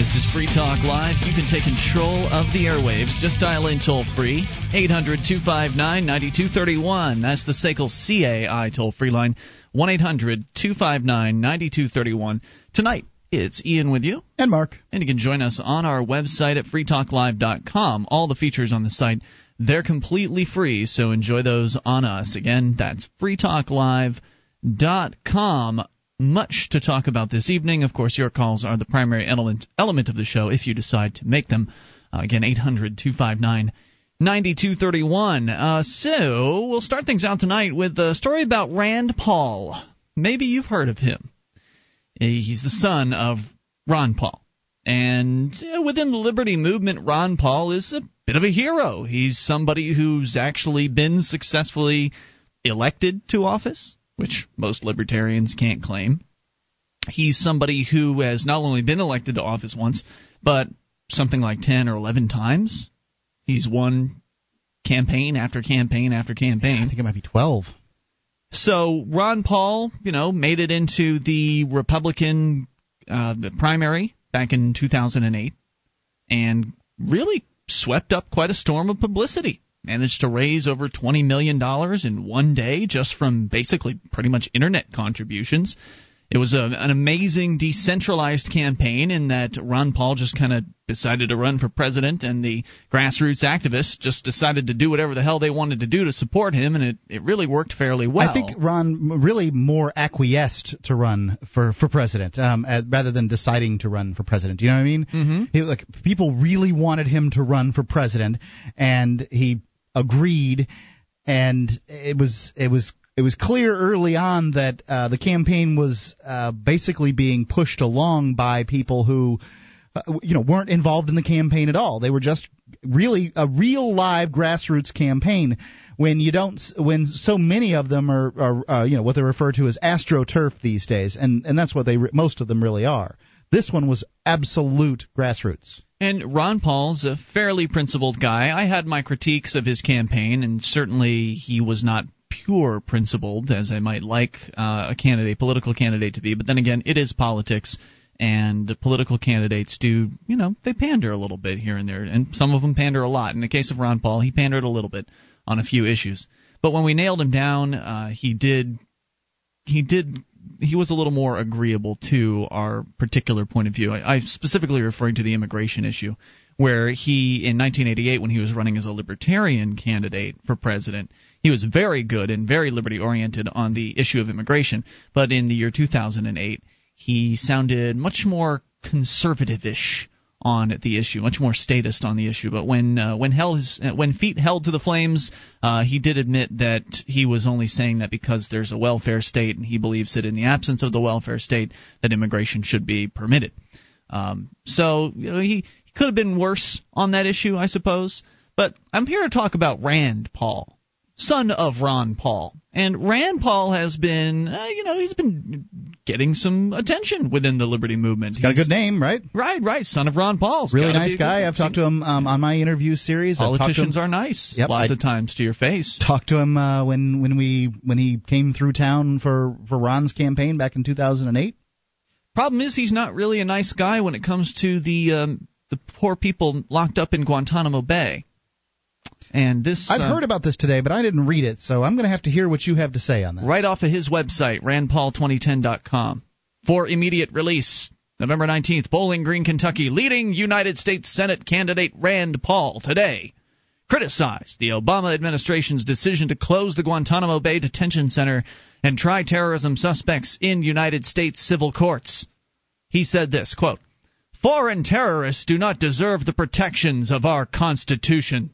This is Free Talk Live. You can take control of the airwaves. Just dial in toll free 800 259 9231. That's the SACL CAI toll free line 1 800 259 9231. Tonight, it's Ian with you. And Mark. And you can join us on our website at freetalklive.com. All the features on the site, they're completely free, so enjoy those on us. Again, that's freetalklive.com much to talk about this evening. Of course, your calls are the primary element element of the show if you decide to make them. Uh, again, 800 259 9231. Uh, so, we'll start things out tonight with a story about Rand Paul. Maybe you've heard of him. He's the son of Ron Paul. And uh, within the liberty movement, Ron Paul is a bit of a hero. He's somebody who's actually been successfully elected to office which most libertarians can't claim. He's somebody who has not only been elected to office once, but something like 10 or 11 times. He's won campaign after campaign after campaign. I think it might be 12. So Ron Paul, you know, made it into the Republican uh, the primary back in 2008 and really swept up quite a storm of publicity managed to raise over $20 million in one day just from basically pretty much internet contributions. It was a, an amazing decentralized campaign in that Ron Paul just kind of decided to run for president, and the grassroots activists just decided to do whatever the hell they wanted to do to support him, and it, it really worked fairly well. I think Ron really more acquiesced to run for for president um, rather than deciding to run for president. Do you know what I mean? Mm-hmm. He, like people really wanted him to run for president, and he agreed, and it was it was it was clear early on that uh, the campaign was uh, basically being pushed along by people who, uh, you know, weren't involved in the campaign at all. They were just really a real live grassroots campaign. When you don't, when so many of them are, are uh, you know, what they refer to as astroturf these days, and and that's what they most of them really are. This one was absolute grassroots. And Ron Paul's a fairly principled guy. I had my critiques of his campaign, and certainly he was not pure principled, as I might like uh, a candidate, political candidate, to be. But then again, it is politics, and political candidates do, you know, they pander a little bit here and there, and some of them pander a lot. In the case of Ron Paul, he pandered a little bit on a few issues. But when we nailed him down, uh, he did he did he was a little more agreeable to our particular point of view. I, I'm specifically referring to the immigration issue, where he, in 1988, when he was running as a libertarian candidate for president, he was very good and very liberty oriented on the issue of immigration. But in the year 2008, he sounded much more conservative ish on the issue, much more statist on the issue. But when uh, when uh, when feet held to the flames, uh, he did admit that he was only saying that because there's a welfare state, and he believes that in the absence of the welfare state, that immigration should be permitted. Um, so you know, he, he could have been worse on that issue, I suppose. But I'm here to talk about Rand Paul son of Ron Paul. And Rand Paul has been, uh, you know, he's been getting some attention within the liberty movement. He's got a good name, right? Right, right. Son of Ron Paul. Really nice guy. I've talked to him um, on my interview series. Politicians are nice. Yep, lots I of times to your face. Talked to him uh, when when we when he came through town for for Ron's campaign back in 2008. Problem is, he's not really a nice guy when it comes to the um, the poor people locked up in Guantanamo Bay. And this I've uh, heard about this today, but I didn't read it, so I'm going to have to hear what you have to say on that. right off of his website, randpaul2010.com. For immediate release, November 19th, Bowling Green, Kentucky, leading United States Senate candidate Rand Paul today criticized the Obama administration's decision to close the Guantanamo Bay Detention Center and try terrorism suspects in United States civil courts. He said this, quote, Foreign terrorists do not deserve the protections of our Constitution.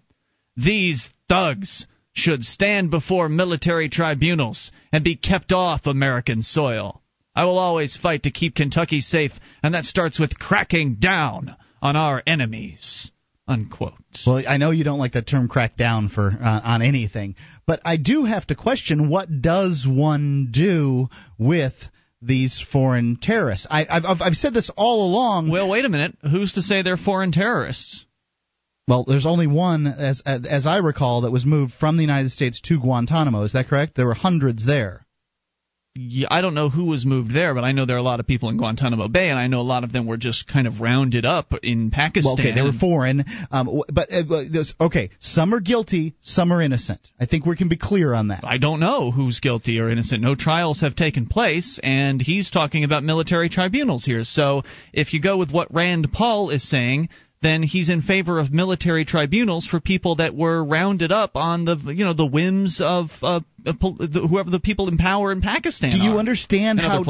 These thugs should stand before military tribunals and be kept off American soil. I will always fight to keep Kentucky safe, and that starts with cracking down on our enemies. Unquote. Well, I know you don't like the term "crack down" for uh, on anything, but I do have to question what does one do with these foreign terrorists. I, I've I've said this all along. Well, wait a minute. Who's to say they're foreign terrorists? Well, there's only one, as as I recall, that was moved from the United States to Guantanamo. Is that correct? There were hundreds there. yeah, I don't know who was moved there, but I know there are a lot of people in Guantanamo Bay, and I know a lot of them were just kind of rounded up in Pakistan. Well, okay, they were foreign, um, but uh, okay, some are guilty, some are innocent. I think we can be clear on that. I don't know who's guilty or innocent. No trials have taken place, and he's talking about military tribunals here. So if you go with what Rand Paul is saying, then he's in favor of military tribunals for people that were rounded up on the you know the whims of uh, whoever the people in power in Pakistan. Do you understand how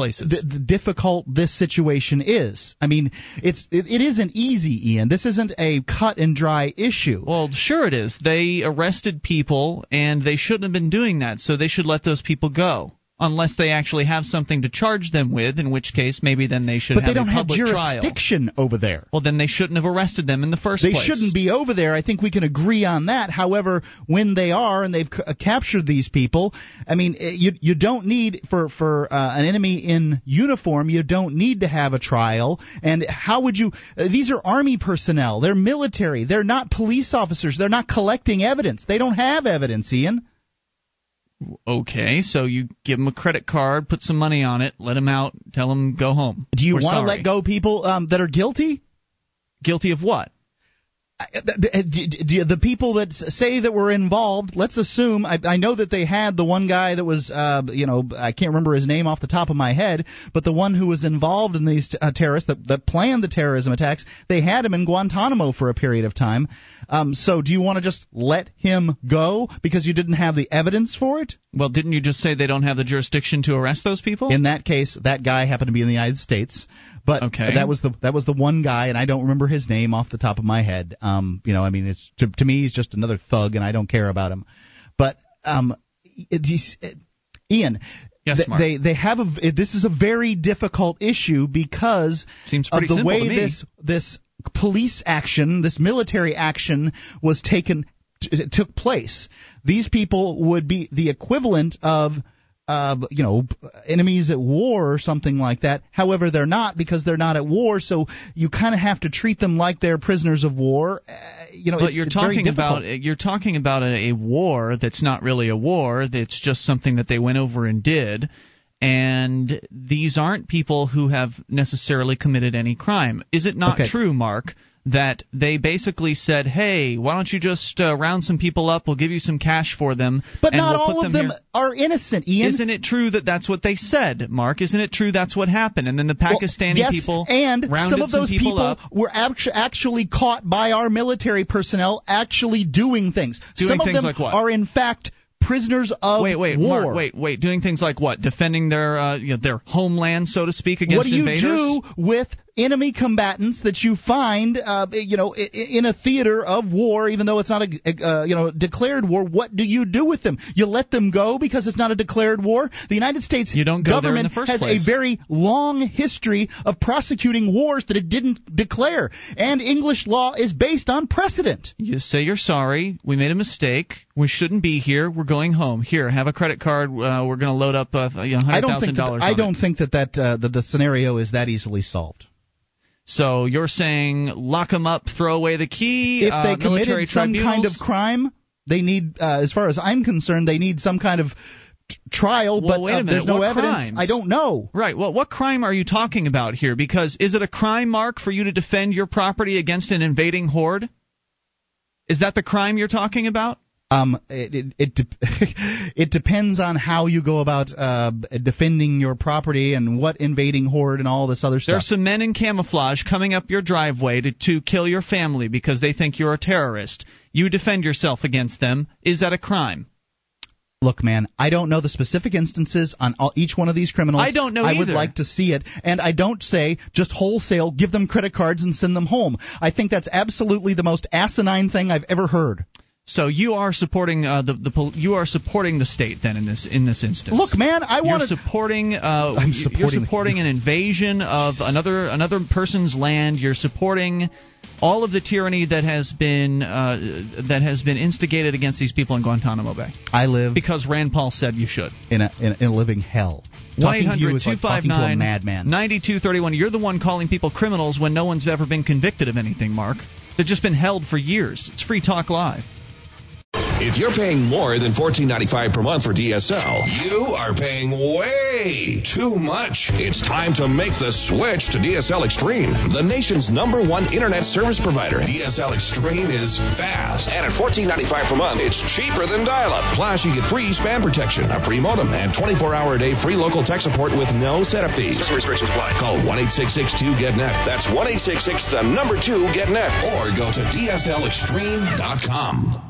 difficult this situation is? I mean, it's it, it isn't easy, Ian. This isn't a cut and dry issue. Well, sure it is. They arrested people and they shouldn't have been doing that, so they should let those people go unless they actually have something to charge them with, in which case maybe then they should have had a trial. but have they don't have jurisdiction trial. over there. Well, then they shouldn't have arrested them in the first they place. They shouldn't be over there. I think we can agree on that. However, when they are and they've c- captured these people, I mean, eh, you you don't need for for uh, an enemy in uniform, you don't need to have a trial. And how would you? Uh, these are army personnel. They're military. They're not police officers. They're not collecting evidence. They don't have evidence, Ian. Okay, so you give them a credit card, put some money on it, let them out, tell them go home. Do you want to let go people um, that are guilty? Guilty of what? The people that say that were involved, let's assume I, I know that they had the one guy that was, uh, you know, I can't remember his name off the top of my head, but the one who was involved in these uh, terrorists that, that planned the terrorism attacks, they had him in Guantanamo for a period of time. Um, so do you want to just let him go because you didn't have the evidence for it? Well, didn't you just say they don't have the jurisdiction to arrest those people? In that case, that guy happened to be in the United States, but okay. that was the that was the one guy, and I don't remember his name off the top of my head. Um, you know, I mean, it's to, to me, he's just another thug, and I don't care about him. But um, it, it, Ian, Yes, Mark. They they have a this is a very difficult issue because of the way this this police action, this military action was taken t- took place. These people would be the equivalent of uh, you know, enemies at war or something like that. However, they're not because they're not at war, so you kind of have to treat them like they're prisoners of war. Uh, you know, but you're talking about you're talking about a, a war that's not really a war. That's just something that they went over and did. And these aren't people who have necessarily committed any crime. Is it not okay. true, Mark, that they basically said, "Hey, why don't you just uh, round some people up? We'll give you some cash for them." But not we'll all of them, them are innocent, Ian. Isn't it true that that's what they said, Mark? Isn't it true that's what happened? And then the Pakistani well, yes, people and some of those some people, people were actually caught by our military personnel actually doing things. Doing some things of them like what? are in fact prisoners of war. wait, wait, war. Mark, wait, wait, doing things like what? Defending their uh, you know, their homeland, so to speak, against invaders. What do you invaders? do with enemy combatants that you find, uh, you know, in a theater of war, even though it's not a, uh, you know, declared war? What do you do with them? You let them go because it's not a declared war. The United States don't government the has place. a very long history of prosecuting wars that it didn't declare, and English law is based on precedent. You say you're sorry. We made a mistake. We shouldn't be here. We're going home. Here, have a credit card. Uh, we're going to load up uh, you know, hundred thousand dollars. I don't think that that uh, that the scenario is that easily solved. So you're saying lock them up, throw away the key. If they uh, committed some tribunals? kind of crime, they need, uh, as far as I'm concerned, they need some kind of t- trial. Well, but wait a uh, minute. there's no what evidence. Crimes? I don't know. Right. Well, what crime are you talking about here? Because is it a crime, Mark, for you to defend your property against an invading horde? Is that the crime you're talking about? Um, it it it, de- it depends on how you go about uh, defending your property and what invading horde and all this other stuff. There's some men in camouflage coming up your driveway to to kill your family because they think you're a terrorist. You defend yourself against them. Is that a crime? Look, man, I don't know the specific instances on all, each one of these criminals. I don't know I would like to see it, and I don't say just wholesale give them credit cards and send them home. I think that's absolutely the most asinine thing I've ever heard. So you are supporting uh, the the pol- you are supporting the state then in this in this instance. Look, man, I want You're supporting. Uh, I'm supporting you're supporting- an invasion of another another person's land. You're supporting all of the tyranny that has been uh, that has been instigated against these people in Guantanamo Bay I live because Rand Paul said you should. in a in a, living hell. One Talking to you is like talking to a 259 madman. 9231. You're the one calling people criminals when no one's ever been convicted of anything, Mark. They've just been held for years. It's Free Talk Live. If you're paying more than $14.95 per month for DSL, you are paying way too much. It's time to make the switch to DSL Extreme, the nation's number one internet service provider. DSL Extreme is fast, and at $14.95 per month, it's cheaper than dial-up. Plus, you get free spam protection, a free modem, and 24-hour a day free local tech support with no setup fees. Restrictions apply. Call 1-866-2-GET-NET. That's 1-866, the number two, GET-NET. Or go to DSLExtreme.com.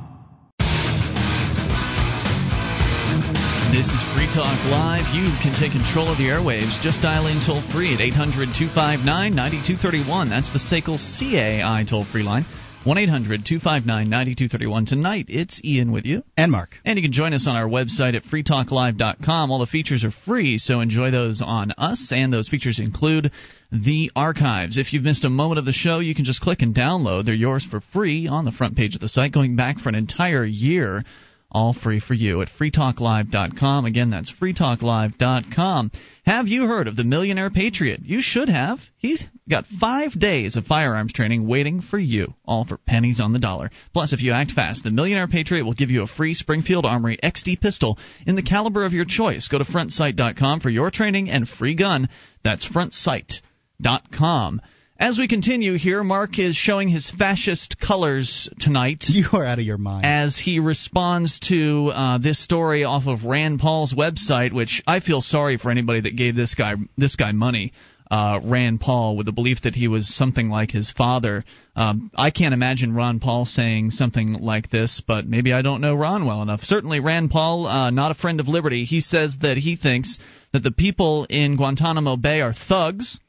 This is Free Talk Live. You can take control of the airwaves. Just dial in toll free at 800 259 9231. That's the SACL CAI toll free line. 1 800 259 9231. Tonight, it's Ian with you. And Mark. And you can join us on our website at freetalklive.com. All the features are free, so enjoy those on us. And those features include the archives. If you've missed a moment of the show, you can just click and download. They're yours for free on the front page of the site, going back for an entire year all free for you at freetalklive.com. Again, that's freetalklive.com. Have you heard of the Millionaire Patriot? You should have. He's got five days of firearms training waiting for you, all for pennies on the dollar. Plus, if you act fast, the Millionaire Patriot will give you a free Springfield Armory XD pistol in the caliber of your choice. Go to frontsight.com for your training and free gun. That's frontsight.com. As we continue here, Mark is showing his fascist colors tonight. You are out of your mind. As he responds to uh, this story off of Rand Paul's website, which I feel sorry for anybody that gave this guy this guy money. Uh, Rand Paul with the belief that he was something like his father. Um, I can't imagine Ron Paul saying something like this, but maybe I don't know Ron well enough. Certainly, Rand Paul, uh, not a friend of liberty, he says that he thinks that the people in Guantanamo Bay are thugs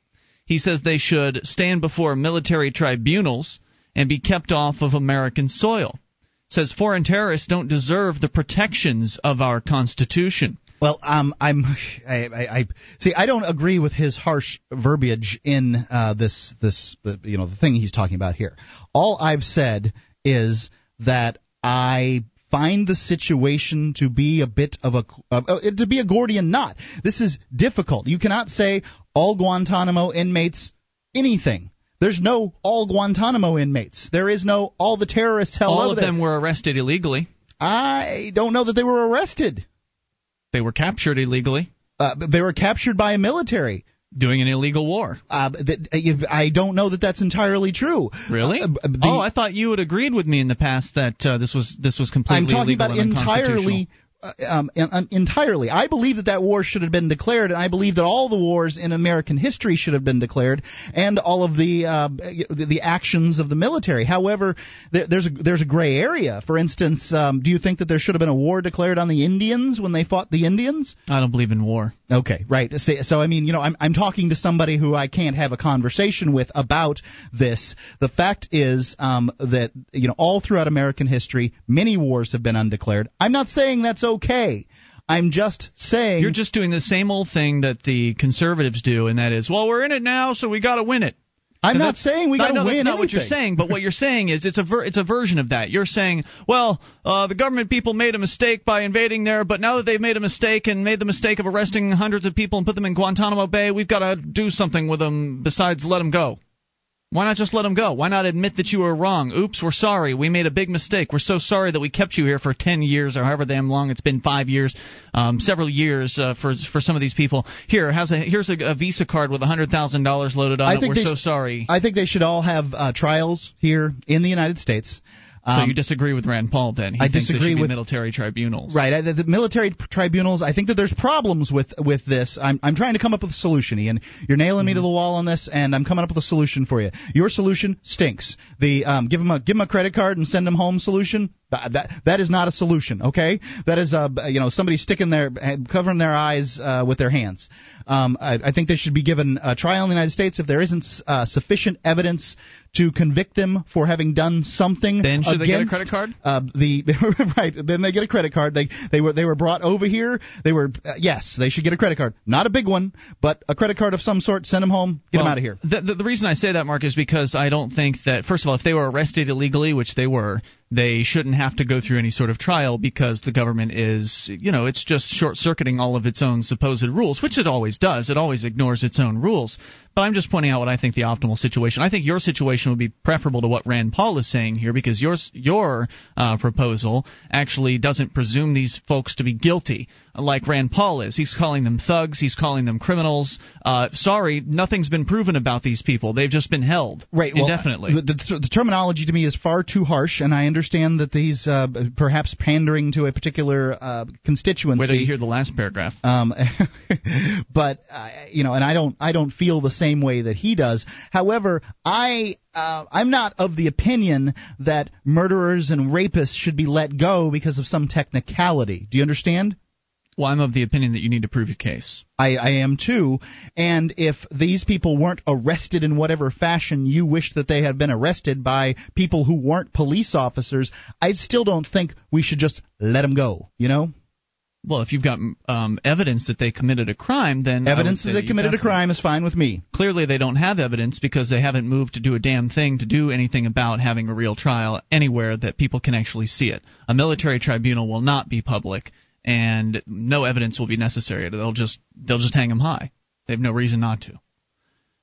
he says they should stand before military tribunals and be kept off of American soil. Says foreign terrorists don't deserve the protections of our Constitution. Well, um, I'm, I, I, I, see. I don't agree with his harsh verbiage in uh, this, this, you know, the thing he's talking about here. All I've said is that I find the situation to be a bit of a uh, to be a Gordian knot. This is difficult. You cannot say all Guantanamo inmates anything. There's no all Guantanamo inmates. There is no all the terrorists held All of them were arrested illegally. I don't know that they were arrested. They were captured illegally. Uh, they were captured by a military doing an illegal war. Uh, that, I don't know that that's entirely true. Really? Uh, the, oh, I thought you had agreed with me in the past that uh, this was this was completely. I'm talking about entirely um, entirely. I believe that that war should have been declared, and I believe that all the wars in American history should have been declared, and all of the uh, the actions of the military. However, there, there's a there's a gray area. For instance, um, do you think that there should have been a war declared on the Indians when they fought the Indians? I don't believe in war. Okay, right. So, so I mean, you know, I'm I'm talking to somebody who I can't have a conversation with about this. The fact is um, that you know all throughout American history, many wars have been undeclared. I'm not saying that's okay. I'm just saying You're just doing the same old thing that the conservatives do, and that is, well, we're in it now, so we got to win it. I'm not saying we got to win. That's not anything. what you're saying. But what you're saying is it's a ver- it's a version of that. You're saying, well, uh, the government people made a mistake by invading there, but now that they've made a mistake and made the mistake of arresting hundreds of people and put them in Guantanamo Bay, we've got to do something with them besides let them go. Why not just let them go? Why not admit that you were wrong? Oops, we're sorry. We made a big mistake. We're so sorry that we kept you here for 10 years or however damn long it's been, five years, um, several years uh, for for some of these people. Here, how's a, here's a, a Visa card with $100,000 loaded on I it. We're so sh- sorry. I think they should all have uh, trials here in the United States. Um, so you disagree with Rand Paul then? He I disagree with military tribunals. Right, the, the military tribunals. I think that there's problems with with this. I'm I'm trying to come up with a solution, Ian. You're nailing mm-hmm. me to the wall on this, and I'm coming up with a solution for you. Your solution stinks. The um, give them a give them a credit card and send them home solution. That, that that is not a solution. Okay, that is uh you know somebody sticking their covering their eyes uh, with their hands. Um, I, I think they should be given a trial in the United States if there isn't uh, sufficient evidence to convict them for having done something. Then should against, they get a credit card? Uh, the right. Then they get a credit card. They they were they were brought over here. They were uh, yes, they should get a credit card. Not a big one, but a credit card of some sort. Send them home. Get well, them out of here. The, the, the reason I say that, Mark, is because I don't think that first of all, if they were arrested illegally, which they were, they shouldn't have to go through any sort of trial because the government is, you know, it's just short circuiting all of its own supposed rules, which it always does. It always ignores its own rules. But I'm just pointing out what I think the optimal situation. I think your situation would be preferable to what Rand Paul is saying here because your your uh, proposal actually doesn't presume these folks to be guilty like Rand Paul is. He's calling them thugs. He's calling them criminals. Uh, sorry, nothing's been proven about these people. They've just been held right indefinitely. Well, the, the, the, terminology to me is far too harsh, and I understand that he's uh, perhaps pandering to a particular uh, constituency. Where do you hear the last paragraph? Um, but uh, you know, and I don't, I don't feel the same way that he does. However, I uh, I'm not of the opinion that murderers and rapists should be let go because of some technicality. Do you understand? Well, I'm of the opinion that you need to prove your case. I, I am too. And if these people weren't arrested in whatever fashion you wish that they had been arrested by people who weren't police officers, I still don't think we should just let them go. You know? Well, if you've got um, evidence that they committed a crime, then evidence that they committed a crime is fine with me. Clearly, they don't have evidence because they haven't moved to do a damn thing to do anything about having a real trial anywhere that people can actually see it. A military tribunal will not be public and no evidence will be necessary. They'll just they'll just hang him high. They have no reason not to.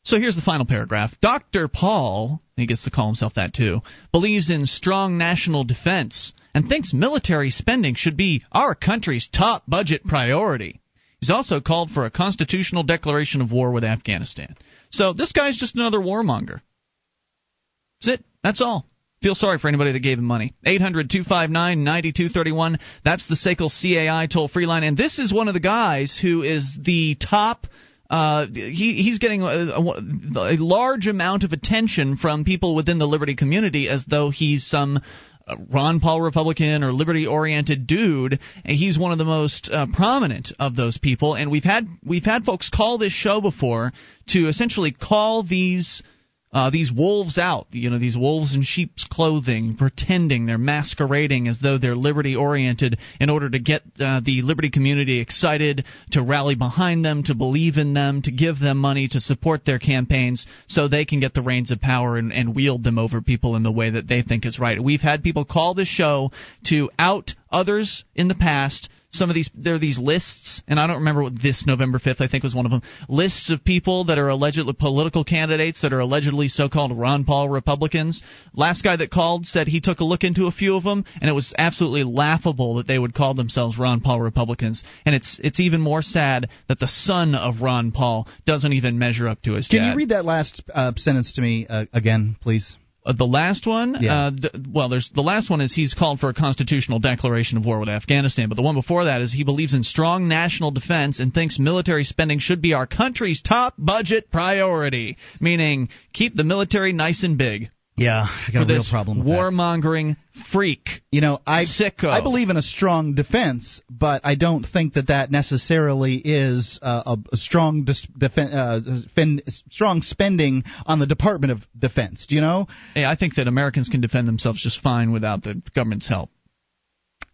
So here's the final paragraph. Dr. Paul, he gets to call himself that too, believes in strong national defense and thinks military spending should be our country's top budget priority. He's also called for a constitutional declaration of war with Afghanistan. So this guy's just another warmonger. That's it. That's all. Feel sorry for anybody that gave him money. 800 259 9231. That's the SACL CAI toll free line. And this is one of the guys who is the top. Uh, he he's getting a, a, a, large amount of attention from people within the liberty community as though he's some Ron Paul Republican or liberty oriented dude. And he's one of the most uh, prominent of those people, and we've had we've had folks call this show before to essentially call these uh, these wolves out, you know, these wolves in sheep's clothing, pretending they're masquerading as though they're liberty oriented in order to get uh, the liberty community excited, to rally behind them, to believe in them, to give them money, to support their campaigns so they can get the reins of power and, and wield them over people in the way that they think is right. We've had people call this show to out others in the past some of these there are these lists and i don't remember what this november 5th i think was one of them. Lists of people that are allegedly political candidates that are allegedly so-called ron paul republicans. Last guy that called said he took a look into a few of them and it was absolutely laughable that they would call themselves ron paul republicans. And it's it's even more sad that the son of ron paul doesn't even measure up to his can dad. you read that last uh, sentence to me uh, again please uh, the last one, yeah. uh, d- well, there's the last one is he's called for a constitutional declaration of war with Afghanistan, but the one before that is he believes in strong national defense and thinks military spending should be our country's top budget priority, meaning keep the military nice and big. Yeah, I got a real problem with that. warmongering freak. You know, I Sicko. I believe in a strong defense, but I don't think that that necessarily is uh, a, strong dis- defen- uh, fin- strong spending on the Department of Defense. Do you know? Hey, I think that Americans can defend themselves just fine without the government's help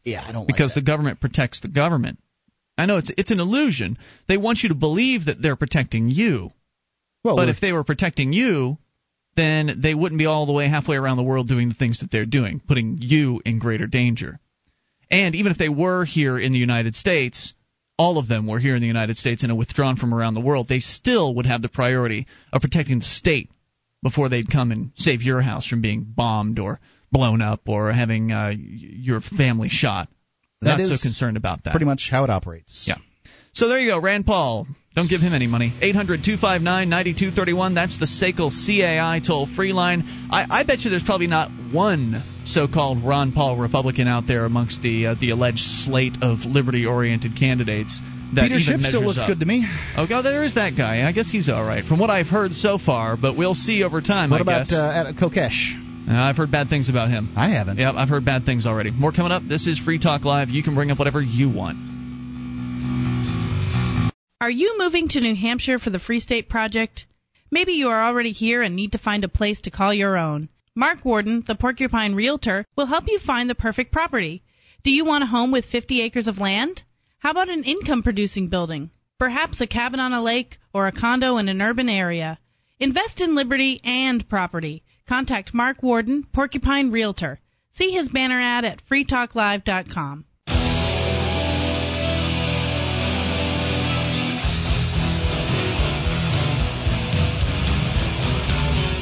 Yeah, I don't because like the government protects the government. I know it's it's an illusion. They want you to believe that they're protecting you. well, But if they were protecting you, then they wouldn't be all the way halfway around the world doing the things that they're doing, putting you in greater danger. And even if they were here in the United States, all of them were here in the United States and are withdrawn from around the world, they still would have the priority of protecting the state before they'd come and save your house from being bombed or blown up or having uh, your family shot. That Not so concerned about that. pretty much how it operates. Yeah. So there you go, Rand Paul. Don't give him any money. 800 259 9231. That's the SACL CAI toll free line. I, I bet you there's probably not one so called Ron Paul Republican out there amongst the uh, the alleged slate of liberty oriented candidates. That Peter Schiff still looks up. good to me. Oh, God, there is that guy. I guess he's all right, from what I've heard so far. But we'll see over time. What I about guess. uh, Kokesh? Uh, I've heard bad things about him. I haven't. Yep, I've heard bad things already. More coming up. This is Free Talk Live. You can bring up whatever you want. Are you moving to New Hampshire for the Free State Project? Maybe you are already here and need to find a place to call your own. Mark Warden, the Porcupine Realtor, will help you find the perfect property. Do you want a home with 50 acres of land? How about an income producing building? Perhaps a cabin on a lake or a condo in an urban area. Invest in liberty and property. Contact Mark Warden, Porcupine Realtor. See his banner ad at freetalklive.com.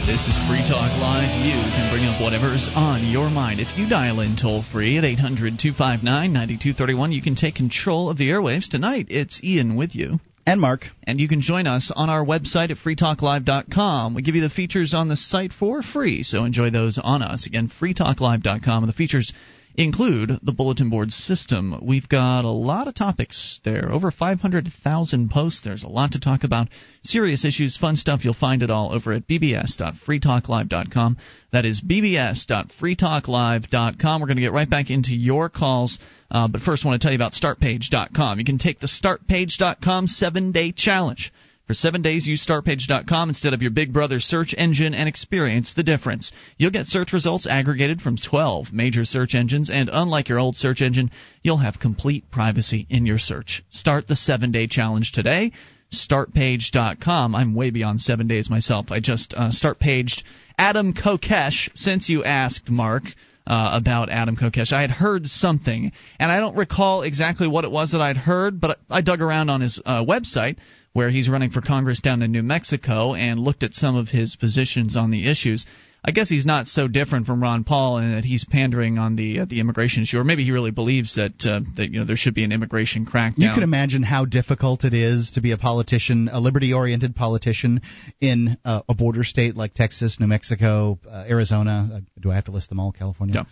This is Free Talk Live. You can bring up whatever's on your mind. If you dial in toll free at 800 259 9231, you can take control of the airwaves. Tonight, it's Ian with you. And Mark. And you can join us on our website at freetalklive.com. We give you the features on the site for free, so enjoy those on us. Again, freetalklive.com. And the features include the bulletin board system. We've got a lot of topics there, over 500,000 posts. There's a lot to talk about. Serious issues, fun stuff. You'll find it all over at bbs.freetalklive.com. That is bbs.freetalklive.com. We're going to get right back into your calls. Uh, but first, I want to tell you about startpage.com. You can take the startpage.com seven day challenge. For seven days, use startpage.com instead of your Big Brother search engine and experience the difference. You'll get search results aggregated from 12 major search engines, and unlike your old search engine, you'll have complete privacy in your search. Start the seven day challenge today. Startpage.com. I'm way beyond seven days myself. I just uh, start paged Adam Kokesh since you asked, Mark. Uh, about Adam Kokesh. I had heard something, and I don't recall exactly what it was that I'd heard, but I dug around on his uh, website where he's running for Congress down in New Mexico and looked at some of his positions on the issues. I guess he's not so different from Ron Paul in that he's pandering on the uh, the immigration issue, or maybe he really believes that uh, that you know there should be an immigration crackdown. You can imagine how difficult it is to be a politician, a liberty-oriented politician in uh, a border state like Texas, New Mexico, uh, Arizona. Uh, do I have to list them all? California. Yeah.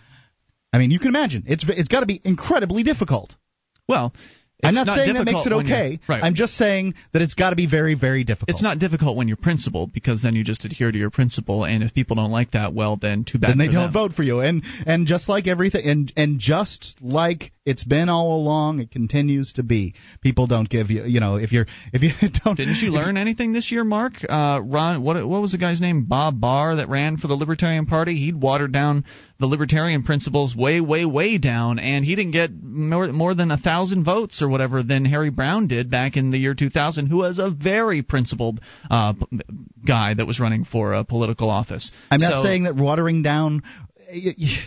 I mean, you can imagine it's it's got to be incredibly difficult. Well, I'm not, not saying that makes it okay. right. I'm just saying that it's got to be very, very difficult. It's not difficult when you're principled because then you just adhere to your principle, and if people don't like that, well, then too bad. then they don't them. vote for you. And and just like everything, and and just like it's been all along, it continues to be. People don't give you, you know, if you're if you don't. Didn't you learn anything this year, Mark? Uh, Ron, what what was the guy's name? Bob Barr that ran for the Libertarian Party. He'd watered down the libertarian principles way, way, way down, and he didn't get more, more than a thousand votes or whatever than Harry Browne did back in the year 2000, who was a very principled uh, guy that was running for a political office. I'm not So- saying that watering down. y- y-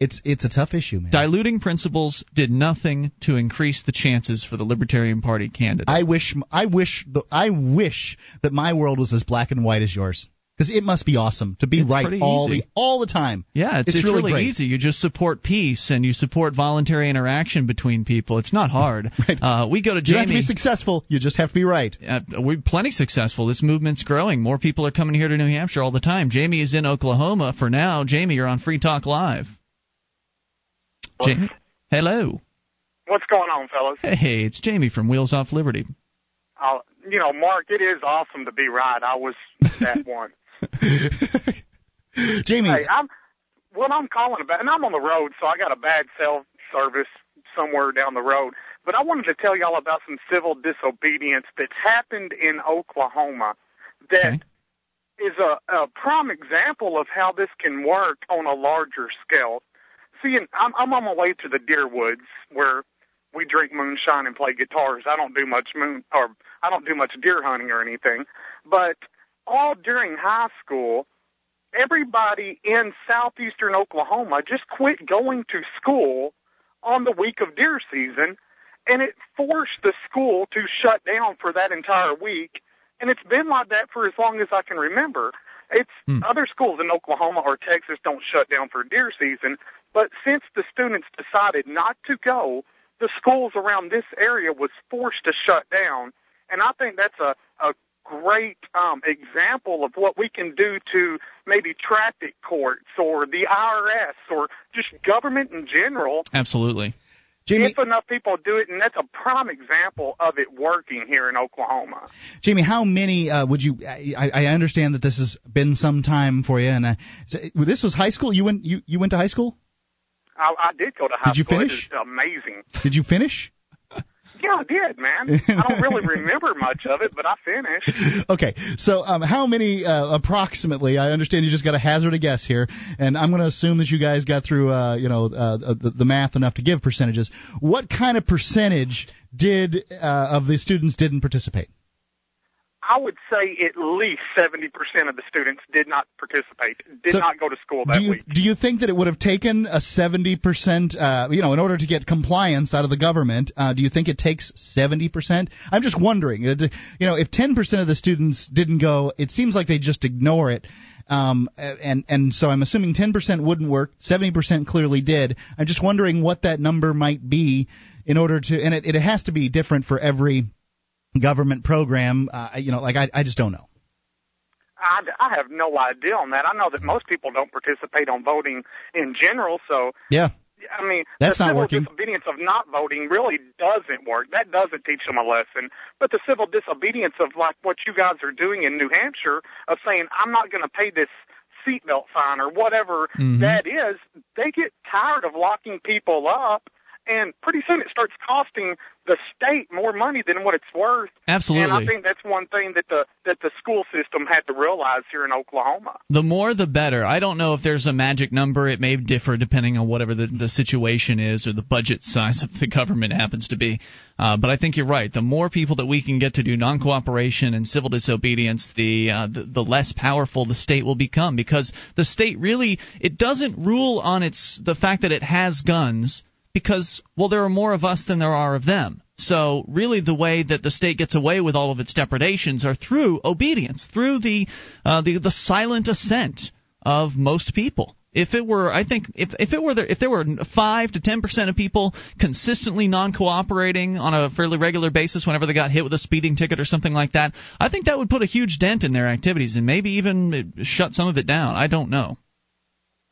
It's it's a tough issue, man. Diluting principles did nothing to increase the chances for the Libertarian Party candidate. I wish I wish the, I wish that my world was as black and white as yours. Because it must be awesome to be It's right all easy. the all the time. Yeah, it's, it's, really, really, great. easy. You just support peace and you support voluntary interaction between people. It's not hard. Right. Uh, we go to Jamie. You have to be successful. You just have to be right. Uh, we're plenty successful. This movement's growing. More people are coming here to New Hampshire all the time. Jamie is in Oklahoma for now. Jamie, you're on Free Talk Live. Jamie, hello. What's going on, fellas? Hey, it's Jamie from Wheels Off Liberty. Uh, you know, Mark, it is awesome to be right. I was that one. Jamie, Hey, I'm what I'm calling about, and I'm on the road, so I got a bad cell service somewhere down the road. But I wanted to tell y'all about some civil disobedience that's happened in Oklahoma that is Okay. a, a prime example of how this can work on a larger scale. See, I'm, I'm on my way to the deer woods where we drink moonshine and play guitars. I don't do much moon or I don't do much deer hunting or anything, but all during high school, everybody in southeastern Oklahoma just quit going to school on the week of deer season, and it forced the school to shut down for that entire week. And it's been like that for as long as I can remember. It's Hmm. other schools in Oklahoma or Texas don't shut down for deer season, but since the students decided not to go, the schools around this area was forced to shut down. And I think that's a, a great um, example of what we can do to maybe traffic courts or the IRS or just government in general Absolutely. Jamie, if enough people do it, and that's a prime example of it working here in Oklahoma. Jamie, how many uh, would you? I, I understand that this has been some time for you, and uh, so- this was high school. You went you, you went to high school. I, I did go to high Did you school. finish? It is amazing. Did you finish? Yeah, I did, man. I don't really remember much of it, but I finished. Okay, so um, how many uh, approximately? I understand you just got to hazard a guess here, and I'm going to assume that you guys got through, uh, you know, uh, the, the math enough to give percentages. What kind of percentage did uh, of the students didn't participate? I would say at least 70% of the students did not participate, did So, not go to school that do you week. do you think that it would have taken a seventy percent, uh, you know, in order to get compliance out of the government? Uh, do you think it takes seventy percent? I'm just wondering. You know, if ten percent of the students didn't go, it seems like they just ignore it. Um, and and so I'm assuming ten percent wouldn't work. Seventy percent clearly did. I'm just wondering what that number might be in order to, and it, it has to be different for every government program. Uh, you know, like I I just don't know. I, I have no idea on that. I know that most people don't participate on voting in general, so Yeah. I mean, That's the not civil disobedience of not voting really doesn't work. That doesn't teach them a lesson. But the civil disobedience of like what you guys are doing in New Hampshire of saying I'm not going to pay this seatbelt fine or whatever Mhm. that is, they get tired of locking people up, and pretty soon it starts costing the state more money than what it's worth. Absolutely. And I think that's one thing that the that the school system had to realize here in Oklahoma. The more the better. I don't know if there's a magic number. It may differ depending on whatever the, the situation is or the budget size of the government happens to be. Uh, but I think you're right. The more people that we can get to do non cooperation and civil disobedience, the, uh, the the less powerful the state will become because the state really it doesn't rule on its the fact that it has guns because well there are more of us than there are of them. So really, the way that the state gets away with all of its depredations are through obedience, through the uh, the the silent assent of most people. If it were, I think, if if it were there, if there were five to ten percent of people consistently non-cooperating on a fairly regular basis whenever they got hit with a speeding ticket or something like that, I think that would put a huge dent in their activities and maybe even shut some of it down. I don't know.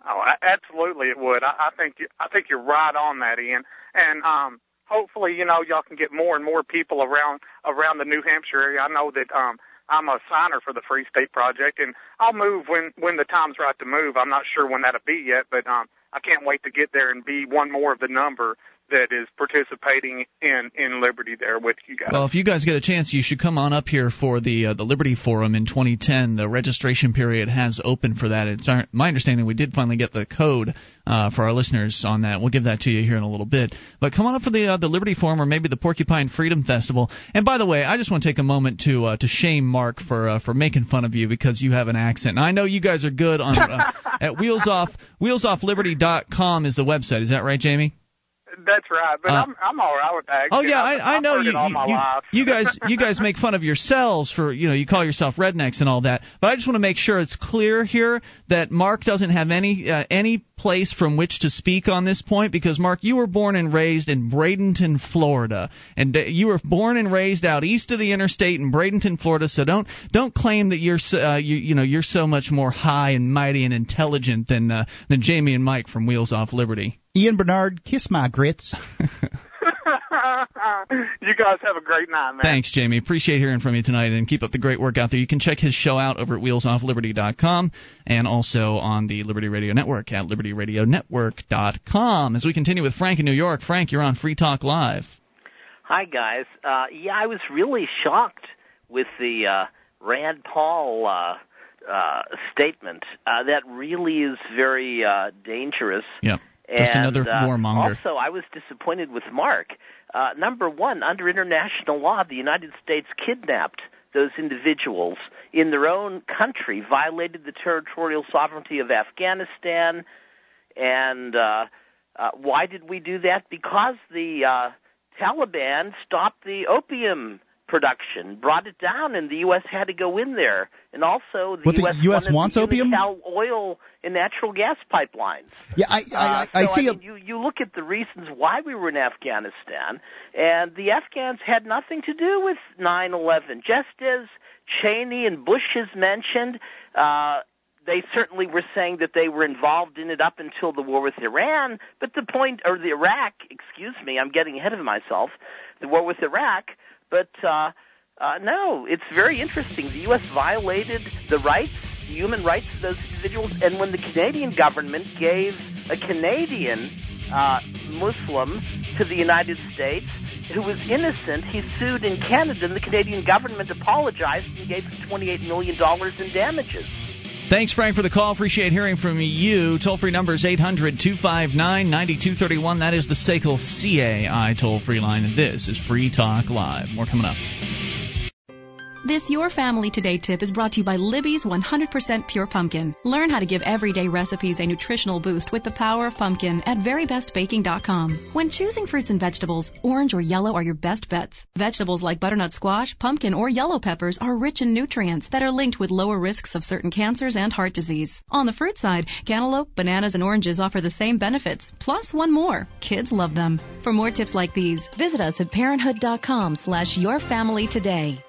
Oh, absolutely, it would. I, I think I think you're right on that, Ian. And um, hopefully, you know, y'all can get more and more people around around the New Hampshire area. I know that um, I'm a signer for the Free State Project, and I'll move when when the time's right to move. I'm not sure when that'll be yet, but um, I can't wait to get there and be one more of the number that is participating in in Liberty there with you guys. Well, if you guys get a chance, you should come on up here for the uh, the Liberty Forum in 2010. The registration period has opened for that. It's our, my understanding we did finally get the code uh, for our listeners on that. We'll give that to you here in a little bit. But come on up for the uh, the Liberty Forum or maybe the Porcupine Freedom Festival. And by the way, I just want to take a moment to uh, to shame Mark for uh, for making fun of you because you have an accent. And I know you guys are good on uh, at Wheels Off WheelsOffLiberty.com is the website. Is that right, Jamie? That's right, but Uh, I'm I'm all right with that. Oh yeah, I, I know you. all my you, life. you guys, you guys make fun of yourselves for you know you call yourself rednecks and all that. But I just want to make sure it's clear here that Mark doesn't have any uh, any place from which to speak on this point because Mark, you were born and raised in Bradenton, Florida, and uh, you were born and raised out east of the interstate in Bradenton, Florida. So don't don't claim that you're so, uh, you you know you're so much more high and mighty and intelligent than uh, than Jamie and Mike from Wheels Off Liberty. Ian Bernard, kiss my grits. you guys have a great night, man. Thanks, Jamie. Appreciate hearing from you tonight, and keep up the great work out there. You can check his show out over at WheelsOffLiberty.com and also on the Liberty Radio Network at LibertyRadioNetwork.com. As we continue with Frank in New York, Frank, you're on Free Talk Live. Hi, guys. Uh, yeah, I was really shocked with the uh, Rand Paul uh, uh, statement. Uh, that really is very uh, dangerous. Yep. Just and, another uh, warmonger. Also, I was disappointed with Mark. Uh, number one, under international law, the United States kidnapped those individuals in their own country, violated the territorial sovereignty of Afghanistan, and uh, uh, why did we do that? Because the uh, Taliban stopped the opium production, brought it down, and the U.S. had to go in there. And also, the What, the U.S. US wants to opium? Oil and natural gas pipelines. Yeah, I I, Uh, I, so, I see. I mean, you you look at the reasons why we were in Afghanistan, and the Afghans had nothing to do with 9/11. Just as Cheney and Bush has mentioned, uh, they certainly were saying that they were involved in it up until the war with Iran. But the point, or the Iraq, excuse me, I'm getting ahead of myself. The war with Iraq, but. Uh, uh, no, it's very interesting. The U.S. violated the rights, the human rights of those individuals, and when the Canadian government gave a Canadian uh, Muslim to the United States who was innocent, he sued in Canada, and the Canadian government apologized and gave him $28 million in damages. Thanks, Frank, for the call. Appreciate hearing from you. Toll free number is 800 259 9231. That is the SACL CAI toll free line. And this is Free Talk Live. More coming up. This Your Family Today tip is brought to you by Libby's 100% Pure Pumpkin. Learn how to give everyday recipes a nutritional boost with the power of pumpkin at verybestbaking.com. When choosing fruits and vegetables, orange or yellow are your best bets. Vegetables like butternut squash, pumpkin, or yellow peppers are rich in nutrients that are linked with lower risks of certain cancers and heart disease. On the fruit side, cantaloupe, bananas, and oranges offer the same benefits, plus one more. Kids love them. For more tips like these, visit us at parenthood.com slash yourfamilytoday.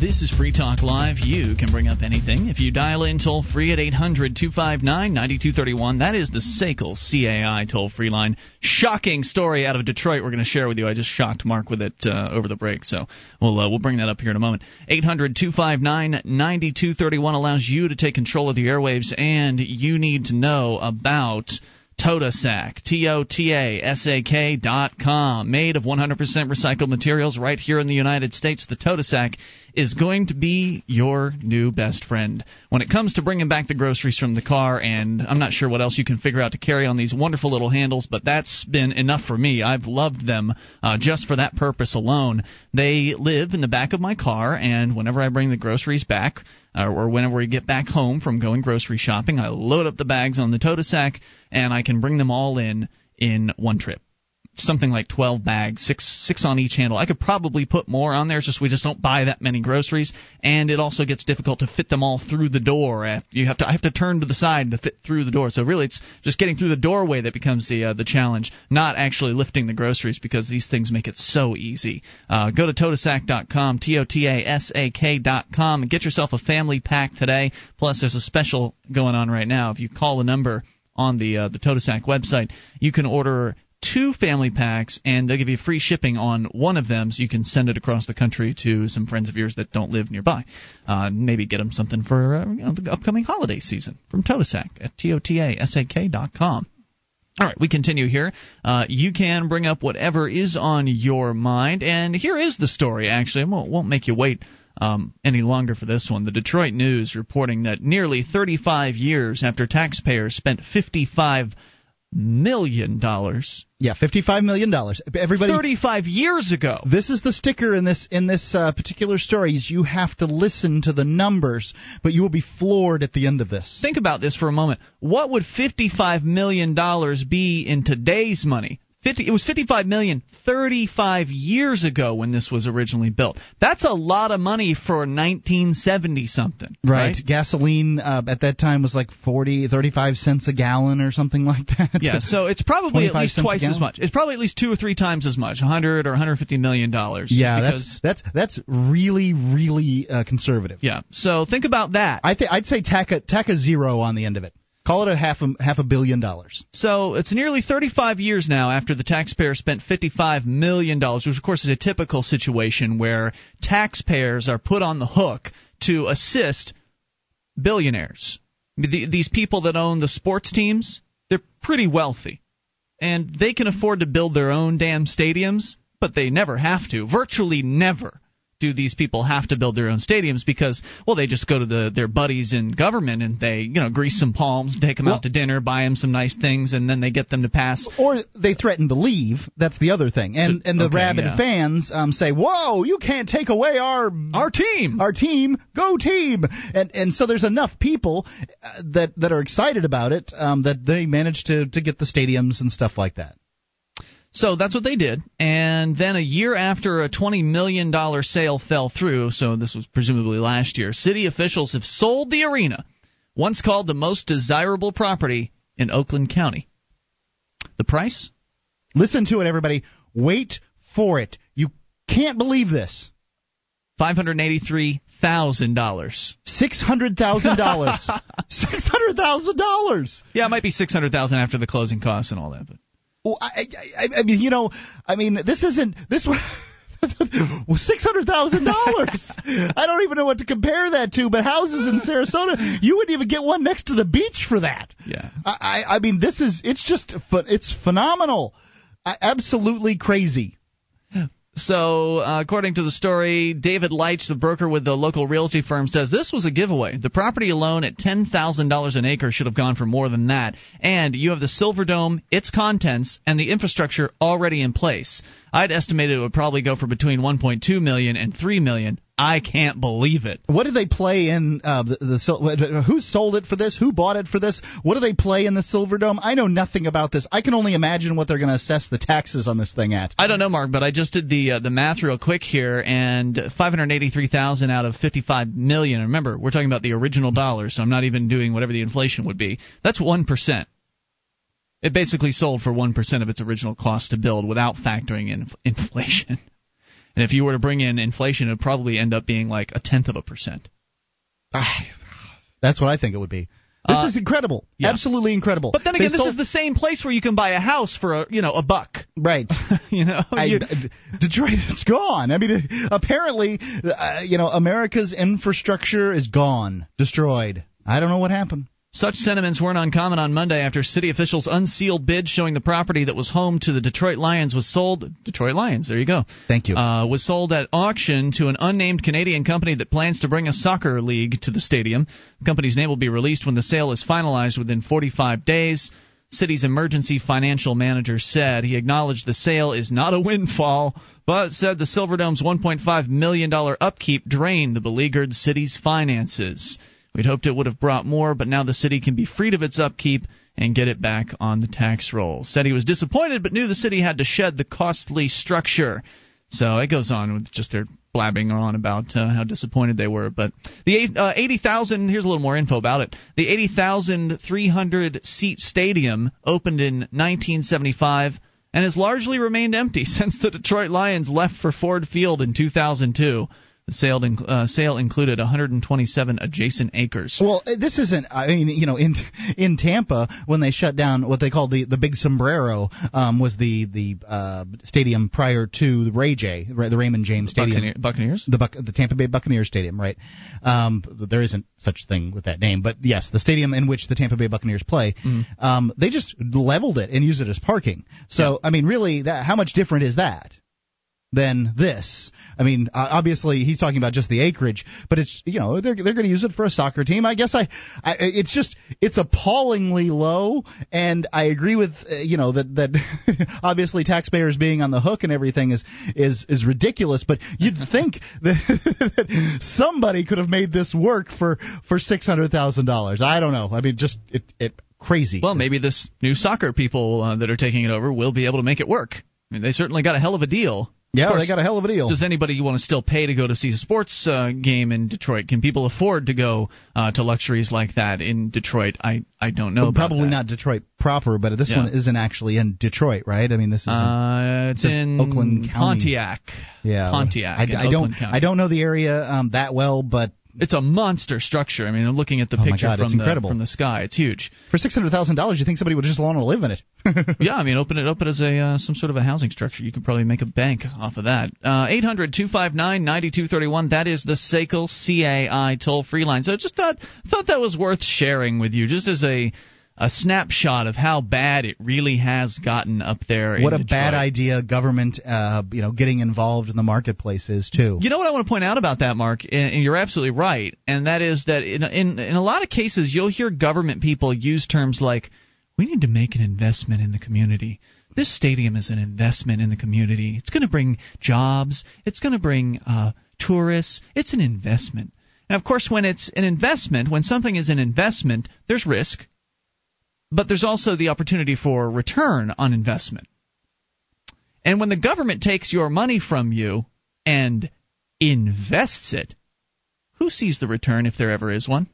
This is Free Talk Live. You can bring up anything. If you dial in toll free at 800 259 9231, that is the SACL CAI toll free line. Shocking story out of Detroit we're going to share with you. I just shocked Mark with it uh, over the break, so we'll, uh, we'll bring that up here in a moment. 800 259 9231 allows you to take control of the airwaves, and you need to know about. Totasak, T-O-T-A-S-A-K dot com, made of 100% recycled materials right here in the United States. The Totasak is going to be your new best friend when it comes to bringing back the groceries from the car. And I'm not sure what else you can figure out to carry on these wonderful little handles, but that's been enough for me. I've loved them uh, just for that purpose alone. They live in the back of my car, and whenever I bring the groceries back, uh, or whenever we get back home from going grocery shopping, I load up the bags on the Totasak, and I can bring them all in in one trip something like 12 bags, six six on each handle. I could probably put more on there. It's just we just don't buy that many groceries, and it also gets difficult to fit them all through the door. You have to I have to turn to the side to fit through the door. So really, it's just getting through the doorway that becomes the uh, the challenge, not actually lifting the groceries because these things make it so easy. Uh, go to totasak.com, t o t a s a k.com, and get yourself a family pack today. Plus, there's a special going on right now. If you call the number on the uh, the Totasak website, you can order two family packs, and they'll give you free shipping on one of them, so you can send it across the country to some friends of yours that don't live nearby. Uh, maybe get them something for uh, you know, the upcoming holiday season from Totasak at t-o-t-a-s-a-k dot com. All right, we continue here. Uh, you can bring up whatever is on your mind, and here is the story. Actually, I won't, won't make you wait um, any longer for this one. The Detroit News reporting that nearly 35 years after taxpayers spent 55 million dollars. Yeah, fifty-five million dollars. Everybody, thirty-five years ago. This is the sticker in this in this uh, particular story. Is you have to listen to the numbers, but you will be floored at the end of this. Think about this for a moment. What would fifty-five million dollars be in today's money? 50, it was 55 million 35 years ago when this was originally built. That's a lot of money for 1970 something. Right. right? Gasoline uh, at that time was like 40, 35 cents a gallon or something like that. Yeah, so it's probably at least twice as much. It's probably at least two or three times as much, 100 or 150 million dollars. Yeah, that's that's that's really really uh, conservative. Yeah. So think about that. I think I'd say tack a tack a zero on the end of it. Call it a half a half a billion dollars. So it's nearly 35 years now after the taxpayer spent 55 million dollars, which of course is a typical situation where taxpayers are put on the hook to assist billionaires. These people that own the sports teams, they're pretty wealthy, and they can afford to build their own damn stadiums, but they never have to. Virtually never do these people have to build their own stadiums because well they just go to the their buddies in government and they you know grease some palms take them well, out to dinner buy them some nice things and then they get them to pass. Or they threaten to leave. That's the other thing. And and the okay, rabid yeah. fans um, say whoa you can't take away our our team. our team. Go team. And and so there's enough people uh, that that are excited about it um, that they manage to to get the stadiums and stuff like that so that's what they did. And then a year after a $20 million sale fell through, so this was presumably last year, city officials have sold the arena, once called the most desirable property in Oakland County. The price? Listen to it, everybody. Wait for it. You can't believe this. $583 thousand. Six hundred thousand dollars. Six hundred thousand dollars. Yeah, it might be six hundred thousand after the closing costs and all that, but I, I, I mean, you know, I mean, this isn't this one. Six hundred thousand dollars. I don't even know what to compare that to. But houses in Sarasota, you wouldn't even get one next to the beach for that. Yeah. I, I mean, this is it's just it's phenomenal, absolutely crazy. So, uh, according to the story, David Leitch, the broker with the local realty firm, says this was a giveaway. The property alone at $10,000 an acre should have gone for more than that. And you have the Silverdome, its contents, and the infrastructure already in place. I'd estimate it would probably go for between 1.2 million and 3 million. I can't believe it. What do they play in uh, the, the who sold it for this? Who bought it for this? What do they play in the Silverdome? I know nothing about this. I can only imagine what they're going to assess the taxes on this thing at. I don't know, Mark, but I just did the uh, the math real quick here, and 583,000 out of 55 million. Remember, we're talking about the original dollars, so I'm not even doing whatever the inflation would be. That's one percent. It basically sold for 1% of its original cost to build without factoring in inflation. And if you were to bring in inflation, it would probably end up being like a tenth of a percent. That's what I think it would be. This uh, is incredible. Yeah. Absolutely incredible. But then again, they this sold... is the same place where you can buy a house for a you know a buck. Right. you know, I. Detroit is gone. I mean, apparently, uh, you know, America's infrastructure is gone, destroyed. I don't know what happened. Such sentiments weren't uncommon on Monday after city officials unsealed bids showing the property that was home to the Detroit Lions was sold. Detroit Lions, there you go. Thank you. Uh, was sold at auction to an unnamed Canadian company that plans to bring a soccer league to the stadium. The company's name will be released when the sale is finalized within 45 days. City's emergency financial manager said he acknowledged the sale is not a windfall, but said the Silverdome's $1.5 million upkeep drained the beleaguered city's finances. We'd hoped it would have brought more, but now the city can be freed of its upkeep and get it back on the tax roll. Said he was disappointed, but knew the city had to shed the costly structure. So it goes on with just their blabbing on about uh, how disappointed they were. But the uh, 80,000, here's a little more info about it. The 80,300 seat stadium opened in 1975 and has largely remained empty since the Detroit Lions left for Ford Field in 2002. The sale, uh, sale included 127 adjacent acres. Well, uh, this isn't. I mean, you know, in in Tampa when they shut down what they called the the Big Sombrero um, was the the uh, stadium prior to the Ray J, the Raymond James Stadium. Buccaneers. The Buc- the Tampa Bay Buccaneers Stadium, right? Um, there isn't such thing with that name, but yes, the stadium in which the Tampa Bay Buccaneers play. Mm. Um, they just leveled it and used it as parking. So, yeah. I mean, really, that how much different is that? Than this. I mean, obviously he's talking about just the acreage, but it's you know they're they're going to use it for a soccer team. I guess I, I it's just it's appallingly low, and I agree with uh, you know that that obviously taxpayers being on the hook and everything is is is ridiculous. But you'd think that somebody could have made this work for for six hundred thousand dollars. I don't know. I mean, just it it crazy. Well, maybe this new soccer people uh, that are taking it over will be able to make it work. I mean, they certainly got a hell of a deal. Yeah, course, they got a hell of a deal. Does anybody want to still pay to go to see a sports uh, game in Detroit? Can people afford to go uh, to luxuries like that in Detroit? I I don't know. Well, probably that. not Detroit proper, but this yeah. one isn't actually in Detroit, right? I mean, this is uh, it's in Oakland County. Pontiac. Yeah, Pontiac. I, I don't I don't know the area um, that well, but it's a monster structure. I mean, I'm looking at the oh picture God, from, the, from the sky. It's huge. For six hundred thousand dollars, you think somebody would just want to live in it? yeah, I mean, open it up as a uh, some sort of a housing structure. You could probably make a bank off of that. Uh, eight hundred two five nine ninety two thirty one. That is the SACL CAI toll free line. So I just thought thought that was worth sharing with you, just as a a snapshot of how bad it really has gotten up there. What a Detroit. bad idea government, uh, you know, getting involved in the marketplace is too. You know what I want to point out about that, Mark, and you're absolutely right, and that is that in in, in a lot of cases you'll hear government people use terms like, "We need to make an investment in the community." This stadium is an investment in the community. It's going to bring jobs. It's going to bring uh, tourists. It's an investment. And of course, when it's an investment, when something is an investment, there's risk but there's also the opportunity for return on investment. And when the government takes your money from you and invests it, who sees the return if there ever is one?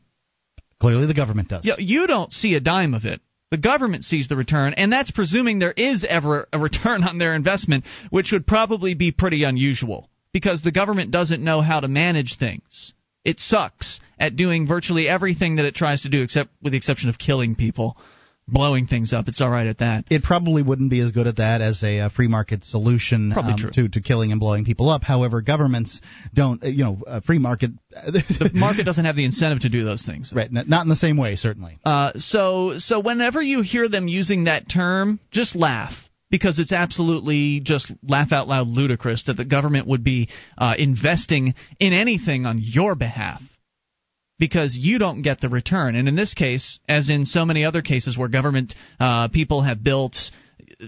Clearly, the government does. You, you don't see a dime of it. The government sees the return, and that's presuming there is ever a return on their investment, which would probably be pretty unusual because the government doesn't know how to manage things. It sucks at doing virtually everything that it tries to do, except with the exception of killing people blowing things up. It's all right at that. It probably wouldn't be as good at that as a, a free market solution um, to to killing and blowing people up. However, governments don't, uh, you know, a free market. the market doesn't have the incentive to do those things. Right, not in the same way, certainly. Uh, so so whenever you hear them using that term, just laugh because it's absolutely just laugh out loud ludicrous that the government would be uh, investing in anything on your behalf because you don't get the return. And in this case, as in so many other cases where government uh, people have built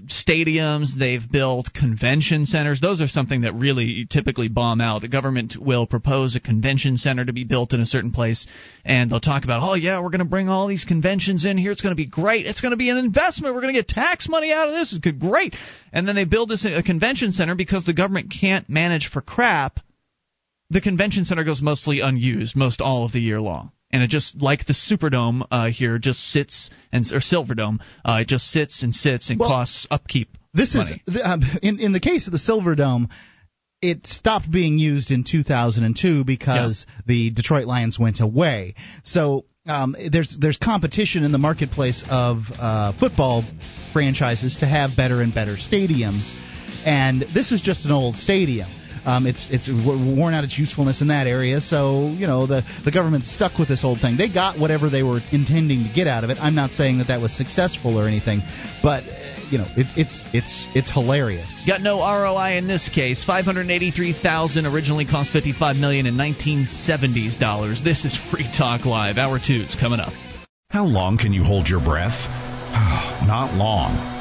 stadiums, they've built convention centers. Those are something that really typically bomb out. The government will propose a convention center to be built in a certain place, and they'll talk about, oh, yeah, we're going to bring all these conventions in here. It's going to be great. It's going to be an investment. We're going to get tax money out of this. It's great. And then they build this a convention center because the government can't manage for crap. The convention center goes mostly unused most all of the year long and it just like the Superdome uh, here just sits and or Silverdome, uh, it just sits and sits and well, costs upkeep. This money. is um, in in the case of the Silverdome. It stopped being used in 2002 because yeah. the Detroit Lions went away. So um, there's there's competition in the marketplace of uh, football franchises to have better and better stadiums, and this is just an old stadium. Um, it's it's worn out its usefulness in that area. So you know the the government's stuck with this old thing. They got whatever they were intending to get out of it. I'm not saying that that was successful or anything, but you know, it, it's it's it's hilarious. Got no ROI in this case. Five hundred eighty-three thousand originally cost fifty-five million in nineteen seventies dollars. This is Free Talk Live. Hour two's coming up. How long can you hold your breath? Not long.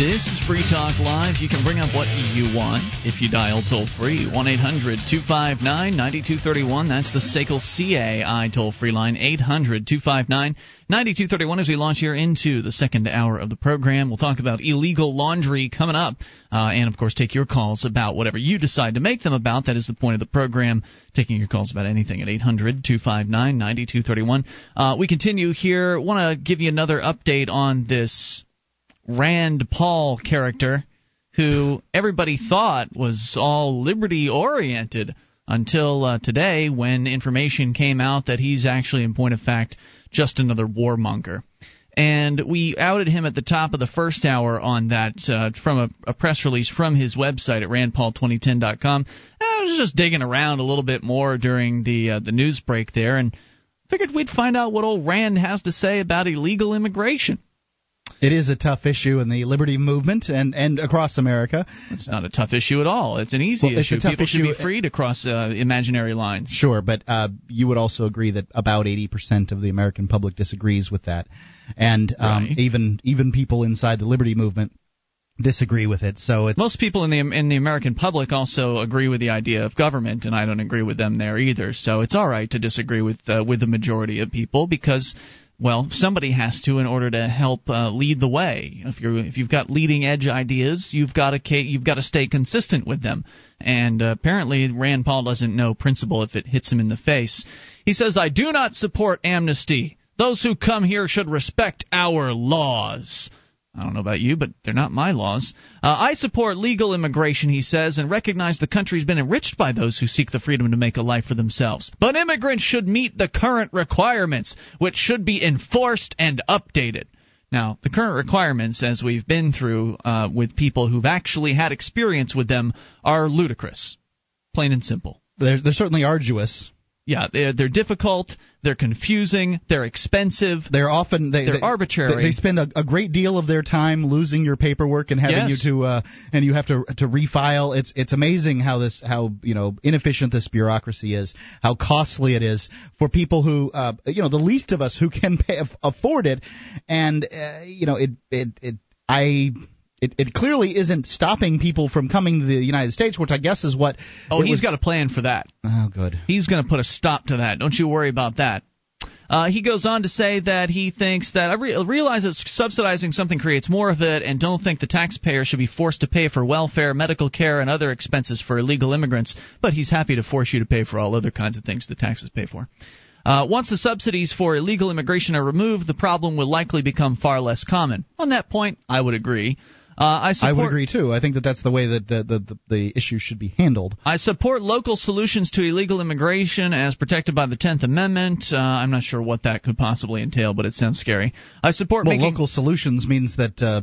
This is Free Talk Live. You can bring up what you want if you dial toll free. 1 800 259 9231. That's the SACL CAI toll free line. 800 259 9231 as we launch here into the second hour of the program. We'll talk about illegal laundry coming up. Uh, and of course, take your calls about whatever you decide to make them about. That is the point of the program. Taking your calls about anything at 800 259 9231. Uh, we continue here. Want to give you another update on this Rand Paul character who everybody thought was all liberty oriented until uh, today when information came out that he's actually, in point of fact, just another warmonger. And we outed him at the top of the first hour on that uh, from a, a, press release from his website at randpaul2010.com. I was just digging around a little bit more during the uh, the news break there, and figured we'd find out what old Rand has to say about illegal immigration. It is a tough issue in the liberty movement and, and across America. It's not a tough issue at all. It's an easy well, issue. People issue. should be freed across uh, imaginary lines. Sure, but uh, you would also agree that about 80% of the American public disagrees with that. And um, right. even even people inside the liberty movement disagree with it. So it's most people in the in the American public also agree with the idea of government, and I don't agree with them there either. So it's all right to disagree with uh, with the majority of people because well, somebody has to in order to help uh, lead the way. If you're if you've got leading edge ideas, you've got to you've got to stay consistent with them. And uh, apparently, Rand Paul doesn't know principle if it hits him in the face. He says, "I do not support amnesty. Those who come here should respect our laws." I don't know about you, but they're not my laws. Uh, I support legal immigration, he says, and recognize the country's been enriched by those who seek the freedom to make a life for themselves. But immigrants should meet the current requirements, which should be enforced and updated. Now, the current requirements, as we've been through uh, with people who've actually had experience with them, are ludicrous. Plain and simple. They're, they're certainly arduous. Yeah, they're, they're difficult. They're confusing. They're expensive. They're often they, They're they, arbitrary. They, they spend a, a great deal of their time losing your paperwork and having Yes. you to uh, and you have to to refile. It's it's amazing how this how you know inefficient this bureaucracy is, how costly it is for people who uh, you know the least of us who can pay, afford it, and uh, you know it it it I. It, it clearly isn't stopping people from coming to the United States, which I guess is what. Oh, he's was- got a plan for that. Oh, good. He's going to put a stop to that. Don't you worry about that. Uh, he goes on to say that he thinks that I re- realize that subsidizing something creates more of it, and don't think the taxpayer should be forced to pay for welfare, medical care, and other expenses for illegal immigrants. But he's happy to force you to pay for all other kinds of things the taxes pay for. Uh, once the subsidies for illegal immigration are removed, the problem will likely become far less common. On that point, I would agree. Uh, I, support, I would agree too. I think that that's the way that the the, the, the issue should be handled. I support local solutions to illegal immigration as protected by the Tenth Amendment. Uh, I'm not sure what that could possibly entail, but it sounds scary. I support Well, making local solutions means that uh,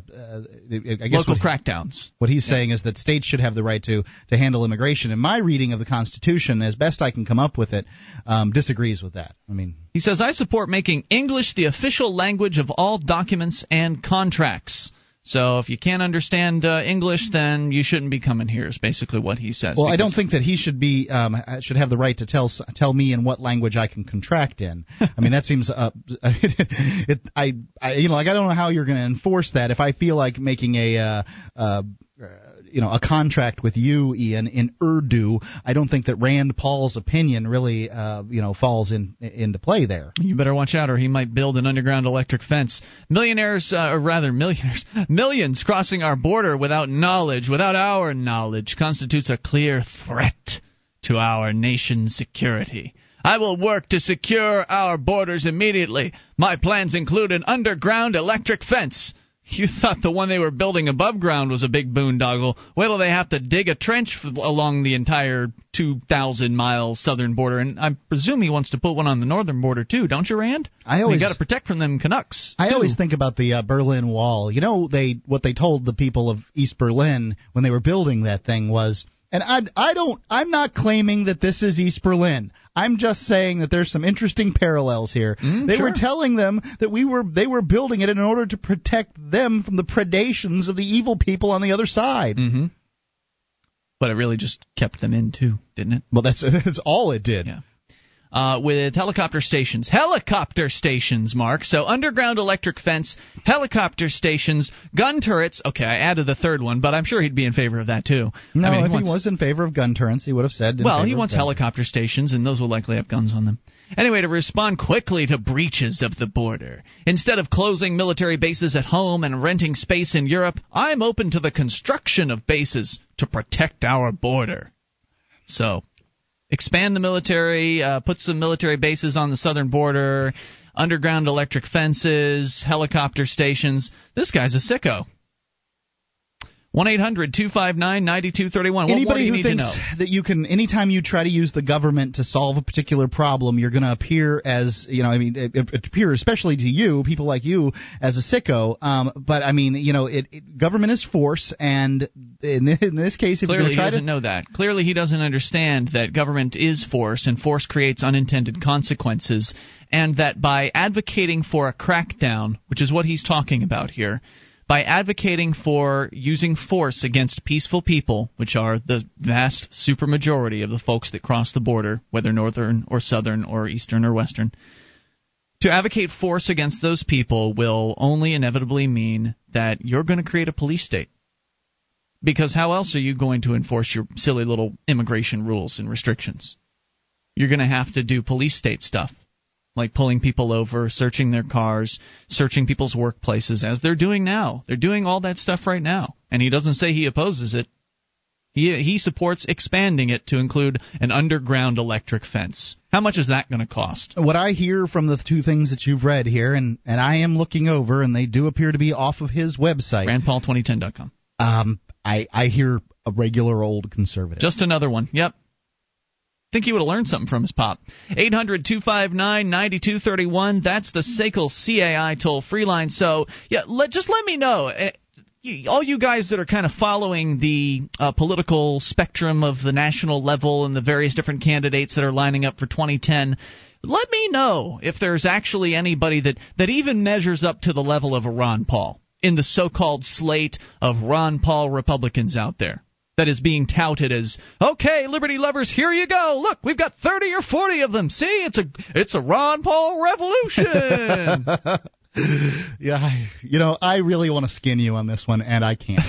I guess local what, crackdowns. what he's saying is that states should have the right to to handle immigration. And my reading of the Constitution, as best I can come up with it, um, disagrees with that. I mean, He says, I support making English the official language of all documents and contracts. So if you can't understand uh, English, then you shouldn't be coming here. Is basically what he says. well, I don't think that he should be um, should have the right to tell tell me in what language I can contract in. I mean, that seems uh, it, I, I you know like I don't know how you're going to enforce that. If I feel like making a uh, uh, you know a contract with you, Ian, in Urdu, I don't think that Rand Paul's opinion really uh, you know falls in into play there. You better watch out, or he might build an underground electric fence. Millionaires, uh, or rather millionaires, millions crossing our border without knowledge, without our knowledge, constitutes a clear threat to our nation's security. I will work to secure our borders immediately. My plans include an underground electric fence. You thought the one they were building above ground was a big boondoggle. Wait till they have to dig a trench along the entire 2,000 mile southern border, and I presume he wants to put one on the northern border too, don't you, Rand? I always- got to protect from them Canucks. I too. always think about the uh, Berlin Wall. You know, they what they told the people of East Berlin when they were building that thing was, and I I don't I'm not claiming that this is East Berlin. I'm just saying that there's some interesting parallels here. they were telling them that we were they were building it in order to protect them from the predations of the evil people on the other side. Mm-hmm. But it really just kept them in too, didn't it? Well, that's that's all it did. Yeah. Uh, with helicopter stations. Helicopter stations, Mark. So underground electric fence, helicopter stations, gun turrets. Okay, I added the third one, but I'm sure he'd be in favor of that too. No, I mean, if wants- he was in favor of gun turrets, he would have said. well, he wants helicopter stations, and those will likely have guns on them. Anyway, to respond quickly to breaches of the border, instead of closing military bases at home and renting space in Europe, I'm open to the construction of bases to protect our border. So, expand the military, uh, put some military bases on the southern border, underground electric fences, helicopter stations. This guy's a sicko. 1 800 259 9231. What more do Anybody who thinks that you can, anytime you try to use the government to solve a particular problem, you're going to appear as, you know, I mean, it, it appear especially to you, people like you, as a sicko. Um, but I mean, you know, it, it government is force, and in, in this case, if Clearly, he going to try doesn't to, know that. Clearly, he doesn't understand that government is force, and force creates unintended consequences, and that by advocating for a crackdown, which is what he's talking about here, by advocating for using force against peaceful people, which are the vast supermajority of the folks that cross the border, whether northern or southern or eastern or western, to advocate force against those people will only inevitably mean that you're going to create a police state. Because how else are you going to enforce your silly little immigration rules and restrictions? You're going to have to do police state stuff, like pulling people over, searching their cars, searching people's workplaces, as they're doing now. They're doing all that stuff right now. And he doesn't say he opposes it. He, he supports expanding it to include an underground electric fence. How much is that going to cost? what I hear from the two things that you've read here, and, and I am looking over, and they do appear to be off of his website, RandPaul2010.com. um, I, I hear a regular old conservative. Just another one. Yep. Think he would have learned something from his pop. 800 259 9231. That's the SACL CAI toll free line. So, yeah, let, just let me know. Uh, all you guys that are kind of following the uh, political spectrum of the national level and the various different candidates that are lining up for 2010, let me know if there's actually anybody that, that even measures up to the level of a Ron Paul in the so called slate of Ron Paul Republicans out there that is being touted as okay liberty lovers here you go look we've got 30 or 40 of them see it's a it's a Ron Paul revolution yeah, I, you know, I really want to skin you on this one, and I can't.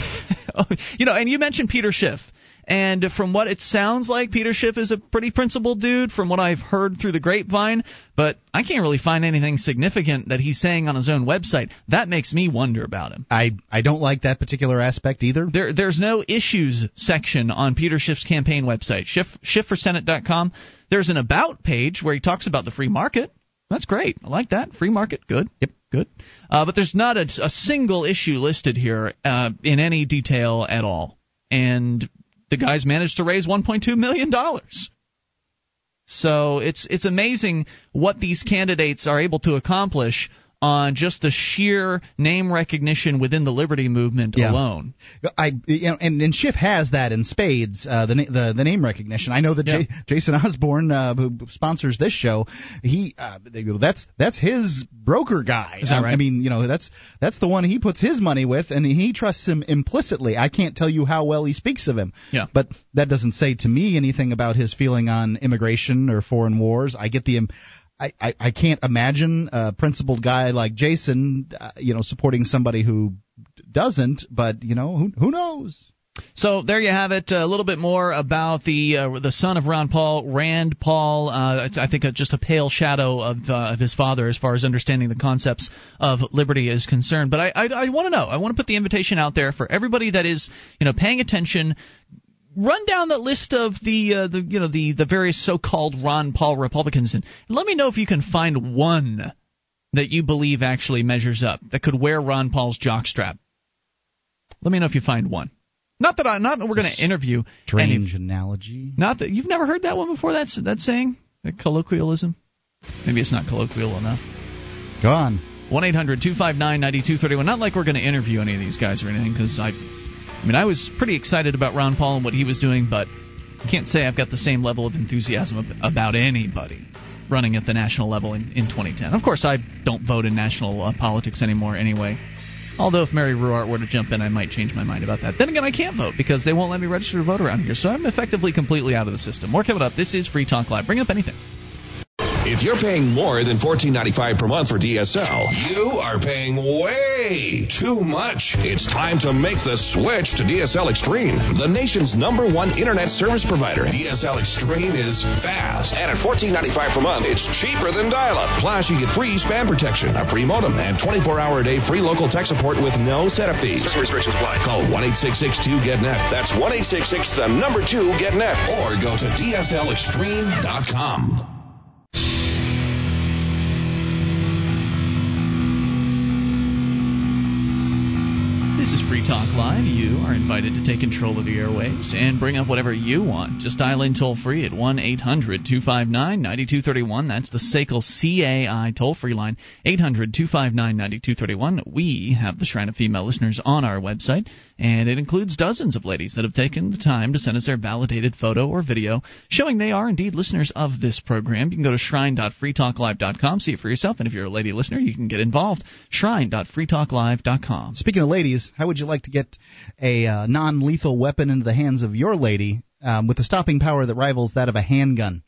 you know, and you mentioned Peter Schiff. And from what it sounds like, Peter Schiff is a pretty principled dude from what I've heard through the grapevine, but I can't really find anything significant that he's saying on his own website. That makes me wonder about him. I, I don't like that particular aspect either. There there's no issues section on Peter Schiff's campaign website, Schiff, schiffforsenate.com. There's an about page where he talks about the free market. That's great. I like that. Free market, good. Yep. Good. Uh, but there's not a, a, single issue listed here uh, in any detail at all. And the guys managed to raise 1.2 million dollars. So it's it's amazing what these candidates are able to accomplish on just the sheer name recognition within the liberty movement yeah. alone. I you know, and, and Schiff has that in spades. Uh, the, the the name recognition. I know that yeah. J- Jason Osborne, uh, who sponsors this show, he uh, that's that's his broker guy. Is that right? I mean, you know, that's that's the one he puts his money with, and he trusts him implicitly. I can't tell you how well he speaks of him. Yeah. But that doesn't say to me anything about his feeling on immigration or foreign wars. I get the I, I, can't imagine a principled guy like Jason, uh, you know, supporting somebody who doesn't. But you know, who who knows? So there you have it. A little bit more about the uh, the son of Ron Paul, Rand Paul. Uh, I think just a pale shadow of, uh, of his father as far as understanding the concepts of liberty is concerned. But I I, I want to know. I want to put the invitation out there for everybody that is you know paying attention, run down the list of the uh, the you know the the various so-called Ron Paul Republicans and let me know if you can find one that you believe actually measures up that could wear Ron Paul's jockstrap. Let me know if you find one. Not that I not that we're going to interview. Strange any, analogy. Not that you've never heard that one before. That's that saying, that colloquialism. Maybe it's not colloquial enough. Go on. One eight hundred two five nine ninety two thirty one. Not like we're going to interview any of these guys or anything, because I I mean, I was pretty excited about Ron Paul and what he was doing, but I can't say I've got the same level of enthusiasm about anybody running at the national level in, in 2010. Of course, I don't vote in national uh, politics anymore anyway. Although if Mary Ruwart were to jump in, I might change my mind about that. Then again, I can't vote because they won't let me register to vote around here, so I'm effectively completely out of the system. More coming up. This is Free Talk Live. Bring up anything. If you're paying more than $14.95 per month for DSL, you are paying way too much. It's time to make the switch to DSL Extreme, the nation's number one internet service provider. DSL Extreme is fast, and at $14.95 per month, it's cheaper than dial-up. Plus, you get free spam protection, a free modem, and 24-hour a day free local tech support with no setup fees. Some restrictions apply. Call 1-866-2-GET-NET. That's 1-866, the number two, GET-NET. Or go to DSLExtreme.com. This is Free Talk Live. You are invited to take control of the airwaves and bring up whatever you want. Just dial in toll free at 1 800 259 9231. That's the SACL CAI toll free line, 800 259 9231. We have the Shrine of Female Listeners on our website, and it includes dozens of ladies that have taken the time to send us their validated photo or video showing they are indeed listeners of this program. You can go to shrine.freetalklive.com, see it for yourself, and if you're a lady listener, you can get involved. Shrine.freetalklive.com. Speaking of ladies, how would you like to get a uh, non lethal weapon into the hands of your lady um, with a stopping power that rivals that of a handgun?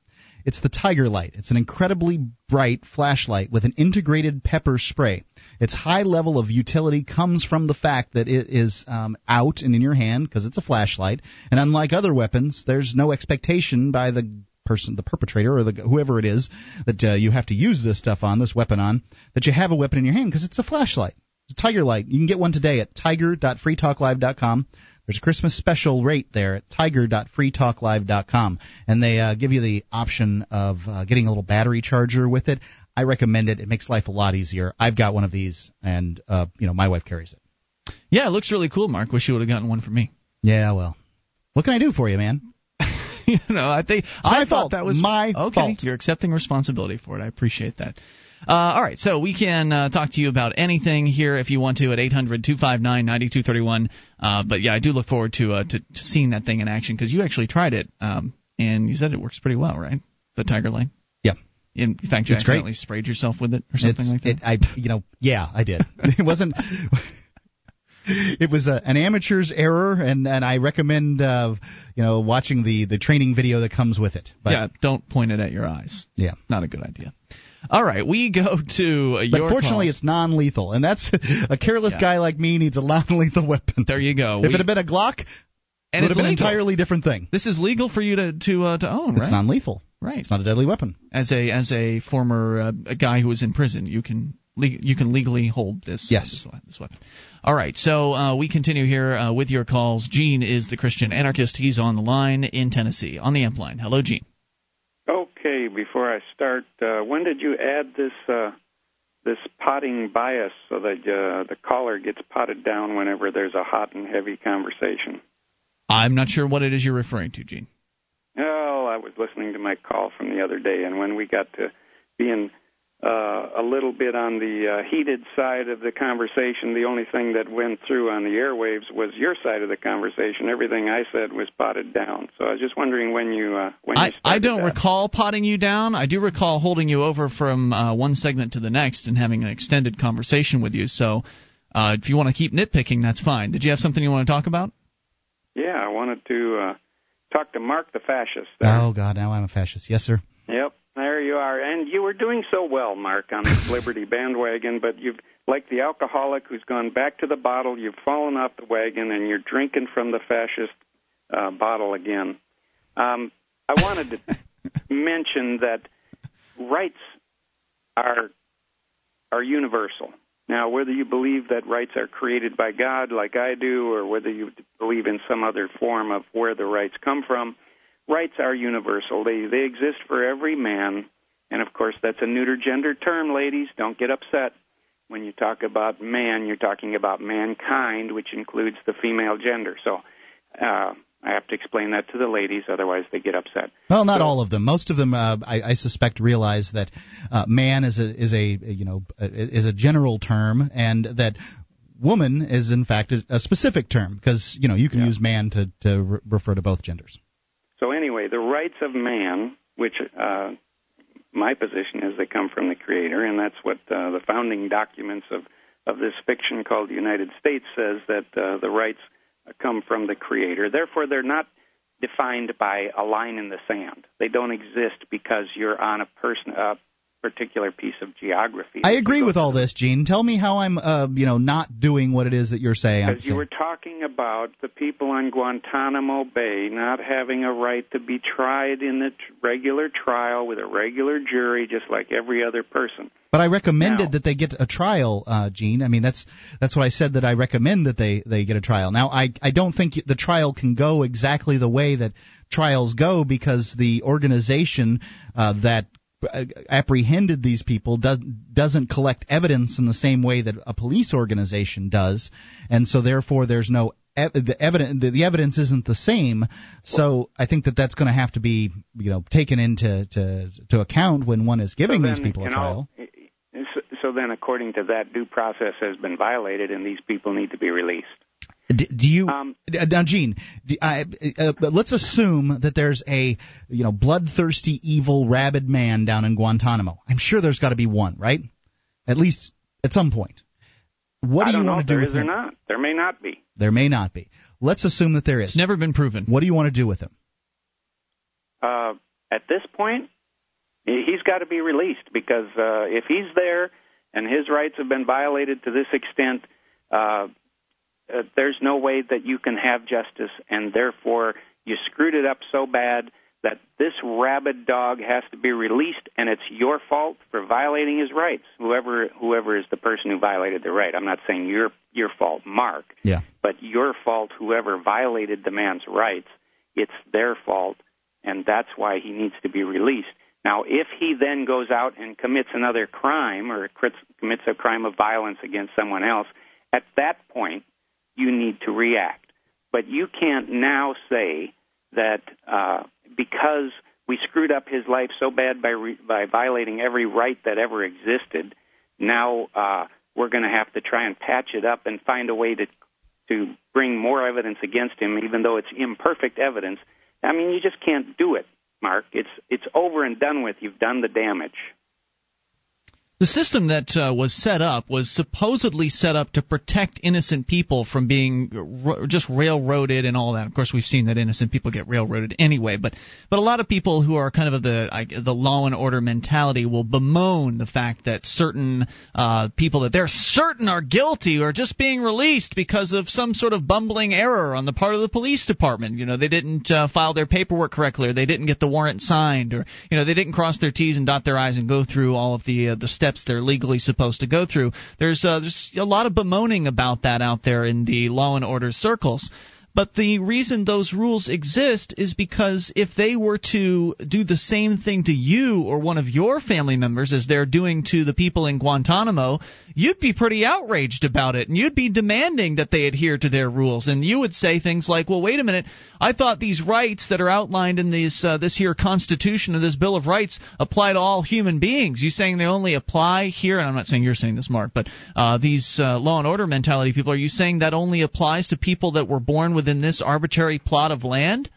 It's the Tiger Light. It's an incredibly bright flashlight with an integrated pepper spray. Its high level of utility comes from the fact that it is um, out and in your hand because it's a flashlight. And unlike other weapons, there's no expectation by the person, the perpetrator, or the whoever it is that uh, you have to use this stuff on, this weapon on, that you have a weapon in your hand because it's a flashlight. It's a Tiger Light. You can get one today at tiger.freetalklive.com. There's a Christmas special rate there at tiger.freetalklive.com, and they uh, give you the option of uh, getting a little battery charger with it. I recommend it. It makes life a lot easier. I've got one of these, and uh, you know my wife carries it. Yeah, it looks really cool, Mark. Wish you would have gotten one for me. Yeah, well, what can I do for you, man? you know, I think my I fault. thought that was My okay. fault. You're accepting responsibility for it. I appreciate that. Uh, all right, so we can uh, talk to you about anything here if you want to at 800-259-9231. Uh, but yeah, I do look forward to uh, to, to seeing that thing in action because you actually tried it, um, and you said it works pretty well, right? The Tiger Light. In fact, you It's great. accidentally sprayed yourself with it or something It's- like that. It, I, you know, yeah, I did. It wasn't. It was a, an amateur's error, and, and I recommend uh, you know watching the, the training video that comes with it. But yeah, don't point it at your eyes. yeah. Not a good idea. All right, we go to uh, But fortunately, calls. it's non-lethal, and that's a careless Yeah. guy like me needs a non-lethal weapon. there you go. if We- it had been a Glock, and it would it's have been an entirely different thing. This is legal for you to to uh, to own, It's right? non-lethal. Right. It's not a deadly weapon. As a as a former uh, a guy who was in prison, you can le- you can legally hold this Yes. this, this weapon. All right, so uh, we continue here uh, with your calls. Gene is the Christian anarchist. He's on the line in Tennessee on the amp line. Hello, Gene. Okay, before I start, uh, when did you add this uh, this potting bias so that uh, the caller gets potted down whenever there's a hot and heavy conversation? I'm not sure what it is you're referring to, Gene. Well, I was listening to my call from the other day, and when we got to being uh, a little bit on the uh, heated side of the conversation, the only thing that went through on the airwaves was your side of the conversation. Everything I said was potted down. So I was just wondering when you uh, when you I, started I don't that. recall potting you down. I do recall holding you over from uh, one segment to the next and having an extended conversation with you. So uh, if you want to keep nitpicking, that's fine. Did you have something you want to talk about? Yeah, I wanted to uh, talk to Mark the fascist. There. Oh God, now I'm a fascist. Yes, sir. Yep, there you are. And you were doing so well, Mark, on this Liberty bandwagon, but you've, like the alcoholic who's gone back to the bottle, you've fallen off the wagon and you're drinking from the fascist uh, bottle again. Um, I wanted to mention that rights are are universal. Now, whether you believe that rights are created by God, like I do, or whether you believe in some other form of where the rights come from, rights are universal. They they exist for every man, and of course that's a neuter gender term, ladies. Don't get upset. When you talk about man, you're talking about mankind, which includes the female gender. So uh, I have to explain that to the ladies, otherwise they get upset. Well, not So- all of them. Most of them, uh, I, I suspect, realize that uh, man is a is a you know uh, is a general term, and that woman is in fact a, a specific term because you know you can Yeah. use man to to re- refer to both genders. So anyway, the rights of man, which uh, my position is they come from the Creator, and that's what uh, the founding documents of of this fiction called the United States says that uh, the rights come from the Creator. Therefore, they're not defined by a line in the sand. They don't exist because you're on a person a particular piece of geography. I agree with all this, Gene. Tell me how I'm uh, you know not doing what it is that you're saying. Because you were talking about the people on Guantanamo Bay not having a right to be tried in the t- regular trial with a regular jury, just like every other person. But I recommended Now- that they get a trial, uh, Gene. I mean, that's that's what I said that I recommend that they they get a trial. Now, I I don't think the trial can go exactly the way that trials go because the organization uh, that Uh, apprehended these people does, doesn't collect evidence in the same way that a police organization does, and so therefore there's no ev- the evidence the, the evidence isn't the same. So I think that that's going to have to be you know taken into to to account when one is giving so these people a trial. so then, according to that, due process has been violated, and these people need to be released. D- do you Um, uh, now, Gene? Do, I, uh, uh, let's assume that there's a you know bloodthirsty, evil, rabid man down in Guantanamo. I'm sure there's got to be one, right? At least at some point. What do you don't know want if to do there with is or him? not. There may not be. There may not be. Let's assume that there is. It's never been proven. What do you want to do with him? uh, at this point, he- he's got to be released because uh, if he's there and his rights have been violated to this extent, uh, uh, there's no way that you can have justice, and therefore you screwed it up so bad that this rabid dog has to be released, and it's your fault for violating his rights. Whoever whoever is the person who violated the right, I'm not saying your your fault, Mark, Yeah. but your fault. Whoever violated the man's rights, it's their fault, and that's why he needs to be released. Now, if he then goes out and commits another crime or commits a crime of violence against someone else, at that point, you need to react. But you can't now say that uh, because we screwed up his life so bad by re- by violating every right that ever existed. Now uh, we're going to have to try and patch it up and find a way to to bring more evidence against him, even though it's imperfect evidence. I mean, you just can't do it, Mark. It's it's over and done with. You've done the damage. The system that uh, was set up was supposedly set up to protect innocent people from being just railroaded and all that. Of course, we've seen that innocent people get railroaded anyway. But but a lot of people who are kind of the the law and order mentality will bemoan the fact that certain uh, people that they're certain are guilty are just being released because of some sort of bumbling error on the part of the police department. You know, they didn't uh, file their paperwork correctly, or they didn't get the warrant signed, or you know, they didn't cross their T's and dot their I's and go through all of the uh, the steps steps they're legally supposed to go through. There's uh, there's a lot of bemoaning about that out there in the law and order circles. But the reason those rules exist is because if they were to do the same thing to you or one of your family members as they're doing to the people in Guantanamo, you'd be pretty outraged about it and you'd be demanding that they adhere to their rules. And you would say things like, well, wait a minute, I thought these rights that are outlined in this, uh, this here Constitution or this Bill of Rights apply to all human beings. You saying they only apply here? And I'm not saying you're saying this, Mark, but uh, these uh, law and order mentality people, are you saying that only applies to people that were born with within this arbitrary plot of land?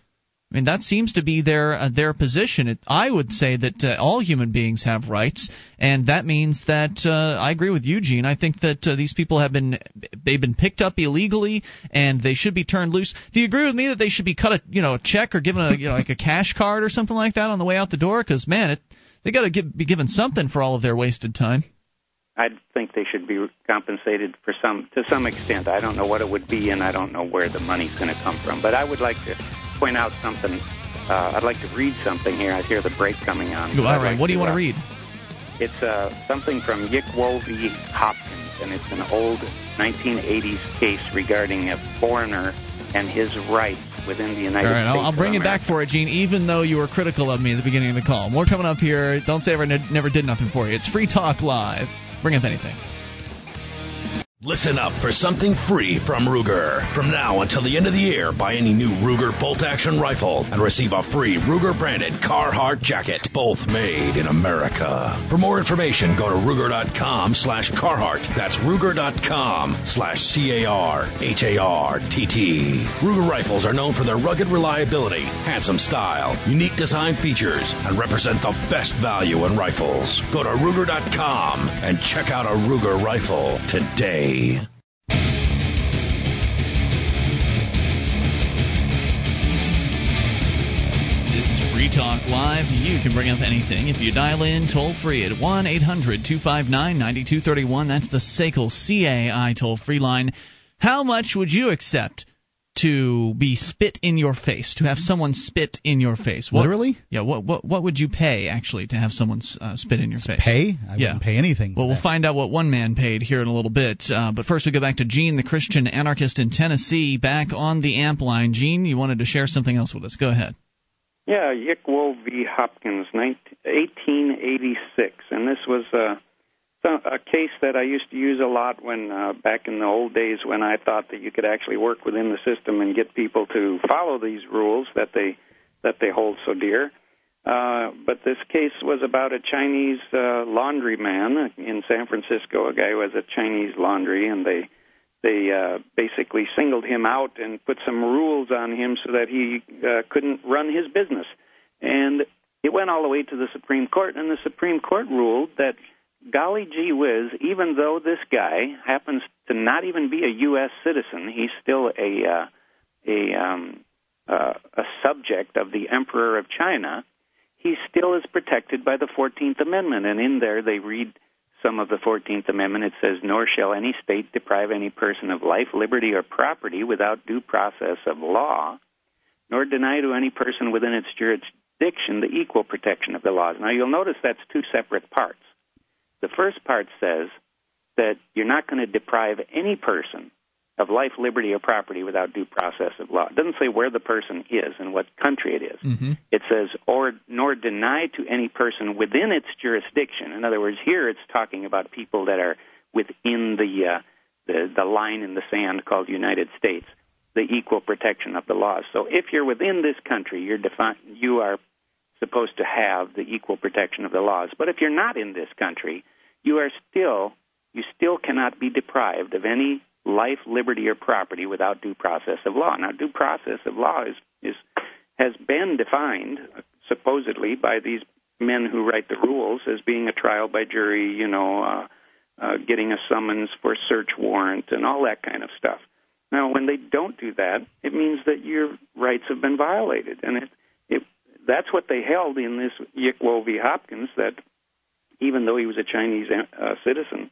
I mean, that seems to be their uh, their position. It, I would say that uh, all human beings have rights, and that means that uh, I agree with Eugene. I think that uh, these people have been they've been picked up illegally, and they should be turned loose. Do you agree with me that they should be cut a you know a check or given a you know like a cash card or something like that on the way out the door? Because man, it, they got to be given something for all of their wasted time. I think they should be compensated for some to some extent. I don't know what it would be, and I don't know where the money's going to come from. But I would like to point out something. Uh, I'd like to read something here. I hear the break coming on. All right. Like what do you want to read? It's uh, something from Yick Wo v. Hopkins, and it's an old 1980s case regarding a foreigner and his rights within the United All right, States. I'll, I'll bring it back for it, Gene. Even though you were critical of me at the beginning of the call, more coming up here. Don't say I never did nothing for you. It's Free Talk Live. Bring up anything. Listen up for something free from Ruger. From now until the end of the year, buy any new Ruger bolt action rifle and receive a free Ruger branded Carhartt jacket, both made in America. For more information, go to Ruger.com slash Carhartt. That's Ruger.com slash C A R H A R T T. Ruger rifles are known for their rugged reliability, handsome style, unique design features, and represent the best value in rifles. Go to Ruger.com and check out a Ruger rifle today. This is Free Talk Live. You can bring up anything if you dial in toll free at 1 800 259 9231. That's the SACL CAI toll free line. How much would you accept to be spit in your face, to have someone spit in your face? What, Literally? Yeah, what, what, what would you pay, actually, to have someone uh, spit in your face? Pay? I Yeah. wouldn't pay anything. Well, for we'll find out what one man paid here in a little bit. Uh, but first, we go back to Gene, the Christian anarchist in Tennessee, back on the amp line. Gene, you wanted to share something else with us. Go ahead. Yeah, Yick Wo v. Hopkins, 19, 1886, and this was uh, so- a case that I used to use a lot when uh, back in the old days when I thought that you could actually work within the system and get people to follow these rules that they that they hold so dear. Uh, but this case was about a Chinese uh, laundryman in San Francisco, a guy who has a Chinese laundry, and they they uh, basically singled him out and put some rules on him so that he uh, couldn't run his business. And it went all the way to the Supreme Court, and the Supreme Court ruled that, golly gee whiz, even though this guy happens to not even be a U.S. citizen, he's still a uh, a um, uh, a subject of the Emperor of China. He still is protected by the Fourteenth Amendment, and in there they read some of the 14th Amendment, it says, Nor shall any state deprive any person of life, liberty, or property without due process of law, nor deny to any person within its jurisdiction the equal protection of the laws. Now, you'll notice that's two separate parts. The first part says that you're not going to deprive any person of life, liberty, or property without due process of law. It doesn't say where the person is and what country it is. Mm-hmm. It says, or nor deny to any person within its jurisdiction. In other words, here it's talking about people that are within the uh, the, the line in the sand called United States. the equal protection of the laws. So if you're within this country, you're defi- you are supposed to have the equal protection of the laws. But if you're not in this country, you are still you still cannot be deprived of any life, liberty, or property without due process of law. Now, due process of law is, is has been defined supposedly by these men who write the rules as being a trial by jury, you know, uh, uh, getting a summons for search warrant and all that kind of stuff. Now, when they don't do that, it means that your rights have been violated, and it, it that's what they held in this Yick v. Hopkins. That even though he was a Chinese uh, citizen,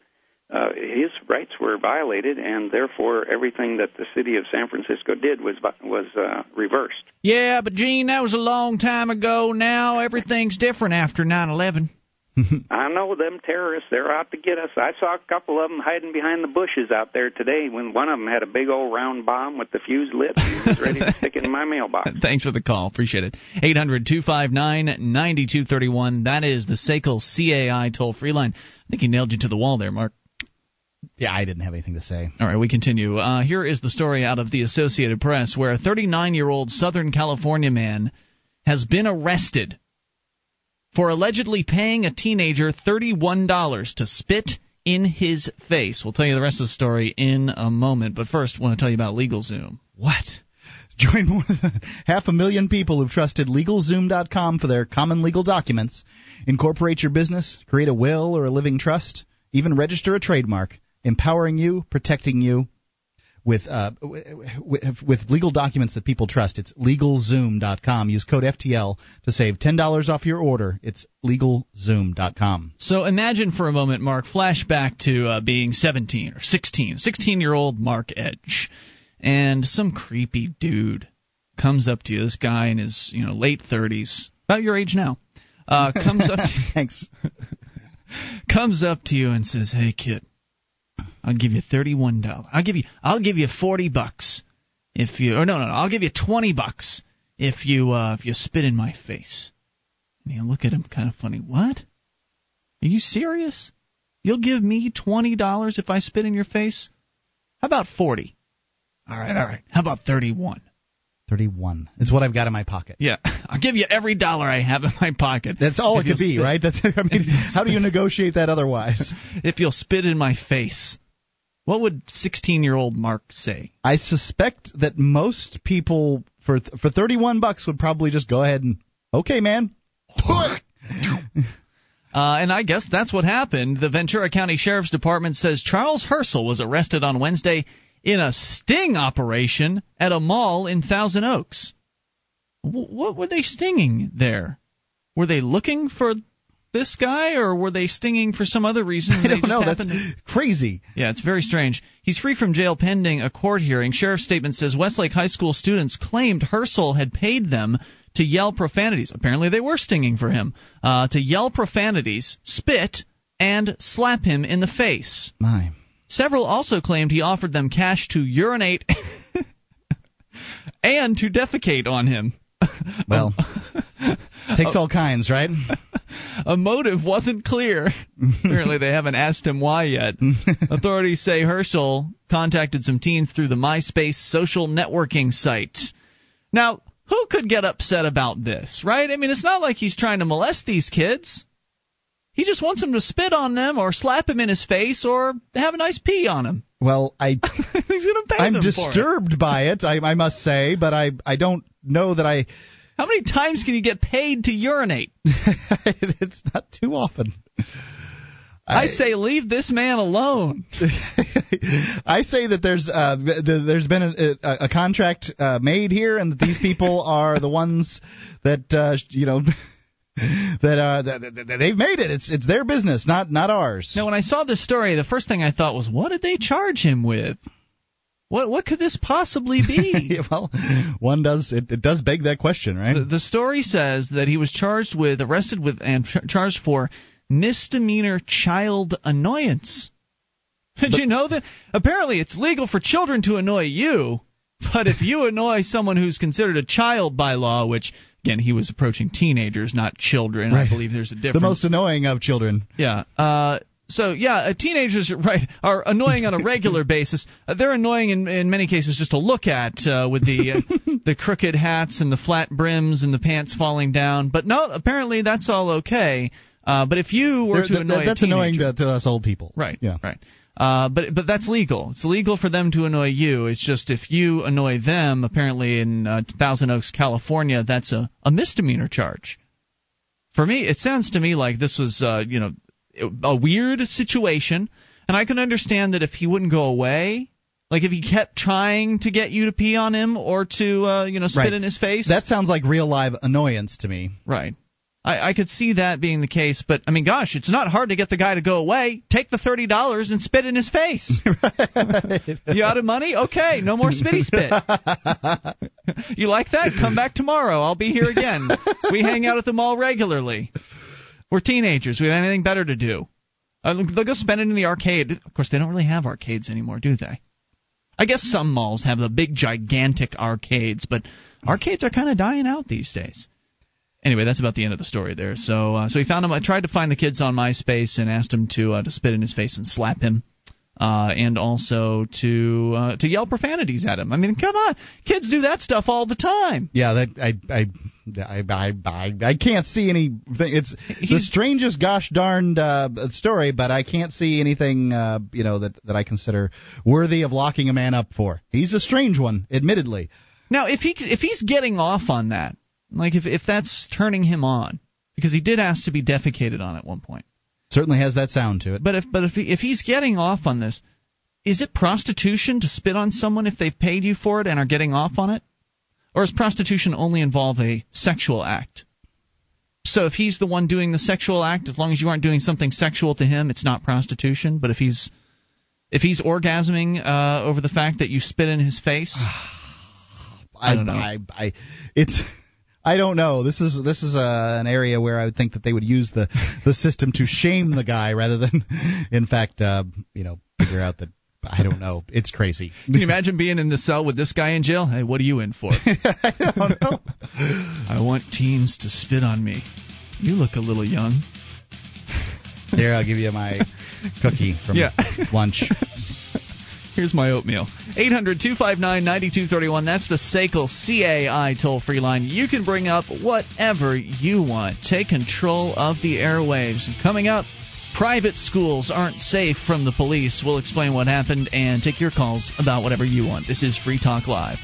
uh, his rights were violated, and therefore everything that the city of San Francisco did was was uh, reversed. Yeah, but Gene, that was a long time ago. Now everything's different after nine eleven. I know them terrorists. They're out to get us. I saw a couple of them hiding behind the bushes out there today when one of them had a big old round bomb with the fuse lit and was ready to stick it in my mailbox. Thanks for the call. Appreciate it. 800 259 9231. That is the SACL CAI toll free line. I think he nailed you to the wall there, Mark. Yeah, I didn't have anything to say. All right, we continue. Uh, here is the story out of the Associated Press where a 39 year old Southern California man has been arrested for allegedly paying a teenager $31 to spit in his face. We'll tell you the rest of the story in a moment, but first, I want to tell you about LegalZoom. What? Join more than half a million people who've trusted LegalZoom.com for their common legal documents. Incorporate your business, create a will or a living trust, even register a trademark empowering you, protecting you with uh, with, with legal documents that people trust. It's LegalZoom.com. Use code FTL to save ten dollars off your order. It's LegalZoom.com. So imagine for a moment, Mark, flashback to uh, being 17 or 16, 16 year old Mark Edge, and some creepy dude comes up to you. This guy in his you know late 30s, about your age now, uh, comes up. To, Thanks. comes up to you and says, "Hey, kid." I'll give you thirty-one dollars. I'll give you. I'll give you forty bucks if you. Or no, no, no. I'll give you twenty bucks if you. Uh, if you spit in my face. And you look at him kind of funny. What? Are you serious? You'll give me twenty dollars if I spit in your face? How about forty? All right, all right. How about thirty-one? 31 is what I've got in my pocket. Yeah, I'll give you every dollar I have in my pocket. That's all it could be, spit- right? That's I mean, how do you negotiate that otherwise? If you'll spit in my face. What would 16-year-old Mark say? I suspect that most people for for 31 bucks would probably just go ahead and okay, man. Uh, and I guess that's what happened. The Ventura County Sheriff's Department says Charles Herschel was arrested on Wednesday in a sting operation at a mall in Thousand Oaks. W- what were they stinging there? Were they looking for this guy, or were they stinging for some other reason? I don't know. That's to- crazy. yeah, it's very strange. He's free from jail pending a court hearing. Sheriff's statement says Westlake High School students claimed Herschel had paid them to yell profanities. Apparently, they were stinging for him uh, to yell profanities, spit, and slap him in the face. My. Several also claimed he offered them cash to urinate and to defecate on him. Well, takes all kinds, right? A motive wasn't clear. Apparently, they haven't asked him why yet. Authorities say Herschel contacted some teens through the MySpace social networking site. Now, who could get upset about this, right? I mean, it's not like he's trying to molest these kids. He just wants them to spit on them or slap him in his face or have a nice pee on him. Well, I he's going to pay I'm for it. disturbed by it. I, I must say, but I I don't know that I. How many times can you get paid to urinate? it's not too often. I say leave this man alone. I say that there's uh, th- there's been a, a, a contract uh, made here, and that these people are the ones that uh, you know that, uh, that, that- that they've made it. It's it's their business, not not ours. Now, when I saw this story, the first thing I thought was, what did they charge him with? What what could this possibly be? well, one does it, it does beg that question, right? the, the story says that he was charged with, arrested with, and ch- charged for misdemeanor child annoyance. Did you know that? Apparently, it's legal for children to annoy you, but if you annoy someone who's considered a child by law, which again he was approaching teenagers, not children, I believe there's a difference. the most annoying of children. Yeah. Uh, so yeah, uh, teenagers right are annoying on a regular basis. Uh, they're annoying in in many cases just to look at uh, with the uh, the crooked hats and the flat brims and the pants falling down. But no, apparently that's all okay. Uh, but if you were to th- annoy that's annoying to, to us old people. Right. Yeah. Right. Uh, but but that's legal. It's legal for them to annoy you. It's just if you annoy them, apparently in uh, Thousand Oaks, California, that's a, a misdemeanor charge. For me, it sounds to me like this was uh, you know a weird situation, and I can understand that if he wouldn't go away. Like if he kept trying to get you to pee on him or to uh, you know spit Right. in his face. That sounds like real live annoyance to me. Right. I, I could see that being the case, but I mean, gosh, it's not hard to get the guy to go away. Take the thirty dollars and spit in his face. you out of money? Okay, no more spitty spit. you like that? Come back tomorrow. I'll be here again. We hang out at the mall regularly. We're teenagers. We have anything better to do. Uh, they'll go spend it in the arcade. Of course, they don't really have arcades anymore, do they? I guess some malls have the big, gigantic arcades, but arcades are kind of dying out these days. Anyway, that's about the end of the story there. So, uh, so he found him. I tried to find the kids on MySpace and asked him to uh, to spit in his face and slap him, uh, and also to uh, to yell profanities at him. I mean, come on, kids do that stuff all the time. Yeah, that I I I I, I, I can't see any. It's the strangest gosh darned uh, story, but I can't see anything uh, you know that that I consider worthy of locking a man up for. He's a strange one, admittedly. Now, if he if he's getting off on that, like if if that's turning him on, because he did ask to be defecated on at one point. Certainly has that sound to it. But if but if he, if he's getting off on this, is it prostitution to spit on someone if they've paid you for it and are getting off on it, or is prostitution only involve a sexual act? So if he's the one doing the sexual act, as long as you aren't doing something sexual to him, it's not prostitution. But if he's if he's orgasming uh, over the fact that you spit in his face, I don't know. I, I, it's. I don't know. This is this is uh, an area where I would think that they would use the the system to shame the guy rather than, in fact, uh, you know, figure out that I don't know. It's crazy. can you imagine being in the cell with this guy in jail? Hey, what are you in for? I don't know. I want teens to spit on me. You look a little young. Here, I'll give you my cookie from Yeah. lunch. Here's my oatmeal. 800 259 9231. That's the SACL CAI toll free line. You can bring up whatever you want. Take control of the airwaves. Coming up, private schools aren't safe from the police. We'll explain what happened and take your calls about whatever you want. This is Free Talk Live.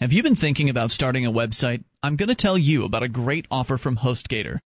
Have you been thinking about starting a website? I'm going to tell you about a great offer from HostGator.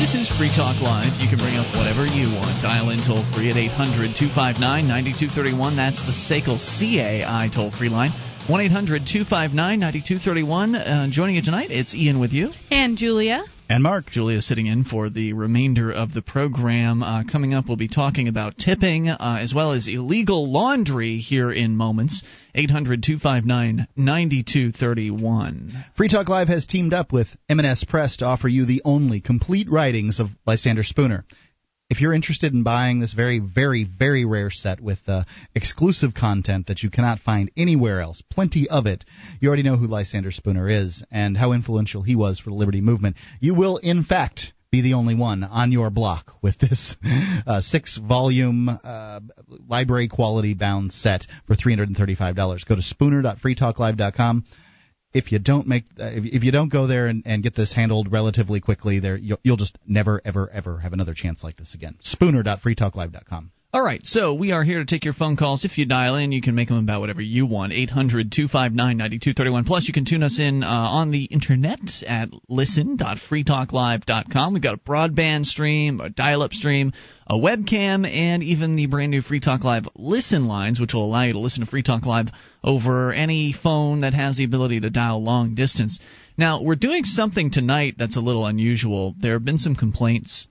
This is Free Talk Live. You can bring up whatever you want. Dial in toll free at 800 259 9231. That's the SACL CAI toll free line. 1 800 259 9231. Uh, Joining you tonight, it's Ian with you. And Julia. And Mark. Julia sitting in for the remainder of the program. Uh, coming up, we'll be talking about tipping uh, as well as illegal laundry here in moments. 800 259 9231. Free Talk Live has teamed up with M&S Press to offer you the only complete writings of Lysander Spooner. If you're interested in buying this very, very, very rare set with uh, exclusive content that you cannot find anywhere else, plenty of it, you already know who Lysander Spooner is and how influential he was for the Liberty Movement. You will, in fact, be the only one on your block with this uh, six volume uh, library quality bound set for $335. Go to spooner.freetalklive.com if you don't make uh, if, you don't go there and, and get this handled relatively quickly there you'll, you'll just never ever ever have another chance like this again. Spooner.freetalklive.com All right, so we are here to take your phone calls. If you dial in, you can make them about whatever you want. 800 259 9231. Plus, you can tune us in uh, on the internet at listen.freetalklive.com. We've got a broadband stream, a dial up stream, a webcam, and even the brand new Free Talk Live listen lines, which will allow you to listen to Free Talk Live over any phone that has the ability to dial long distance. Now, we're doing something tonight that's a little unusual. There have been some complaints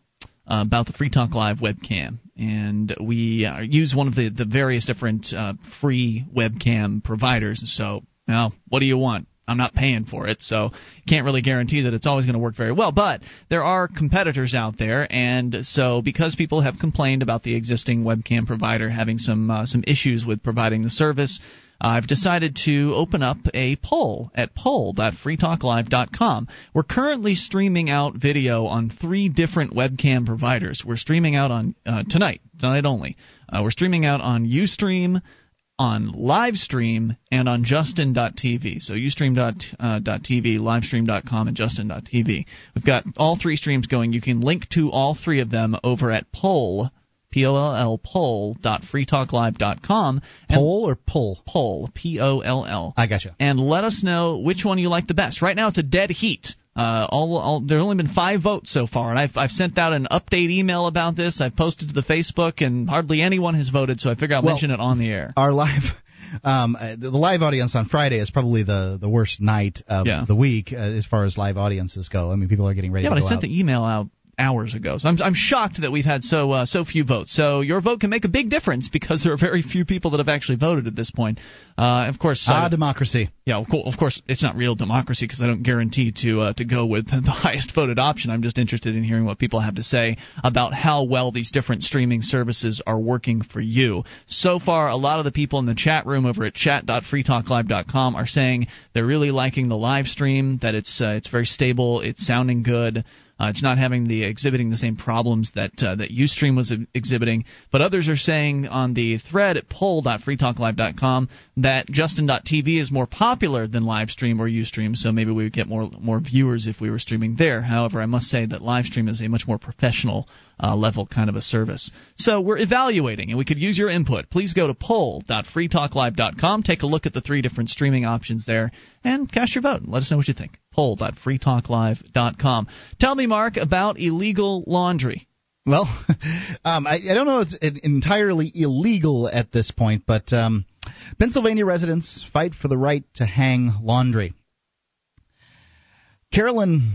uh, about the Free Talk Live webcam, and we uh, use one of the the various different uh, free webcam providers. So, now, what do you want? I'm not paying for it, so can't really guarantee that it's always going to work very well. But there are competitors out there, and so because people have complained about the existing webcam provider having some uh, some issues with providing the service, I've decided to open up a poll at poll.freetalklive.com. We're currently streaming out video on three different webcam providers. We're streaming out on uh, tonight, tonight only. Uh, we're streaming out on UStream, on Livestream, and on Justin.tv. So Ustream.tv, uh, Livestream.com, and Justin.tv. We've got all three streams going. You can link to all three of them over at poll P-O-L-L, poll.freetalklive.com. Poll or pull? Poll, P-O-L-L. I gotcha. And let us know which one you like the best. Right now it's a dead heat. Uh, all, all, there have only been five votes so far, and I've, I've sent out an update email about this. I've posted to the Facebook, and hardly anyone has voted, so I figure I'll well, mention it on the air. Our live um, uh, the, the live audience on Friday is probably the, the worst night of yeah. the week uh, as far as live audiences go. I mean, people are getting ready. Yeah, but I sent out. the email out hours ago. So I'm, I'm shocked that we've had so uh, so few votes. So your vote can make a big difference because there are very few people that have actually voted at this point. Uh, of course, ah, uh, democracy. Yeah, of course, it's not real democracy because I don't guarantee to uh, to go with the highest voted option. I'm just interested in hearing what people have to say about how well these different streaming services are working for you. So far, a lot of the people in the chat room over at chat.freetalklive.com are saying they're really liking the live stream. That it's uh, it's very stable, it's sounding good. Uh, it's not having the exhibiting the same problems that uh, that UStream was exhibiting. But others are saying on the thread at poll.freetalklive.com that Justin.tv is more popular than Livestream or UStream, so maybe we would get more more viewers if we were streaming there. However, I must say that Livestream is a much more professional uh, level kind of a service. So we're evaluating, and we could use your input. Please go to poll.freetalklive.com, take a look at the three different streaming options there, and cast your vote. and Let us know what you think. Poll.freetalklive.com. Tell me, Mark, about illegal laundry. Well, um, I, I, don't know if it's entirely illegal at this point, but um, Pennsylvania residents fight for the right to hang laundry. Carolyn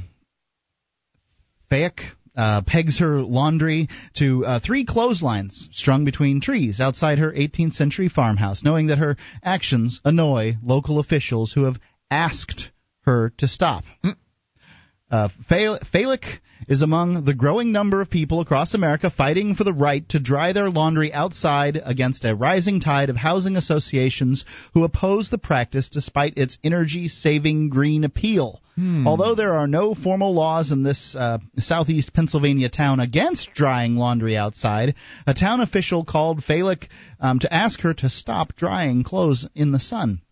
Fayek uh, pegs her laundry to uh, three clotheslines strung between trees outside her 18th century farmhouse, knowing that her actions annoy local officials who have asked her to stop. Mm. Uh, Felix is among the growing number of people across America fighting for the right to dry their laundry outside against a rising tide of housing associations who oppose the practice despite its energy saving green appeal. Hmm. Although there are no formal laws in this uh, southeast Pennsylvania town against drying laundry outside, a town official called Felix um, to ask her to stop drying clothes in the sun.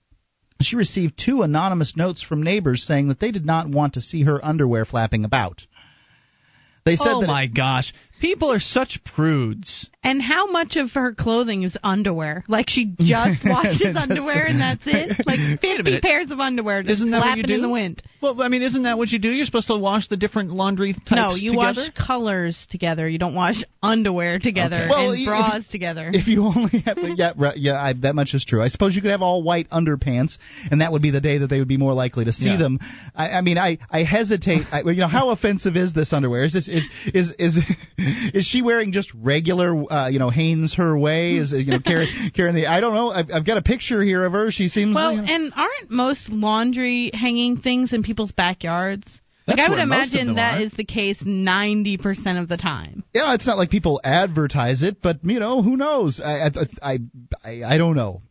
She received two anonymous notes from neighbors saying that they did not want to see her underwear flapping about. They said oh that my it, gosh. People are such prudes. And how much of her clothing is underwear? Like she just washes underwear and that's it? Like 50 pairs of underwear just isn't that flapping what you do? in the wind. Well, I mean, isn't that what you do? You're supposed to wash the different laundry types No, you together? wash colors together. You don't wash underwear together okay. well, and bras if, together. If you only have, yeah, yeah, I, that much is true. I suppose you could have all white underpants, and that would be the day that they would be more likely to see yeah. them. I, I mean, I, I hesitate. I, you know, how offensive is this underwear? Is this is is is is she wearing just regular, uh, you know, Hanes her way? Is you know carrying carrying the? I don't know. I've, I've got a picture here of her. She seems well. You know, and aren't most laundry hanging things in people's backyards? That's like I would imagine that are. is the case 90% of the time. Yeah, it's not like people advertise it, but you know, who knows? I I I, I don't know.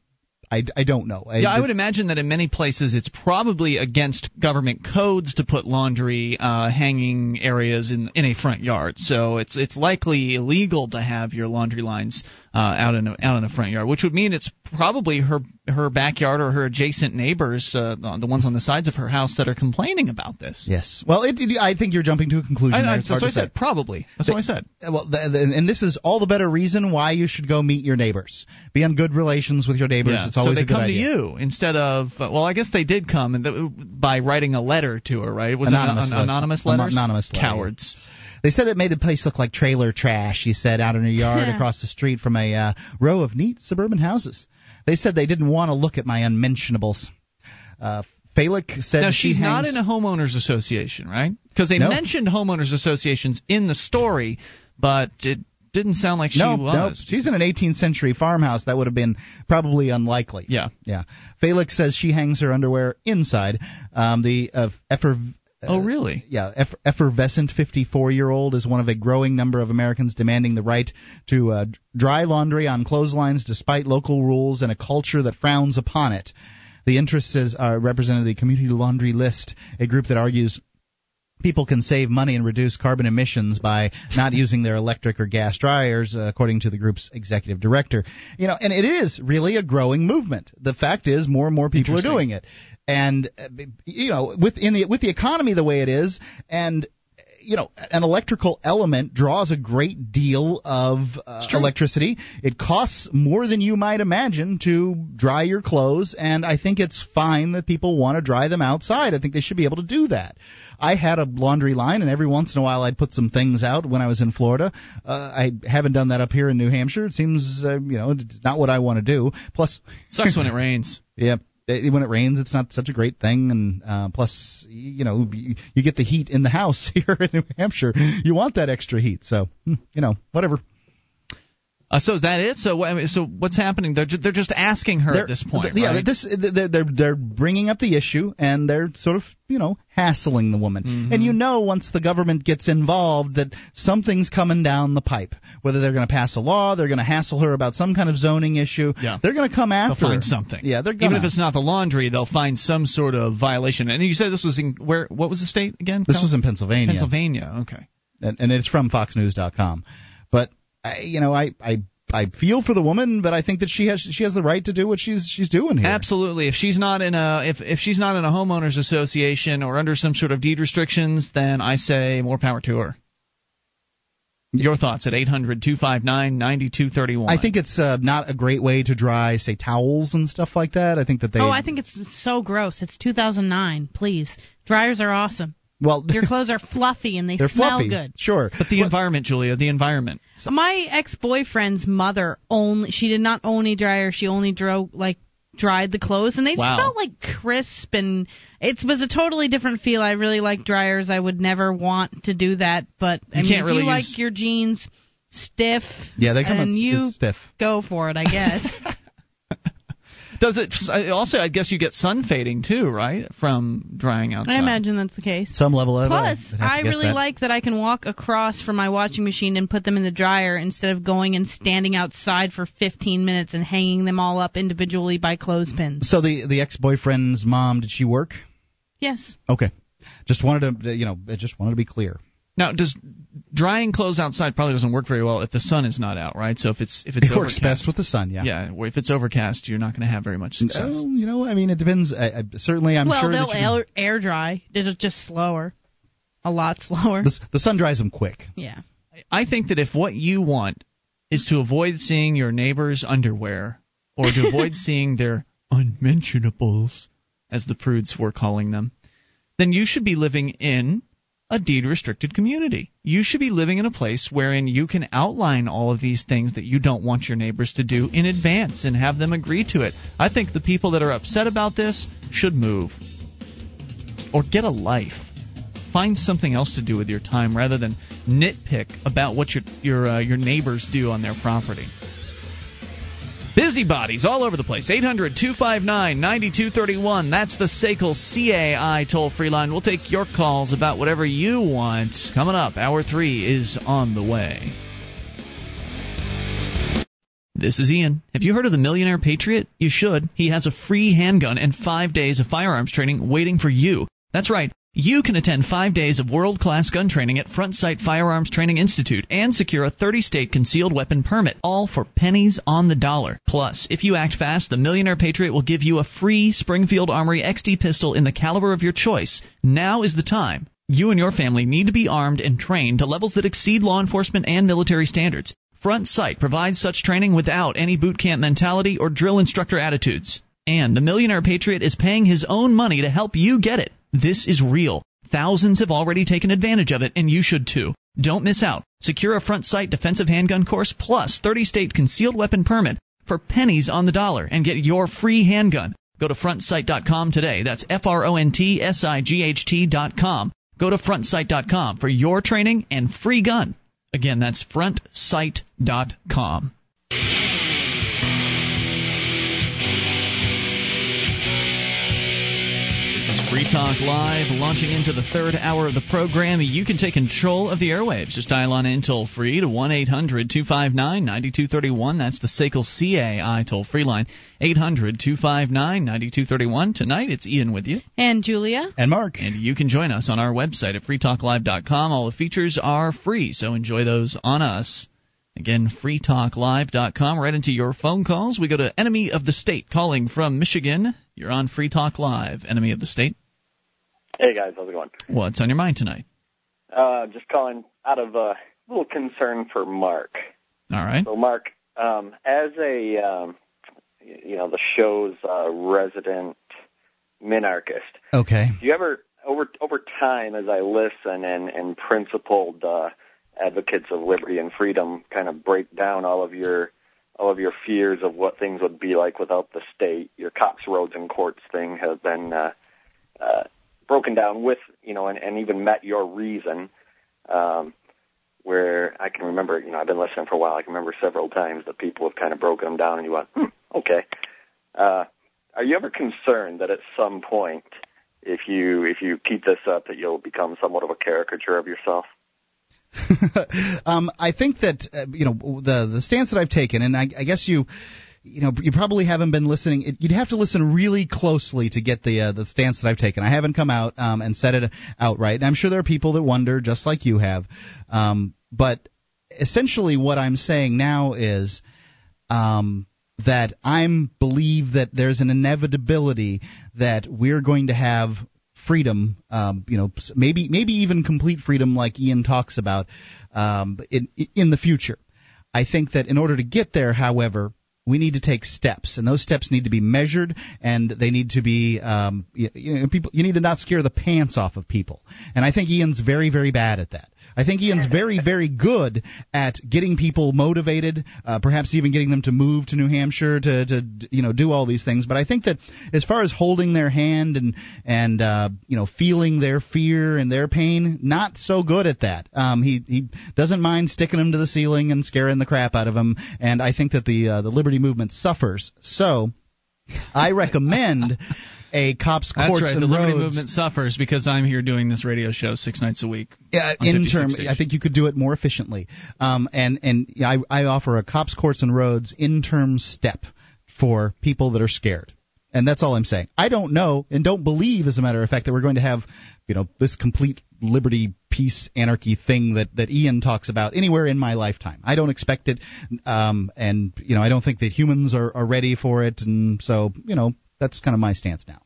I, I don't know. I, yeah, I would imagine that in many places it's probably against government codes to put laundry uh, hanging areas in in a front yard. So it's it's likely illegal to have your laundry lines uh, out in a, out in a front yard, which would mean it's probably her her backyard or her adjacent neighbors, uh, the ones on the sides of her house that are complaining about this. Yes. Well, it, it, I think you're jumping to a conclusion. I, I, that's what I said. Probably. That's what I said. Well, the, the, and this is all the better reason why you should go meet your neighbors. Be on good relations with your neighbors. Yeah. It's always so they a good come to you instead of. Uh, well, I guess they did come and the, by writing a letter to her, right? Was anonymous it an, anonymous letters? Anonymous letter. Cowards. They said it made the place look like trailer trash, he said, out in her yard across the street from a uh, row of neat suburban houses. They said they didn't want to look at my unmentionables. Uh, Felix said now she's she not in a homeowners association, right? Because they no. mentioned homeowners associations in the story, but it didn't sound like she no, was. no, she's in an 18th century farmhouse. That would have been probably unlikely. Yeah, yeah. Felix says she hangs her underwear inside. Um, the uh, effer- Oh, really? Yeah, eff- effervescent 54-year-old is one of a growing number of Americans demanding the right to uh, dry laundry on clotheslines despite local rules and a culture that frowns upon it. The interests is, uh, represented the Community Laundry List, a group that argues people can save money and reduce carbon emissions by not using their electric or gas dryers, uh, according to the group's executive director. You know, and it is really a growing movement. The fact is, more and more people are doing it, and uh, you know, with in the with the economy the way it is, and you know, an electrical element draws a great deal of uh, electricity. It costs more than you might imagine to dry your clothes, and I think it's fine that people want to dry them outside. I think they should be able to do that. I had a laundry line, and every once in a while I'd put some things out when I was in Florida. Uh, I haven't done that up here in New Hampshire. It seems, uh, you know, not what I want to do. Plus, sucks when it rains. Yeah, when it rains, it's not such a great thing, and uh, plus, you know, you, you get the heat in the house here in New Hampshire. You want that extra heat, so hmm, you know, whatever. Uh, so is that it? So I mean, so what's happening? They're ju- they're just asking her they're, at this point. Yeah, right? this they're, they're they're bringing up the issue and they're sort of you know hassling the woman. Mm-hmm. And you know once the government gets involved that something's coming down the pipe. Whether they're going to pass a law, they're going to hassle her about some kind of zoning issue. Yeah. they're going to come after. They'll find her. something. Yeah, they're even if it's not the laundry, they'll find some sort of violation. And you said this was in where? What was the state again? This Cal- was in Pennsylvania. Pennsylvania. Okay. and, and it's from FoxNews.com. But I, you know, I I I feel for the woman, but I think that she has she has the right to do what she's she's doing here. Absolutely. If she's not in a if if she's not in a homeowners association or under some sort of deed restrictions, then I say more power to her. Your thoughts at 800-259-9231. I think it's uh, not a great way to dry, say, towels and stuff like that. I think that they. Oh, I think it's so gross. It's 2009. Please, dryers are awesome. Well, Your clothes are fluffy and they they're smell fluffy. good. Sure, but the environment, Julia, the environment. My ex-boyfriend's mother only she did not own a dryer. She only drove like dried the clothes and they Wow. felt like crisp and it was a totally different feel. I really like dryers. I would never want to do that, but I You mean can't if really you use- like your jeans stiff Yeah, they come and in- you stiff. go for it, I guess. Does it also? I guess you get sun fading too, right, from drying outside. I imagine that's the case. Some level of Plus, I'd have to I really that. like that I can walk across from my washing machine and put them in the dryer instead of going and standing outside for 15 minutes and hanging them all up individually by clothespins. So the the ex boyfriend's mom did she work? Yes. Okay, just wanted to you know I just wanted to be clear. Now, does drying clothes outside probably doesn't work very well if the sun is not out, right? So if it's if it's It works best with the sun. Yeah. yeah, if it's overcast, you're not going to have very much success. Oh, you know, I mean, it depends. I, I, certainly, I'm well, sure they'll that air, air dry. It'll just slower. A lot slower. the, the sun dries them quick. yeah. I think that if what you want is to avoid seeing your neighbor's underwear or to avoid seeing their unmentionables, as the prudes were calling them, then you should be living in a deed restricted community. You should be living in a place wherein you can outline all of these things that you don't want your neighbors to do in advance and have them agree to it. I think the people that are upset about this should move or get a life. Find something else to do with your time rather than nitpick about what your your uh, your neighbors do on their property. Busybodies all over the place. 800 259 9231. That's the SACL CAI toll free line. We'll take your calls about whatever you want. Coming up, hour three is on the way. This is Ian. Have you heard of the Millionaire Patriot? You should. He has a free handgun and five days of firearms training waiting for you. That's right. You can attend five days of world class gun training at Front Sight Firearms Training Institute and secure a 30 state concealed weapon permit, all for pennies on the dollar. Plus, if you act fast, the Millionaire Patriot will give you a free Springfield Armory XD pistol in the caliber of your choice. Now is the time. You and your family need to be armed and trained to levels that exceed law enforcement and military standards. Front Sight provides such training without any boot camp mentality or drill instructor attitudes. And the Millionaire Patriot is paying his own money to help you get it. This is real. Thousands have already taken advantage of it, and you should too. Don't miss out. Secure a front sight defensive handgun course plus 30 state concealed weapon permit for pennies on the dollar and get your free handgun. Go to frontsight.com today. That's F R O N T S I G H T.com. Go to frontsight.com for your training and free gun. Again, that's frontsight.com. is Free Talk Live, launching into the third hour of the program. You can take control of the airwaves. Just dial on in toll free to 1 800 259 9231. That's the SACL CAI toll free line. 800 259 9231. Tonight, it's Ian with you. And Julia. And Mark. And you can join us on our website at freetalklive.com. All the features are free, so enjoy those on us. Again, freetalklive.com. Right into your phone calls. We go to Enemy of the State calling from Michigan. You're on Free Talk Live, Enemy of the State. Hey guys, how's it going? What's on your mind tonight? Uh, just calling out of a little concern for Mark. All right. So, Mark, um, as a um, you know the show's uh, resident minarchist, Okay. do you ever over over time, as I listen and and principled uh, advocates of liberty and freedom, kind of break down all of your of your fears of what things would be like without the state. Your cops, roads, and courts thing has been uh, uh, broken down with you know, and, and even met your reason. Um, where I can remember, you know, I've been listening for a while. I can remember several times that people have kind of broken them down, and you went, hmm, okay. Uh, are you ever concerned that at some point, if you if you keep this up, that you'll become somewhat of a caricature of yourself? Um, I think that uh, you know the the stance that I've taken, and I, I guess you. You know, you probably haven't been listening. It, you'd have to listen really closely to get the uh, the stance that I've taken. I haven't come out um, and said it outright. And I'm sure there are people that wonder, just like you have. Um, but essentially, what I'm saying now is um, that I'm believe that there's an inevitability that we're going to have freedom, um, you know, maybe maybe even complete freedom, like Ian talks about, um, in in the future. I think that in order to get there, however, we need to take steps, and those steps need to be measured, and they need to be, um, you, you know, people. You need to not scare the pants off of people, and I think Ian's very, very bad at that. I think Ian's very, very good at getting people motivated, uh, perhaps even getting them to move to New Hampshire to, to, you know, do all these things. But I think that as far as holding their hand and and uh, you know feeling their fear and their pain, not so good at that. Um, he he doesn't mind sticking them to the ceiling and scaring the crap out of them. And I think that the uh, the liberty movement suffers. So I recommend. A cops, That's courts, right. and The Liberty roads. Movement suffers because I'm here doing this radio show six nights a week. Yeah, in term. I think you could do it more efficiently. Um, and and I, I offer a cops, courts, and roads in term step for people that are scared. And that's all I'm saying. I don't know and don't believe, as a matter of fact, that we're going to have, you know, this complete liberty, peace, anarchy thing that, that Ian talks about anywhere in my lifetime. I don't expect it, um, and you know, I don't think that humans are, are ready for it, and so you know, that's kind of my stance now.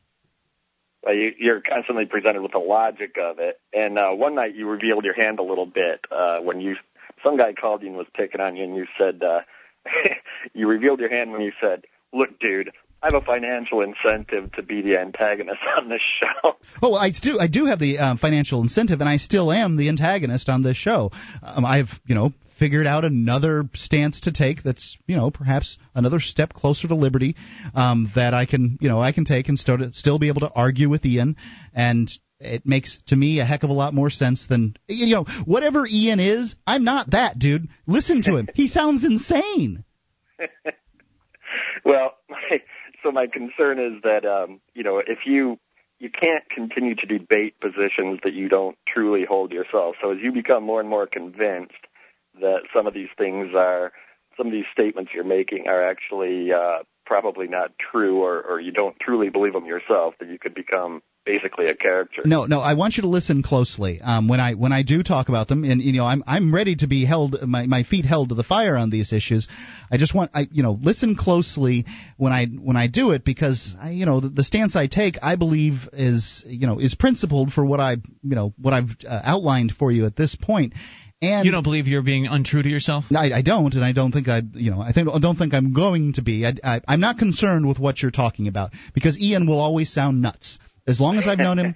Uh, you, you're constantly presented with the logic of it. And uh, one night you revealed your hand a little bit uh, when you some guy called you and was picking on you, and you said uh, you revealed your hand when you said, "Look, dude." I have a financial incentive to be the antagonist on this show. Oh, well, I do. I do have the uh, financial incentive, and I still am the antagonist on this show. Um, I've, you know, figured out another stance to take. That's, you know, perhaps another step closer to liberty um, that I can, you know, I can take and still still be able to argue with Ian, and it makes to me a heck of a lot more sense than, you know, whatever Ian is. I'm not that dude. Listen to him. he sounds insane. well, so my concern is that um, you know if you you can't continue to debate positions that you don't truly hold yourself. So as you become more and more convinced that some of these things are some of these statements you're making are actually uh, probably not true, or, or you don't truly believe them yourself, that you could become basically a character. No, no. I want you to listen closely um, when I when I do talk about them, and you know, I'm I'm ready to be held my, my feet held to the fire on these issues. I just want I you know listen closely when I when I do it because I, you know the, the stance I take I believe is you know is principled for what I you know what I've uh, outlined for you at this point. And you don't believe you're being untrue to yourself? I, I don't, and I don't think I, you know, I think I don't think I'm going to be. I, I, I'm not concerned with what you're talking about because Ian will always sound nuts. As long as I've known him,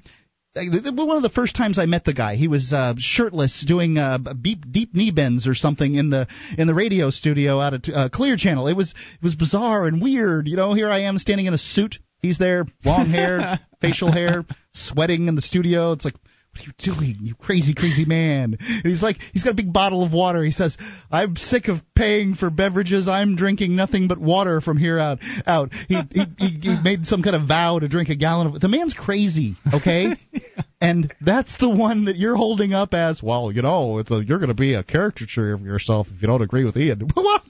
one of the first times I met the guy, he was uh, shirtless doing uh, deep deep knee bends or something in the in the radio studio out at uh, Clear Channel. It was it was bizarre and weird. You know, here I am standing in a suit. He's there, long hair, facial hair, sweating in the studio. It's like, what are you doing, you crazy, crazy man? And he's like, he's got a big bottle of water. He says, I'm sick of paying for beverages. I'm drinking nothing but water from here out. Out. He he, he, he made some kind of vow to drink a gallon of. The man's crazy, okay? and that's the one that you're holding up as, well, you know, it's a, you're going to be a caricature of yourself if you don't agree with Ian. what?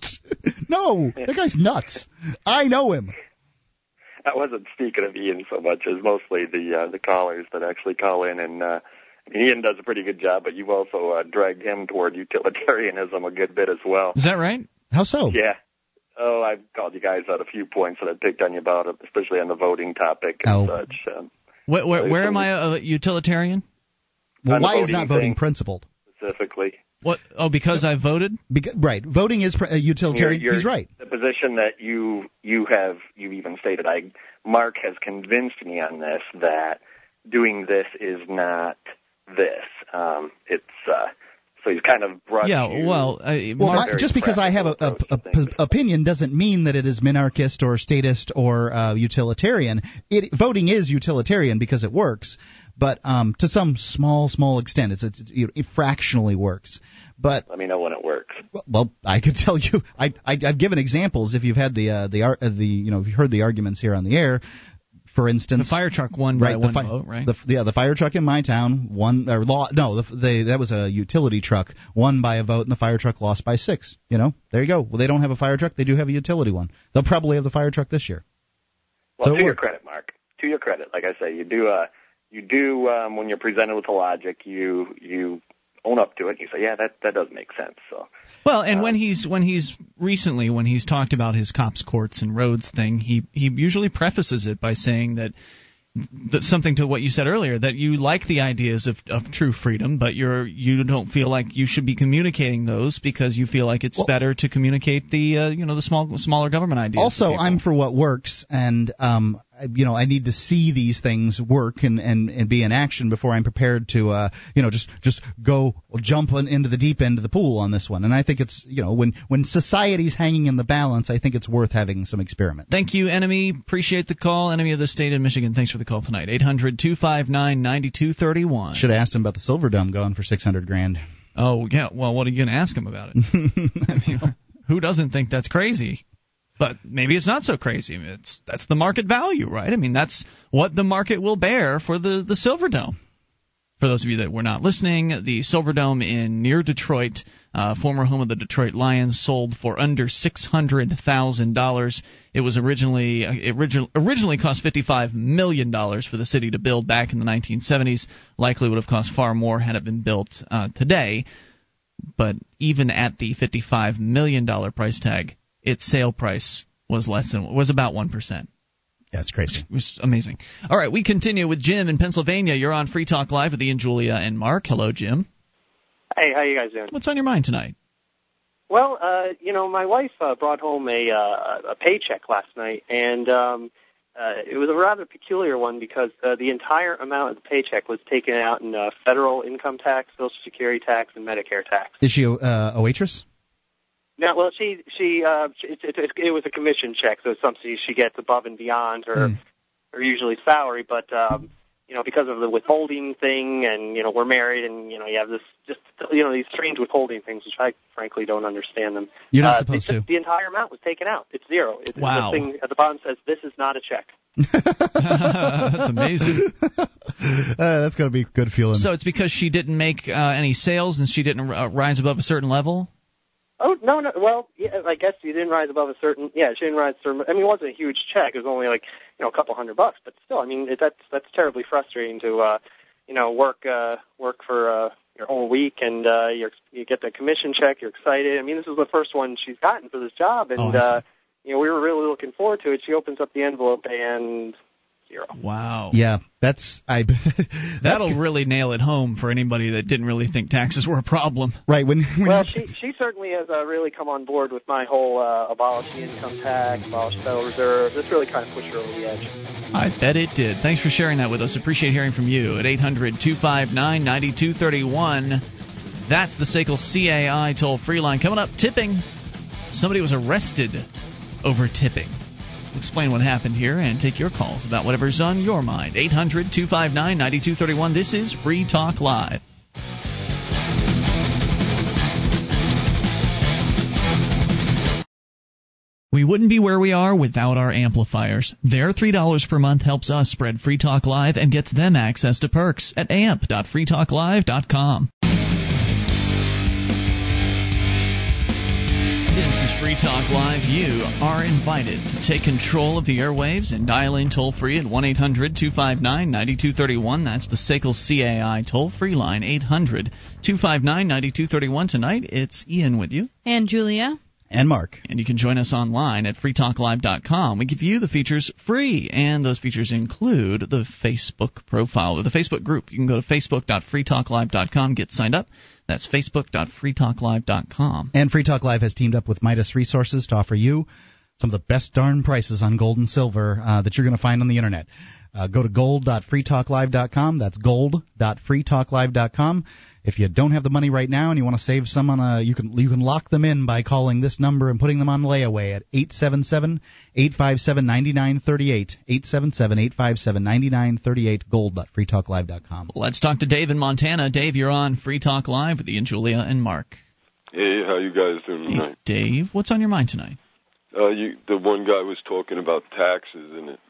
no, that guy's nuts. I know him. I wasn't speaking of Ian so much as mostly the uh, the callers that actually call in, and uh, Ian does a pretty good job, but you've also uh, dragged him toward utilitarianism a good bit as well. Is that right? How so? Yeah. Oh, I've called you guys out a few points that I picked on you about, especially on the voting topic and Oh. such. Um, Where, where, where am I a utilitarian? Well, why is not voting principled? specifically, What? Oh, because I voted. Beca- right, voting is pr- uh, utilitarian. You're- He's you're- right. The position that you you have you even stated, I Mark has convinced me on this that doing this is not this. Um, it's uh, so he's kind of brought Yeah. you Well, uh, Well, Mark, my, just because I have a, a, practical a, approach to things. opinion doesn't mean that it is minarchist or statist or uh, utilitarian. It, voting is utilitarian because it works, but um, to some small, small extent, it's, it's you know, it fractionally works. But Let me know when it works. well, I could tell you, I, I I've given examples if you've had the uh, the uh, the you know if you've heard the arguments here on the air. For instance, the fire truck won right, by the one fi- vote, right? The, yeah, the fire truck in my town won or law. No, the, they that was a utility truck won by a vote, and the fire truck lost by six. You know, there you go. Well, they don't have a fire truck; they do have a utility one. They'll probably have the fire truck this year. Well, So to your credit, Mark. To your credit, like I say, you do. Uh, you do um, when you're presented with the logic, you you own up to it. You say, yeah, that that does make sense. So Well, and when he's when he's recently when he's talked about his cops courts and roads thing, he he usually prefaces it by saying that that something to what you said earlier that you like the ideas of, of true freedom, but you're you don't feel like you should be communicating those because you feel like it's Well- better to communicate the uh, you know the small smaller government ideas. Also. I'm for what works, and um, I- you know, I need to see these things work and, and, and be in action before I'm prepared to, uh, you know, just just go jump into the deep end of the pool on this one. And I think it's, you know, when when society's hanging in the balance, I think it's worth having some experiment. Thank you, enemy. Appreciate the call, enemy of the state of Michigan. Thanks for the call tonight. 800-259-9231. Should have asked him about the Silverdome going for six hundred grand. Oh yeah. Well, what are you going to ask him about it? I mean, who doesn't think that's crazy? But maybe it's not so crazy. It's that's the market value, right? I mean, that's what the market will bear for the the Silverdome. For those of you that were not listening, the Silverdome in near Detroit, uh, former home of the Detroit Lions, sold for under six hundred thousand dollars. It was originally uh, it origi- originally cost fifty five million dollars for the city to build back in the nineteen seventies. Likely would have cost far more had it been built uh, today. But even at the fifty five million dollar price tag, its sale price was less than was about one percent. Yeah, it's crazy. It was amazing. All right, we continue with Jim in Pennsylvania. You're on Free Talk Live with Ian, Julia, and Mark. Hello, Jim. Hey, how you guys doing? What's on your mind tonight? Well, uh, you know, my wife uh, brought home a uh, a paycheck last night, and um, uh, it was a rather peculiar one because uh, the entire amount of the paycheck was taken out in uh, federal income tax, Social Security tax, and Medicare tax. Is she a, uh, a waitress? Now, well, she she uh, it, it, it was a commission check, so it's something she gets above and beyond her Hmm. her usually salary, but um, you know, because of the withholding thing, and you know, we're married, and you know, you have this just you know these strange withholding things, which I frankly don't understand them. You're not uh, supposed just, to. The entire amount was taken out. It's zero. It's, Wow. The thing at the bottom says this is not a check. That's amazing. uh, that's gonna be good feeling. So it's because she didn't make uh, any sales and she didn't uh, rise above a certain level. Oh no, no. Well, yeah, I guess you didn't rise above a certain. Yeah, she didn't rise. Certain, I mean, it wasn't a huge check. It was only like you know a couple hundred bucks, but still, I mean, it, that's that's terribly frustrating to uh, you know work uh, work for uh, your whole week and uh, you you get the commission check. You're excited. I mean, this is the first one she's gotten for this job, and Oh, uh, you know we were really looking forward to it. She opens up the envelope and zero. Wow. yeah, that's I. that's That'll really nail it home for anybody that didn't really think taxes were a problem. right when. when Well, she she certainly has uh, really come on board with my whole uh, abolish the income tax, abolish the Federal Reserve. This really kind of pushed her over the edge. I bet it did. Thanks for sharing that with us. Appreciate hearing from you at 800 259 9231. That's the SACL CAI toll free line. Coming up, tipping. Somebody was arrested over tipping. Explain what happened here and take your calls about whatever's on your mind. 800 259 9231. This is Free Talk Live. We wouldn't be where we are without our amplifiers. Their $3 per month helps us spread Free Talk Live and gets them access to perks at amp.freetalklive.com. Free Talk Live. You are invited to take control of the airwaves and dial in toll free at 1 800 259 9231. That's the SACL CAI toll free line, 800 259 9231. Tonight, it's Ian with you. And Julia. And Mark. And you can join us online at freetalklive.com. We give you the features free, and those features include the Facebook profile or the Facebook group. You can go to facebook.freetalklive.com, get signed up. That's facebook.freetalklive.com. And Free Talk Live has teamed up with Midas Resources to offer you some of the best darn prices on gold and silver uh, that you're going to find on the internet. Uh, go to gold.freetalklive.com. That's gold.freetalklive.com. If you don't have the money right now and you want to save some on a, you can you can lock them in by calling this number and putting them on layaway at 877-857-9938. 877-857-9938 gold.freetalklive.com. Let's talk to Dave in Montana. Dave, you're on Free Talk Live with Ian, Julia, and Mark. Hey, how you guys doing tonight? Hey, Dave, what's on your mind tonight? Uh, you, the one guy was talking about taxes, and it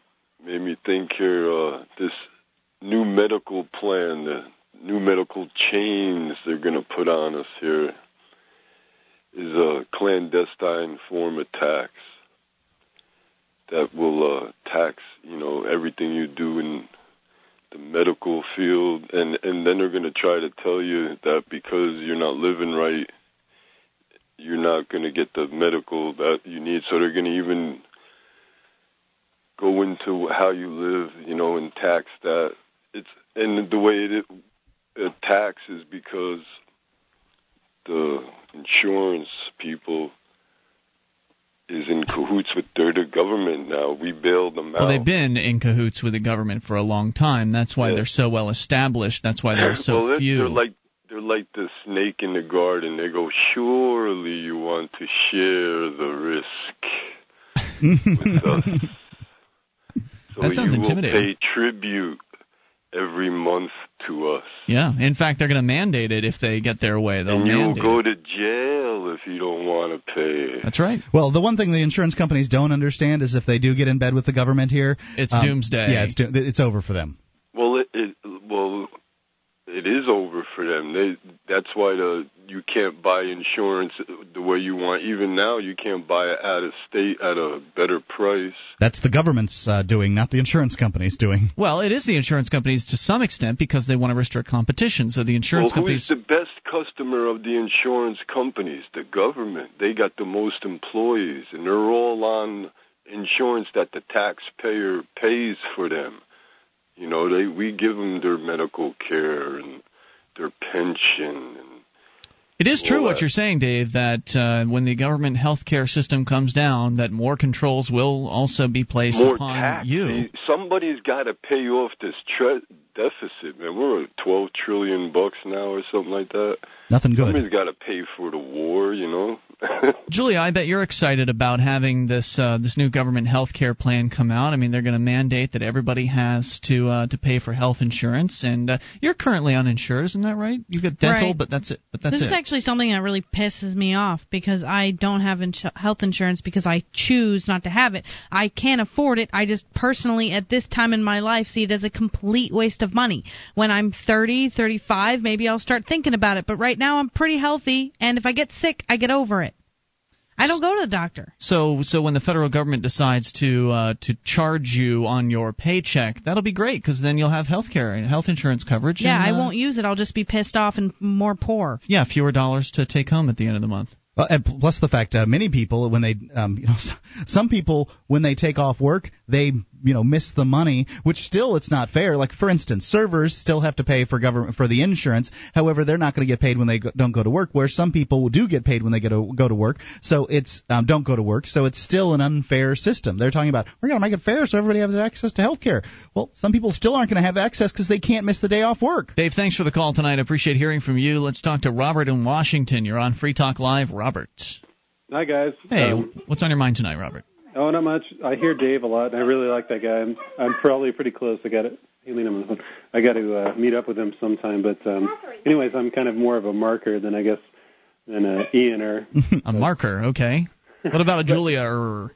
made me think here. Uh, this new medical plan, the new medical chains they're going to put on us here, is a clandestine form of tax that will uh, tax, you know, everything you do in the medical field, and and then they're going to try to tell you that because you're not living right, you're not going to get the medical that you need. So they're going to even go into how you live, you know, and tax that. It's and the way it, Uh, it taxes because the insurance people is in cahoots with their the government now. We bailed them out. Well, they've been in cahoots with the government for a long time. That's why Yeah. they're so well established. That's why there are so well, few. they're like they're like the snake in the garden. They go, surely you want to share the risk with us. So That sounds you intimidating. will pay tribute every month to us. yeah. In fact, they're going to mandate it if they get their way. They'll and you will mandate go to jail if you don't want to pay. That's right. Well, the one thing the insurance companies don't understand is if they do get in bed with the government here, It's um, doomsday. Yeah, it's do- it's over for them. Well, it, it well, it is over for them. They that's why the you can't buy insurance the way you want. Even now, you can't buy it out of state at a better price. That's the government's uh, doing, not the insurance companies doing. Well, it is the insurance companies to some extent because they want to restrict competition. So the insurance companies who is the best customer of the insurance companies? The government. They got the most employees, and they're all on insurance that the taxpayer pays for them. You know, they we give them their medical care and their pension and It is true what you're saying, Dave, that uh, when the government health care system comes down, that more controls will also be placed more upon tax. you. Somebody's got to pay you off this tre- deficit, man. We're at 12 trillion bucks now or something like that. Nothing good. Somebody's got to pay for the war, you know. Julia, I bet you're excited about having this uh, this new government health care plan come out. I mean, they're going to mandate that everybody has to uh, to pay for health insurance, and uh, you're currently uninsured, isn't that right? You've got dental, Right. but that's it. But that's this it. is actually something that really pisses me off because I don't have insu- health insurance because I choose not to have it. I can't afford it. I just personally, at this time in my life, see it as a complete waste of money. When I'm 30, 35, maybe I'll start thinking about it. But right now, I'm pretty healthy, and if I get sick, I get over it. I don't go to the doctor. So, so when the federal government decides to uh, to charge you on your paycheck, that'll be great because then you'll have health care and health insurance coverage. Yeah, and, I uh, won't use it. I'll just be pissed off and more poor. Yeah, fewer dollars to take home at the end of the month. Uh, and plus the fact, uh, many people when they, um, you know, some people when they take off work, they, you know, miss the money, which still it's not fair. Like for instance, servers still have to pay for government for the insurance. However, they're not going to get paid when they go, don't go to work. Where some people do get paid when they go to go to work. So it's um, don't go to work. So it's still an unfair system. They're talking about we're going to make it fair so everybody has access to health care. Well, some people still aren't going to have access because they can't miss the day off work. Dave, thanks for the call tonight. I appreciate hearing from you. Let's talk to Robert in Washington. You're on Free Talk Live. Robert. Hi guys. Hey, Um, what's on your mind tonight, Robert? Oh, not much. I hear Dave a lot, and I really like that guy. I'm, I'm probably pretty close. I got it. I'm on the phone. I got to uh, meet up with him sometime. But um, anyways, I'm kind of more of a marker than I guess than a Ian or a marker. Okay. What about a Julia or?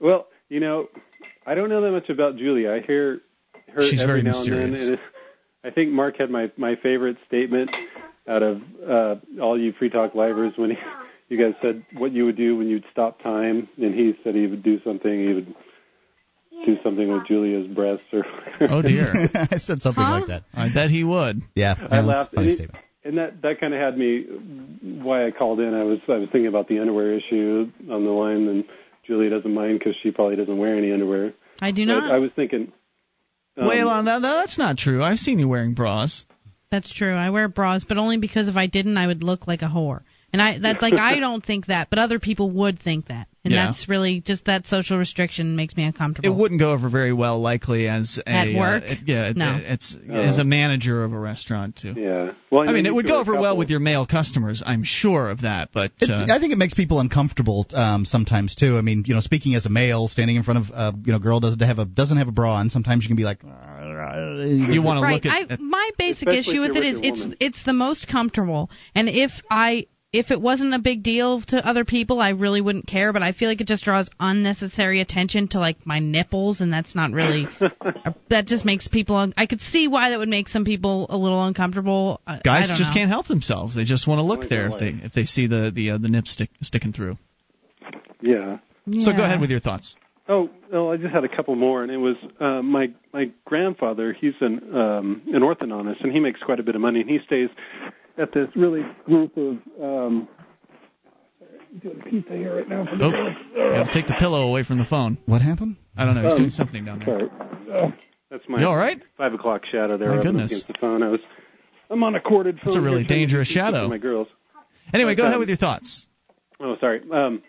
Well, you know, I don't know that much about Julia. I hear her She's every very now and then, and it, I think Mark had my my favorite statement out of uh, all you Free Talk livers when he, you guys said what you would do when you'd stop time, and he said he would do something. He would do something with Julia's breasts or. Oh dear. I said something like that. I bet he would. Yeah, I no, laughed. funny and, he- statement. and that that kind of had me. Why I called in, I was I was thinking about the underwear issue on the line, and Julia doesn't mind because she probably doesn't wear any underwear. I do But not. I was thinking. um, Wait, well, that, that's not true. I've seen you wearing bras. That's true. I wear bras, but only because if I didn't, I would look like a whore. And I that like I don't think that, but other people would think that. And Yeah. that's really just that social restriction makes me uncomfortable. It wouldn't go over very well, likely as a At work? Uh, it- yeah, it- No. it's Oh. as a manager of a restaurant too. Yeah. Well, I, mean, it would go are a over well with your male customers. I'm sure of that, but uh, I think it makes people uncomfortable um, sometimes too. I mean, you know, speaking as a male, standing in front of a you know, girl doesn't have a doesn't have a bra on. Sometimes you can be like, you want to right. look at, I, my basic Especially issue with you're it with is your it's woman. it's the most comfortable. And if I if it wasn't a big deal to other people, I really wouldn't care. But I feel like it just draws unnecessary attention to like my nipples, and that's not really. that just makes people. un- I could see why that would make some people a little uncomfortable. I- I guys don't just know. can't help themselves. They just want to look there if they if they see the the uh, the nip stick sticking through. Yeah. So go ahead with your thoughts. Oh, well, I just had a couple more, and it was uh, my my grandfather. He's an um, an orthodontist, and he makes quite a bit of money, and he stays at this really exclusive. Um, doing pizza here right now. Oh, you have to take the pillow away from the phone. what happened? I don't know. He's Um, doing something down there. Sorry. Oh, that's my You all right? five o'clock shadow there. My goodness. against the phone. I was. I'm on a corded phone. That's a really dangerous shadow. My girls. Anyway, go Okay. ahead with your thoughts. Oh, sorry. Um,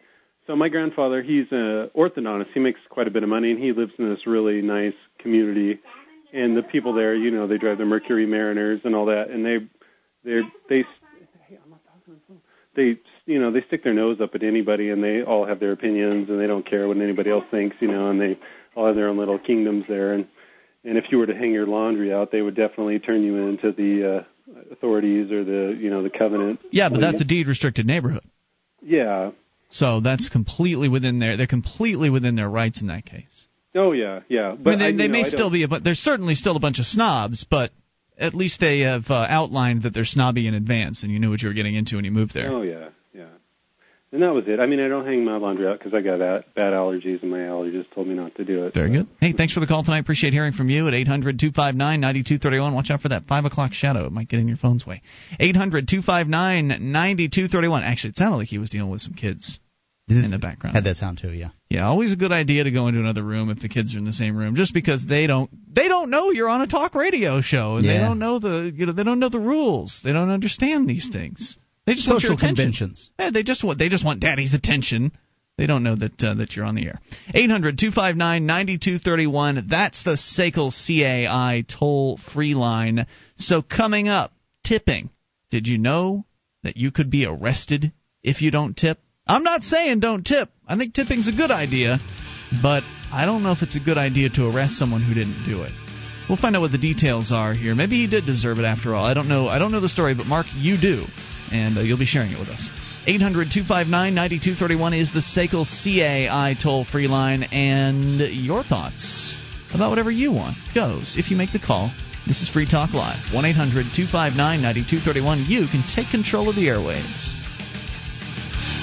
so my grandfather, he's an orthodontist. He makes quite a bit of money, and he lives in this really nice community. And the people there, you know, they drive the Mercury Mariners and all that, and they, they, they, hey, I'm not talking on the phone. They, you know, they stick their nose up at anybody, and they all have their opinions, and they don't care what anybody else thinks, you know, and they all have their own little kingdoms there. And and if you were to hang your laundry out, they would definitely turn you into the uh, authorities or the, you know, the covenant. Yeah, but that's a deed restricted neighborhood. Yeah. So that's completely within their they're completely within their rights in that case. Oh yeah, yeah. But I mean, they, I, they know, may I still don't- be, a, but there's certainly still a bunch of snobs. But at least they have uh, outlined that they're snobby in advance, and you knew what you were getting into when you moved there. Oh yeah, yeah. And that was it. I mean, I don't hang my laundry out because I got that bad allergies, and my allergist told me not to do it. Very good. Hey, thanks for the call tonight. Appreciate hearing from you at 800 259 9231. Watch out for that 5 o'clock shadow. It might get in your phone's way. 800 259 9231. Actually, it sounded like he was dealing with some kids in the background. Had that sound too, yeah. Yeah, always a good idea to go into another room if the kids are in the same room, just because they don't they don't know you're on a talk radio show and they don't know the you know they don't know the rules. They don't understand these things. They just want your Social attention. conventions. Yeah, they just want they just want daddy's attention. They don't know that uh, that you're on the air. 800-259-9231. That's the SACL CAI toll free line. So coming up, tipping. Did you know that you could be arrested if you don't tip? I'm not saying don't tip. I think tipping's a good idea, but I don't know if it's a good idea to arrest someone who didn't do it. We'll find out what the details are here. Maybe he did deserve it after all. I don't know. I don't know the story, but Mark, you do, and uh, you'll be sharing it with us. 800-259-9231 is the SACL CAI toll-free line, and your thoughts about whatever you want goes if you make the call. This is Free Talk Live. 1-800-259-9231. You can take control of the airwaves.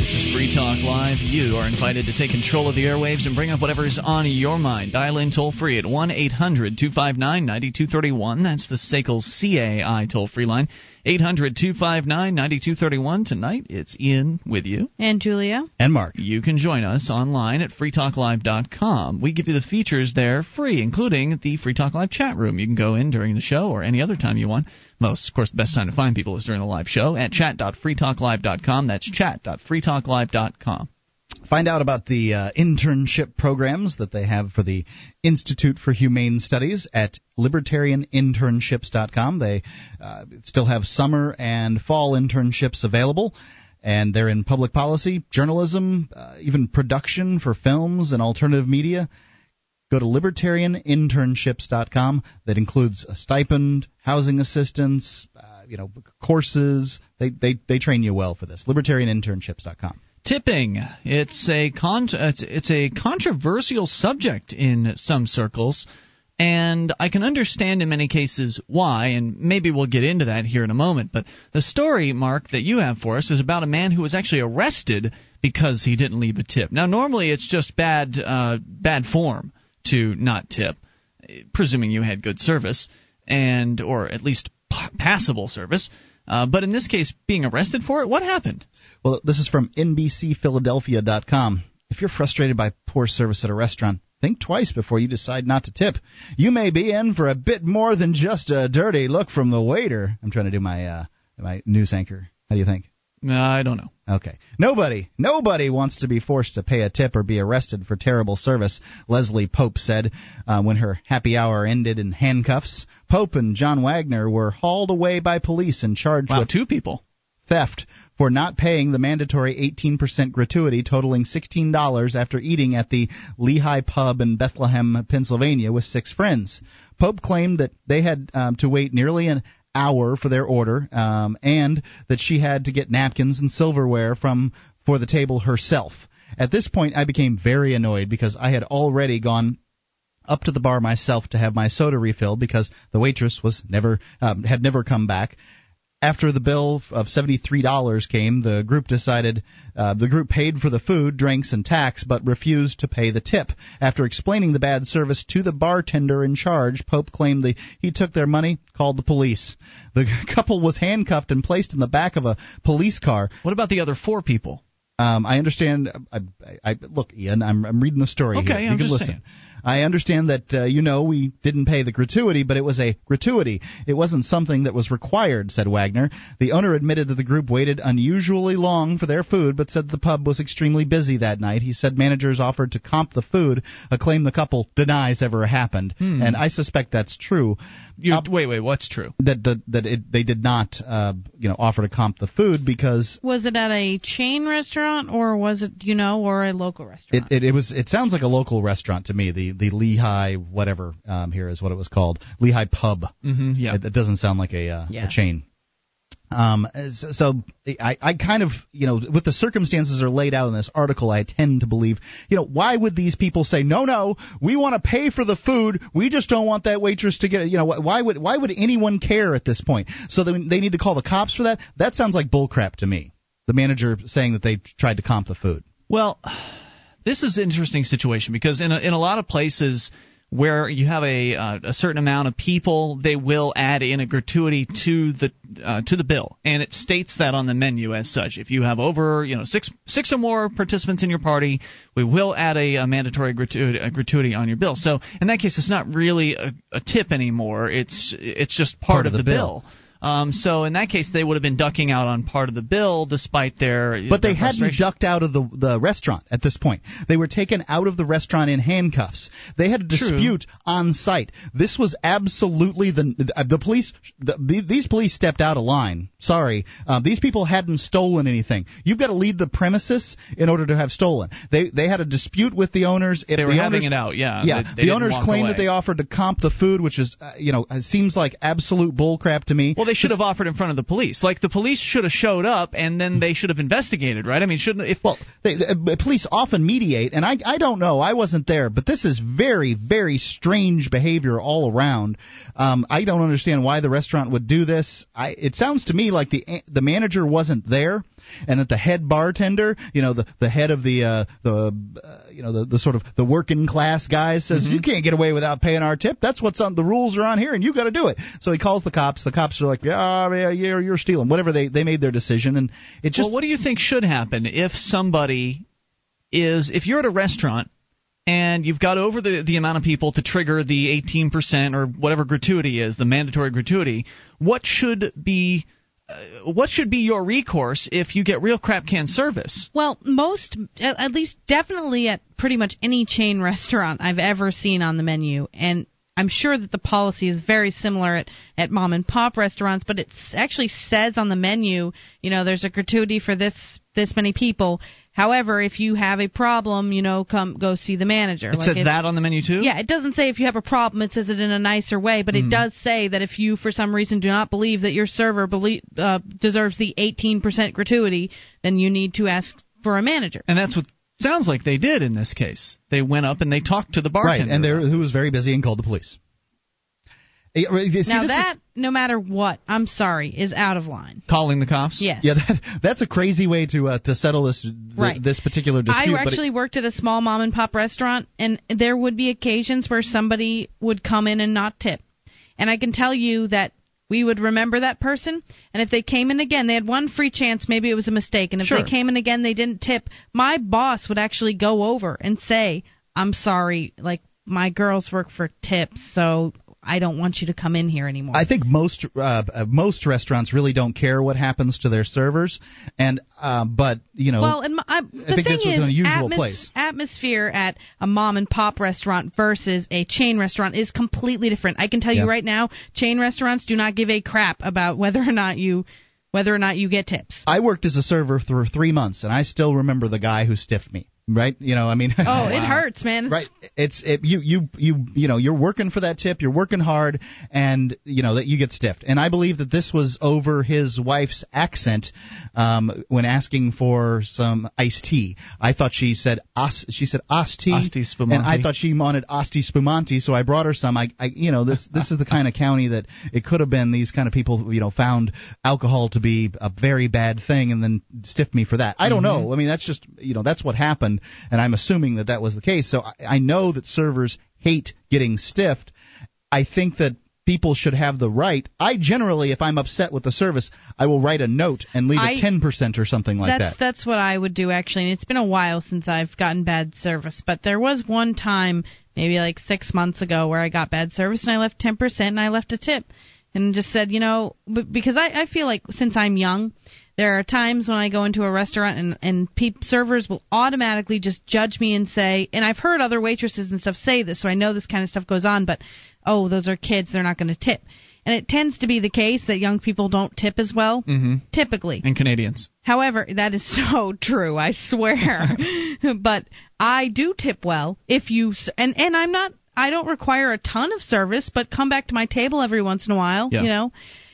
This is Free Talk Live. You are invited to take control of the airwaves and bring up whatever is on your mind. Dial in toll free at 1 800 259 9231. That's the SACL CAI toll free line. 800 259 9231. Tonight, it's Ian with you. And Julia. And Mark. You can join us online at freetalklive.com. We give you the features there free, including the Free Talk Live chat room. You can go in during the show or any other time you want. Most, of course, the best time to find people is during the live show at chat.freetalklive.com. That's chat.freetalklive.com. Find out about the uh, internship programs that they have for the Institute for Humane Studies at libertarianinternships.com. They uh, still have summer and fall internships available, and they're in public policy, journalism, uh, even production for films and alternative media. Go to libertarianinternships.com. That includes a stipend, housing assistance, uh, you know, courses. They, they, they train you well for this. libertarianinternships.com. Tipping. It's a con- it's, a controversial subject in some circles, and I can understand in many cases why, and maybe we'll get into that here in a moment. But the story, Mark, that you have for us is about a man who was actually arrested because he didn't leave a tip. Now, normally it's just bad uh, bad form to not tip, presuming you had good service and or at least p- passable service. Uh, but in this case, being arrested for it, what happened? Well, this is from NBCPhiladelphia.com. If you're frustrated by poor service at a restaurant, think twice before you decide not to tip. You may be in for a bit more than just a dirty look from the waiter. I'm trying to do my uh, my news anchor. How do you think? I don't know. Okay. Nobody, nobody wants to be forced to pay a tip or be arrested for terrible service, Leslie Pope said uh, when her happy hour ended in handcuffs. Pope and John Wagner were hauled away by police and charged Wow, with two people. theft for not paying the mandatory 18% gratuity totaling $16 after eating at the Lehigh Pub in Bethlehem, Pennsylvania with six friends. Pope claimed that they had um, to wait nearly an hour for their order um, and that she had to get napkins and silverware from for the table herself. At this point, I became very annoyed because I had already gone up to the bar myself to have my soda refilled because the waitress was never um, had never come back. After the bill of $73 came, the group decided uh, the group paid for the food, drinks, and tax, but refused to pay the tip. After explaining the bad service to the bartender in charge, Pope claimed he took their money, called the police. The couple was handcuffed and placed in the back of a police car. What about the other four people? Um, I understand. I, I, I, look, Ian, I'm, I'm reading the story Okay, here. You I'm can just listen. saying. I understand that uh, you know we didn't pay the gratuity, but it was a gratuity. It wasn't something that was required," said Wagner. The owner admitted that the group waited unusually long for their food, but said the pub was extremely busy that night. He said managers offered to comp the food, a claim the couple denies ever happened, Hmm. and I suspect that's true. You, wait, wait, what's true? That the, that it, they did not, uh, you know, offer to comp the food because Was it at a chain restaurant or was it, you know, or a local restaurant? It, it it was it sounds like a local restaurant to me. The the Lehigh whatever um, here is what it was called Lehigh Pub. Mm-hmm, yeah. It, it doesn't sound like a uh, Yeah. a chain. Um, so, so I, I kind of, you know, with the circumstances are laid out in this article, I tend to believe, you know, why would these people say, no, no, we want to pay for the food, we just don't want that waitress to get, you know, why would, why would anyone care at this point? So they, they need to call the cops for that? That sounds like bullcrap to me. The manager saying that they tried to comp the food. Well, this is an interesting situation because in a, in a lot of places where you have a uh, a certain amount of people, they will add in a gratuity to the uh, to the bill, and it states that on the menu as such. If you have over you know six six or more participants in your party, we will add a, a mandatory gratuity, a gratuity on your bill. So in that case, it's not really a, a tip anymore. It's it's just part, of the bill. Um, so in that case, they would have been ducking out on part of the bill, despite their. But they hadn't ducked out of the the restaurant at this point. They were taken out of the restaurant in handcuffs. They had a dispute on site. This was absolutely the the police. The, the, these police stepped out of line. Sorry, uh, these people hadn't stolen anything. You've got to leave the premises in order to have stolen. They they had a dispute with the owners. If They were the having owners, it out, yeah. Yeah, They- they the owners claimed away. that they offered to comp the food, which is uh, you know seems like absolute bullcrap to me. Well, they should have offered in front of the police. Like the police should have showed up, and then they should have investigated, right? I mean, shouldn't if well, they, the police often mediate, and I I don't know, I wasn't there, but this is very very strange behavior all around. Um, I don't understand why the restaurant would do this. I it sounds to me like the the manager wasn't there. And that the head bartender, you know, the the head of the uh, the uh, you know the, the sort of the working class guys says Mm-hmm. you can't get away without paying our tip. That's what's on the rules are on here, and you got to do it. So he calls the cops. The cops are like, yeah, yeah, you're, you're stealing. Whatever they they made their decision, and it just well, what do you think should happen if somebody is if you're at a restaurant and you've got over the the amount of people to trigger the 18% or whatever gratuity is, the mandatory gratuity, what should be Uh, what should be your recourse if you get real crap can service? Well, most, at at least definitely at pretty much any chain restaurant I've ever seen on the menu, and I'm sure that the policy is very similar at, at mom and pop restaurants, but it actually says on the menu, you know, there's a gratuity for this this many people. However, if you have a problem, you know, come go see the manager. It Like says if- that on the menu too. Yeah, it doesn't say if you have a problem. It says it in a nicer way, but it Mhm. does say that if you, for some reason, do not believe that your server belie- uh, deserves the 18% gratuity, then you need to ask for a manager. And that's what sounds like they did in this case. They went up and they talked to the bartender. right, and there who was very busy and called the police. Eh, See, now this is- that, no matter what, I'm sorry, is out of line. calling the cops. Yes. Yeah, that, that's a crazy way to uh, to settle this th- Right. this particular dispute. I but it- actually worked at a small mom and pop restaurant, and there would be occasions where somebody would come in and not tip. And I can tell you that we would remember that person, and if they came in again, they had one free chance, maybe it was a mistake, and if Sure. they came in again, they didn't tip, my boss would actually go over and say, I'm sorry, like, my girls work for tips, so I don't want you to come in here anymore. I think most uh, most restaurants really don't care what happens to their servers, and uh, but you know, Well, and my, I, the think thing this was is, an unusual atmos- place. atmosphere at a mom and pop restaurant versus a chain restaurant is completely different. I can tell Yeah. you right now, chain restaurants do not give a crap about whether or not you whether or not you get tips. I worked as a server for three months, and I still remember the guy who stiffed me. Right? You know, I mean, Oh, it hurts, man. Right. It's it, you you you you know you're working for that tip. You're working hard, and you know that you get stiffed. And I believe that this was over his wife's accent um, when asking for some iced tea. I thought she said os, she said asti, Asti Spumante. and I thought she wanted asti spumante. So I brought her some. I, I you know this this is the kind of county that it could have been. These kind of people you know found alcohol to be a very bad thing, and then stiffed me for that. I don't know. I mean that's just you know that's what happened, and I'm assuming that that was the case. So I, I know that servers hate getting stiffed. I think that people should have the right. I generally, if I'm upset with the service, I will write a note and leave I- it ten percent or something like that's that. that's what I would do actually. And it's been a while since I've gotten bad service, but there was one time, maybe like six months ago, where I got bad service and I left ten percent and I left a tip, and just said, you know, because I I feel like since I'm young. There are times when I go into a restaurant and and peop servers will automatically just judge me and say, and I've heard other waitresses and stuff say this, so I know this kind of stuff goes on. But oh, those are kids; they're not going to tip. And it tends to be the case that young people don't tip as well, Mm-hmm. typically. And Canadians. However, that is so true, I swear. but I do tip well if you s- and and I'm not I don't require a ton of service, but come back to my table every once in a while, Yeah. you know.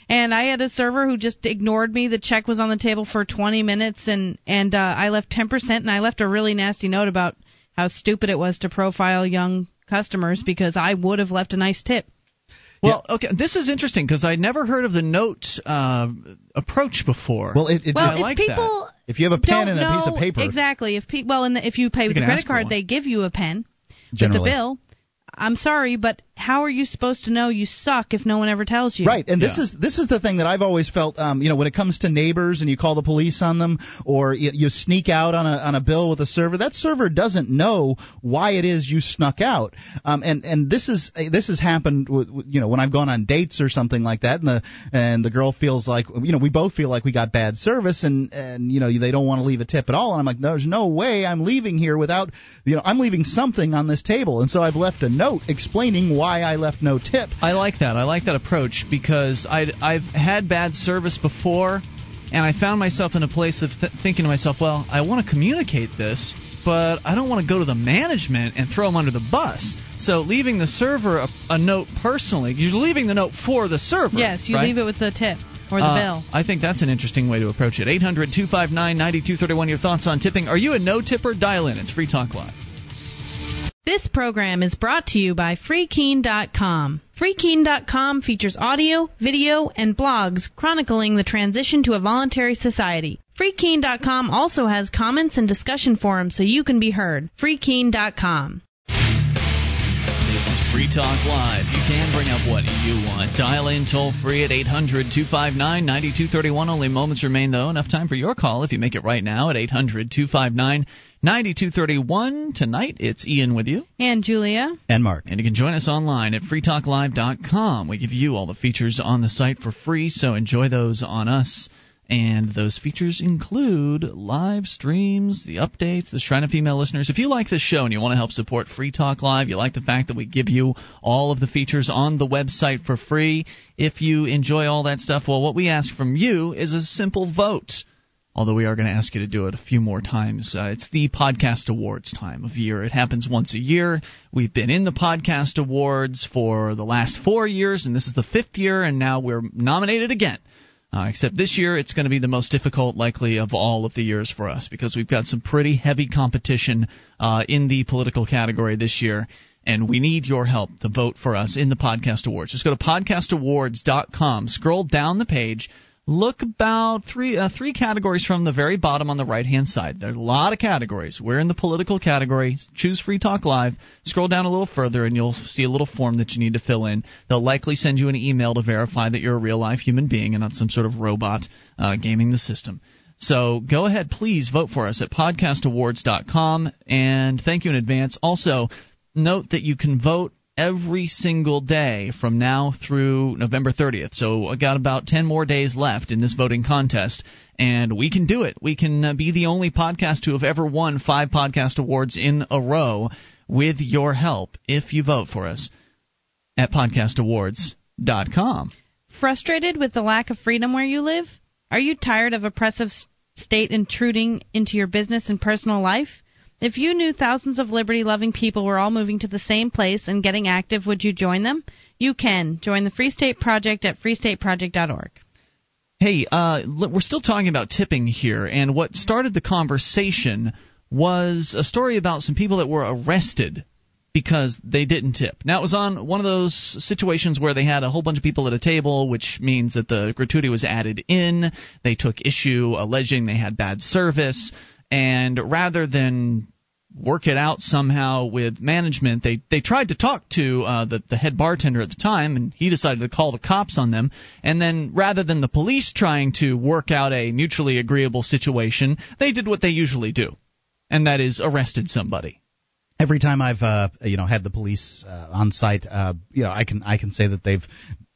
And I had a server who just ignored me. The check was on the table for 20 minutes and and uh, I left 10% and I left a really nasty note about how stupid it was to profile young customers because I would have left a nice tip. Well, okay, this is interesting because I never heard of the note uh, approach before. well, it, it, Well, I if like people if you have a pen don't and a piece of know- paper, Exactly. If pe- well, and if you pay with a credit card, they give you a pen with the bill. I'm sorry, but how are you supposed to know you suck if no one ever tells you? Right, and this Yeah. is this is the thing that I've always felt. Um, you know, when it comes to neighbors and you call the police on them, or you, you sneak out on a on a bill with a server, that server doesn't know why it is you snuck out. Um, and and this is this has happened. With, with, you know, when I've gone on dates or something like that, and the and the girl feels like you know we both feel like we got bad service, and and you know they don't want to leave a tip at all, and I'm like, there's no way I'm leaving here without you know I'm leaving something on this table, and so I've left a note explaining why I left no tip. I like that. I like that approach because I I've had bad service before, and I found myself in a place of th- thinking to myself, well, I want to communicate this, but I don't want to go to the management and throw them under the bus. So leaving the server a, a note personally, you're leaving the note for the server. Yes, you right? leave it with the tip or the Uh, bill. I think that's an interesting way to approach it. 800 259 9231. Your thoughts on tipping. Are you a no tipper? Dial in. It's Free Talk Live. This program is brought to you by FreeKeene.com. FreeKeene.com features audio, video, and blogs chronicling the transition to a voluntary society. FreeKeene.com also has comments and discussion forums so you can be heard. FreeKeene.com. This is Free Talk Live. You can bring up what you want. Dial in toll free at 800 259 9231. Only moments remain, though. Enough time for your call if you make it right now at 800 259 9231. Tonight, it's Ian with you. And Julia. And Mark. And you can join us online at freetalklive.com. We give you all the features on the site for free, so enjoy those on us. And those features include live streams, the updates, the Shrine of Female listeners. If you like this show and you want to help support Free Talk Live, you like the fact that we give you all of the features on the website for free. If you enjoy all that stuff, well, what we ask from you is a simple vote. Although we are going to ask you to do it a few more times. Uh, it's the Podcast Awards time of year. It happens once a year. We've been in the Podcast Awards for the last four years, and this is the fifth year, and now we're nominated again. Uh, except this year, it's going to be the most difficult, likely, of all of the years for us because we've got some pretty heavy competition uh, in the political category this year, and we need your help to vote for us in the Podcast Awards. Just go to podcastawards.com, scroll down the page, look about three uh, three categories from the very bottom on the right hand side. There are a lot of categories. We're in the political category. Choose Free Talk Live. Scroll down a little further, and you'll see a little form that you need to fill in. They'll likely send you an email to verify that you're a real life human being and not some sort of robot uh, gaming the system. So go ahead, please vote for us at podcastawards.com, and thank you in advance. Also, note that you can vote every single day from now through November 30th. So I got about 10 more days left in this voting contest, and we can do it. We can uh, be the only podcast to have ever won five podcast awards in a row with your help if you vote for us at podcastawards.com. Frustrated with the lack of freedom where you live? Are you tired of oppressive state intruding into your business and personal life? If you knew thousands of liberty loving people were all moving to the same place and getting active, would you join them? You can. Join the Free State Project at freestateproject.org. Hey, uh, we're still talking about tipping here, and what started the conversation was a story about some people that were arrested because they didn't tip. Now, it was on one of those situations where they had a whole bunch of people at a table, which means that the gratuity was added in. They took issue alleging they had bad service and rather than work it out somehow with management. They they tried to talk to uh, the the head bartender at the time, and he decided to call the cops on them. And then rather than the police trying to work out a mutually agreeable situation, they did what they usually do, and that is arrested somebody. Every time I've uh, you know had the police uh, on site, uh, you know I can I can say that they've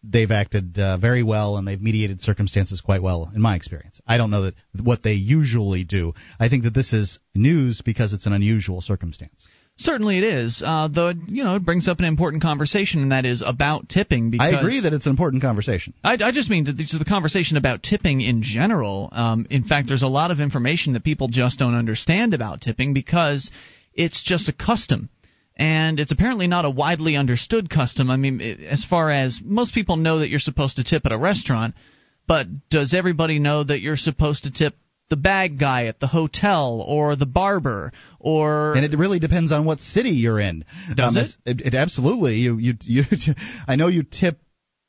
they've acted uh, very well and they've mediated circumstances quite well in my experience. I don't know that what they usually do. I think that this is news because it's an unusual circumstance. Certainly it is, uh, though you know it brings up an important conversation, and that is about tipping. Because I agree that it's an important conversation. I, I just mean the, the conversation about tipping in general. Um, in fact, there's a lot of information that people just don't understand about tipping because it's just a custom and it's apparently not a widely understood custom. I mean, as far as most people know that you're supposed to tip at a restaurant, but does everybody know that you're supposed to tip the bag guy at the hotel or the barber or and it really depends on what city you're in. Does um, it? it? It absolutely. You you you. I know you tip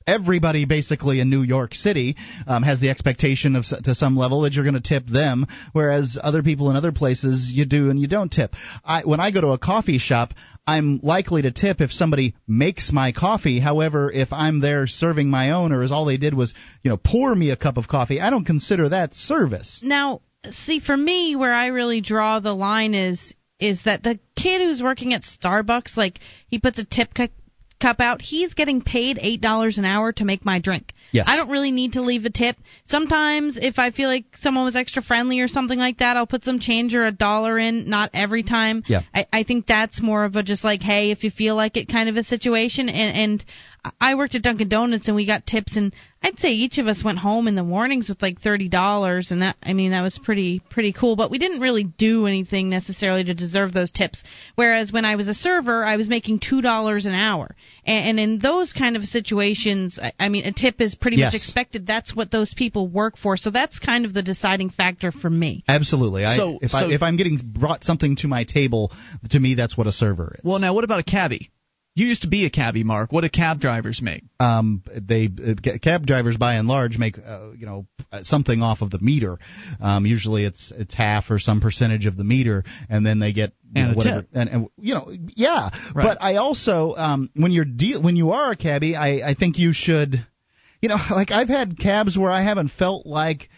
everybody basically in New York City um, has the expectation of to some level that you're going to tip them, whereas other people in other places you do and you don't tip. I, when I go to a coffee shop, I'm likely to tip if somebody makes my coffee. However, if I'm there serving my own, or as all they did was you know pour me a cup of coffee, I don't consider that service. Now, see, for me, where I really draw the line is is that the kid who's working at Starbucks, like he puts a tip cup out, he's getting paid eight dollars an hour to make my drink. Yes. I don't really need to leave a tip. Sometimes if I feel like someone was extra friendly or something like that, I'll put some change or a dollar in. Not every time. Yeah. I, I think that's more of a just like, hey, if you feel like it kind of a situation. And and I worked at Dunkin' Donuts and we got tips and I'd say each of us went home in the mornings with like thirty dollars and that I mean that was pretty pretty cool. But we didn't really do anything necessarily to deserve those tips. Whereas when I was a server, I was making two dollars an hour, and, and in those kind of situations, I, I mean a tip is pretty yes. much expected. That's what those people work for. So that's kind of the deciding factor for me. Absolutely. I, So- if so- I if I'm getting brought something to my table, to me that's what a server is. Well, now what about a cabbie? You used to be a cabbie, Mark. What do cab drivers make? Um, they uh, cab drivers by and large make uh, you know uh, something off of the meter. Um, usually it's it's half or some percentage of the meter, and then they get you And know, a whatever. tip. And, and you know, yeah. Right. But I also um, when you're deal when you are a cabbie, I I think you should, you know, like I've had cabs where I haven't felt like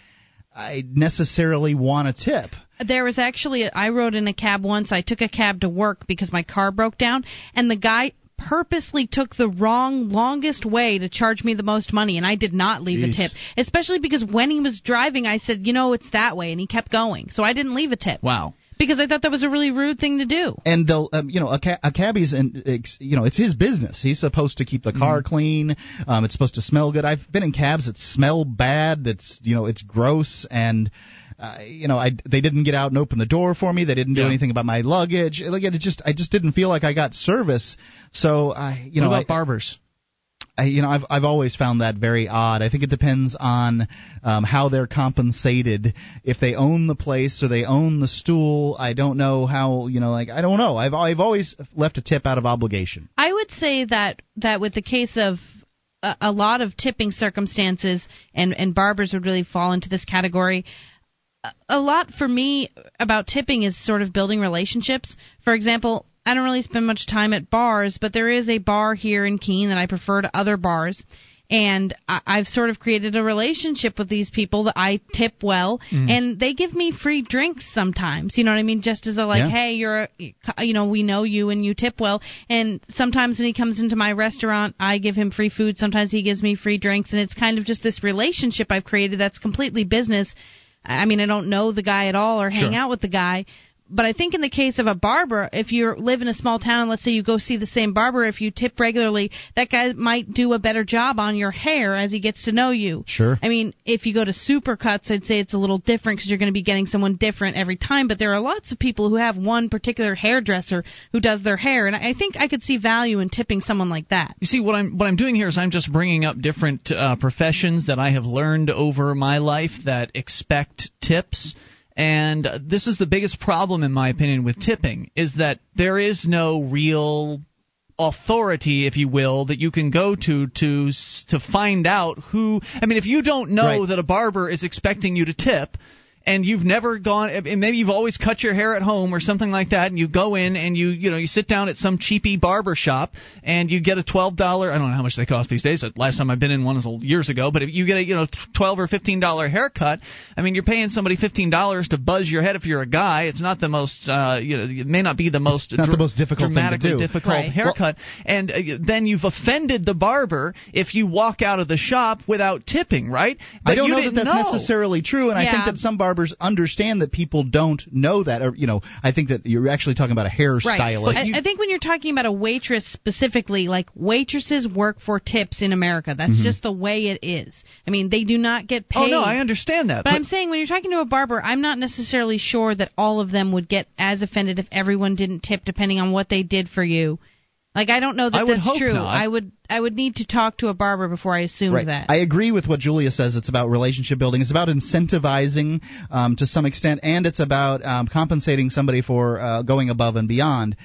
I necessarily want a tip. There was actually I rode in a cab once. I took a cab to work because my car broke down, and the guy purposely took the wrong longest way to charge me the most money and I did not leave Jeez. a tip. Especially because when he was driving I said you know it's that way and he kept going. So I didn't leave a tip. Wow. because I thought that was a really rude thing to do. And they'll um, you know a, ca- a cabbie's and you know it's his business. He's supposed to keep the car Mm-hmm. clean. Um it's supposed to smell good. I've been in cabs that smell bad that's you know it's gross and uh, you know i they didn't get out and open the door for me they didn't do Yeah. anything about my luggage like it just i just didn't feel like i got service so i you what know about I, barbers? I, you know, I've I've always found that very odd. I think it depends on um, how they're compensated. If they own the place or they own the stool, I don't know how. You know, like I don't know. I've I've always left a tip out of obligation. I would say that that with the case of a, a lot of tipping circumstances, and and barbers would really fall into this category. A- lot for me about tipping is sort of building relationships. For example, I don't really spend much time at bars, but there is a bar here in Keene that I prefer to other bars. And I- I've sort of created a relationship with these people that I tip well, mm. and they give me free drinks sometimes. You know what I mean? Just as a like, Yeah. hey, you're, a, you know, we know you and you tip well. And sometimes when he comes into my restaurant, I give him free food. Sometimes he gives me free drinks, and it's kind of just this relationship I've created that's completely business. I mean, I don't know the guy at all or hang Sure. out with the guy. But I think in the case of a barber, if you live in a small town, let's say you go see the same barber, if you tip regularly, that guy might do a better job on your hair as he gets to know you. Sure. I mean, if you go to Supercuts, I'd say it's a little different because you're going to be getting someone different every time. But there are lots of people who have one particular hairdresser who does their hair, and I think I could see value in tipping someone like that. You see, what I'm what I'm doing here is I'm just bringing up different uh, professions that I have learned over my life that expect tips. And this is the biggest problem, in my opinion, with tipping is that there is no real authority, if you will, that you can go to to to find out who. I mean, if you don't know Right. that a barber is expecting you to tip. And you've never gone, and maybe you've always cut your hair at home or something like that, and you go in and you, you know, you sit down at some cheapy barber shop and you get a twelve dollar. I don't know how much they cost these days. Last time I've been in one was years ago, but if you get a, you know, twelve or fifteen dollar haircut, I mean, you're paying somebody fifteen dollars to buzz your head if you're a guy. It's not the most, uh, you know, it may not be the most, not the most difficult thing to dramatically do. difficult Right. haircut, and uh, then you've offended the barber if you walk out of the shop without tipping, right? But I don't you know that that's know. necessarily true, and I think that some barbers understand that people don't know that, or you know, I think that you're actually talking about a hairstylist. I, I think when you're talking about a waitress specifically, like waitresses work for tips in America. That's Mm-hmm. just the way it is. I mean, they do not get paid. Oh no, I understand that. But, I'm saying when you're talking to a barber, I'm not necessarily sure that all of them would get as offended if everyone didn't tip, depending on what they did for you. Like I don't know that that's true. not. I would I would need to talk to a barber before I assume Right. that. I agree with what Julia says. It's about relationship building. It's about incentivizing um, to some extent, and it's about um, compensating somebody for uh, going above and beyond.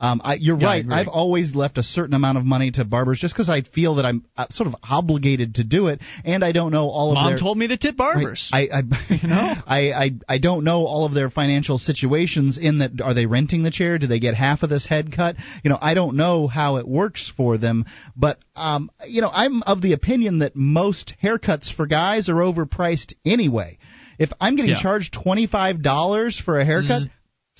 Um, I, you're Yeah, right. I've always left a certain amount of money to barbers just because I feel that I'm uh, sort of obligated to do it, and I don't know all of Mom their. told me to tip barbers. I I, You know? I, I I don't know all of their financial situations. In that, are they renting the chair? Do they get half of this head cut? You know, I don't know how it works for them. But um, you know, I'm of the opinion that most haircuts for guys are overpriced anyway. If I'm getting Yeah. charged twenty five dollars for a haircut.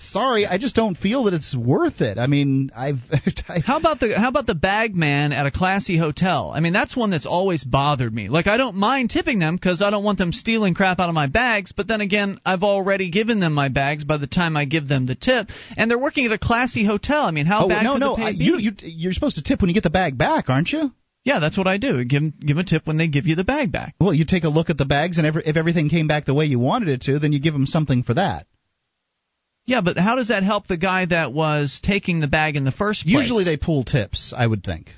Sorry, I just don't feel that it's worth it. I mean, I've How about the how about the bag man at a classy hotel? I mean, that's one that's always bothered me. Like, I don't mind tipping them because I don't want them stealing crap out of my bags. But then again, I've already given them my bags by the time I give them the tip, and they're working at a classy hotel. I mean, how oh bad no could no the pay I, be? you you you're supposed to tip when you get the bag back, aren't you? yeah, that's what I do. Give give a tip when they give you the bag back. Well, you take a look at the bags, and every, if everything came back the way you wanted it to, then you give them something for that. Yeah, but how does that help the guy that was taking the bag in the first place? Usually they pull tips, I would think.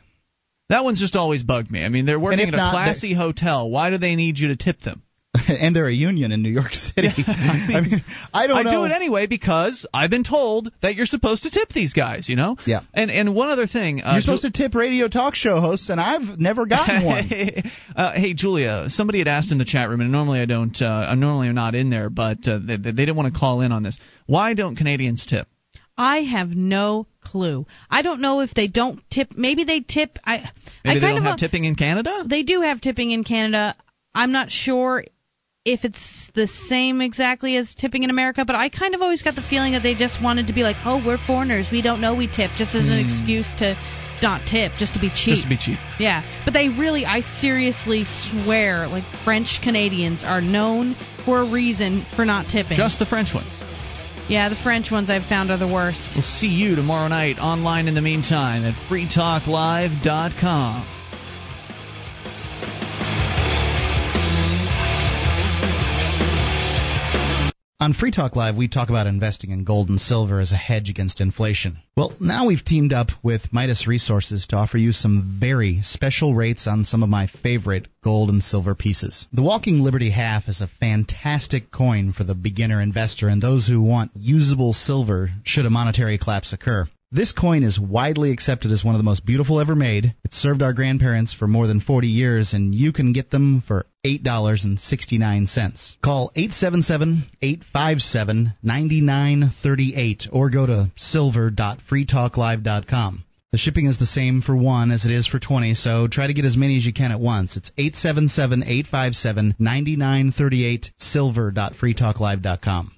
that one's just always bugged me. I mean, they're working at a not, classy hotel. Why do they need you to tip them? and they're a union in New York City. I, mean, I mean, I don't I know. do it anyway because I've been told that you're supposed to tip these guys. You know. Yeah. And and one other thing. Uh, You're supposed to tip radio talk show hosts, and I've never gotten one. uh, hey Julia, somebody had asked in the chat room, and normally I don't. Uh, I normally am not in there, but uh, they, they didn't want to call in on this. Why don't Canadians tip? I have no clue. I don't know if they don't tip. Maybe they tip. I. Maybe I they kind don't of have a- tipping in Canada. They do have tipping in Canada. I'm not sure if it's the same exactly as tipping in America, but I kind of always got the feeling that they just wanted to be like, "Oh, we're foreigners. We don't know we tip," just as an Hmm. excuse to not tip, just to be cheap. Just to be cheap. Yeah, but they really, I seriously swear, like French Canadians are known for a reason for not tipping. Just the French ones. yeah, the French ones I've found are the worst. We'll see you tomorrow night online in the meantime at freetalklive.com. On Free Talk Live, we talk about investing in gold and silver as a hedge against inflation. Well, now we've teamed up with Midas Resources to offer you some very special rates on some of my favorite gold and silver pieces. The Walking Liberty Half is a fantastic coin for the beginner investor and those who want usable silver should a monetary collapse occur. This coin is widely accepted as one of the most beautiful ever made. It served our grandparents for more than 40 years, and you can get them for $8.69. Call 877-857-9938 or go to silver.freetalklive.com. The shipping is the same for one as it is for 20, so try to get as many as you can at once. It's 877-857-9938 silver.freetalklive.com.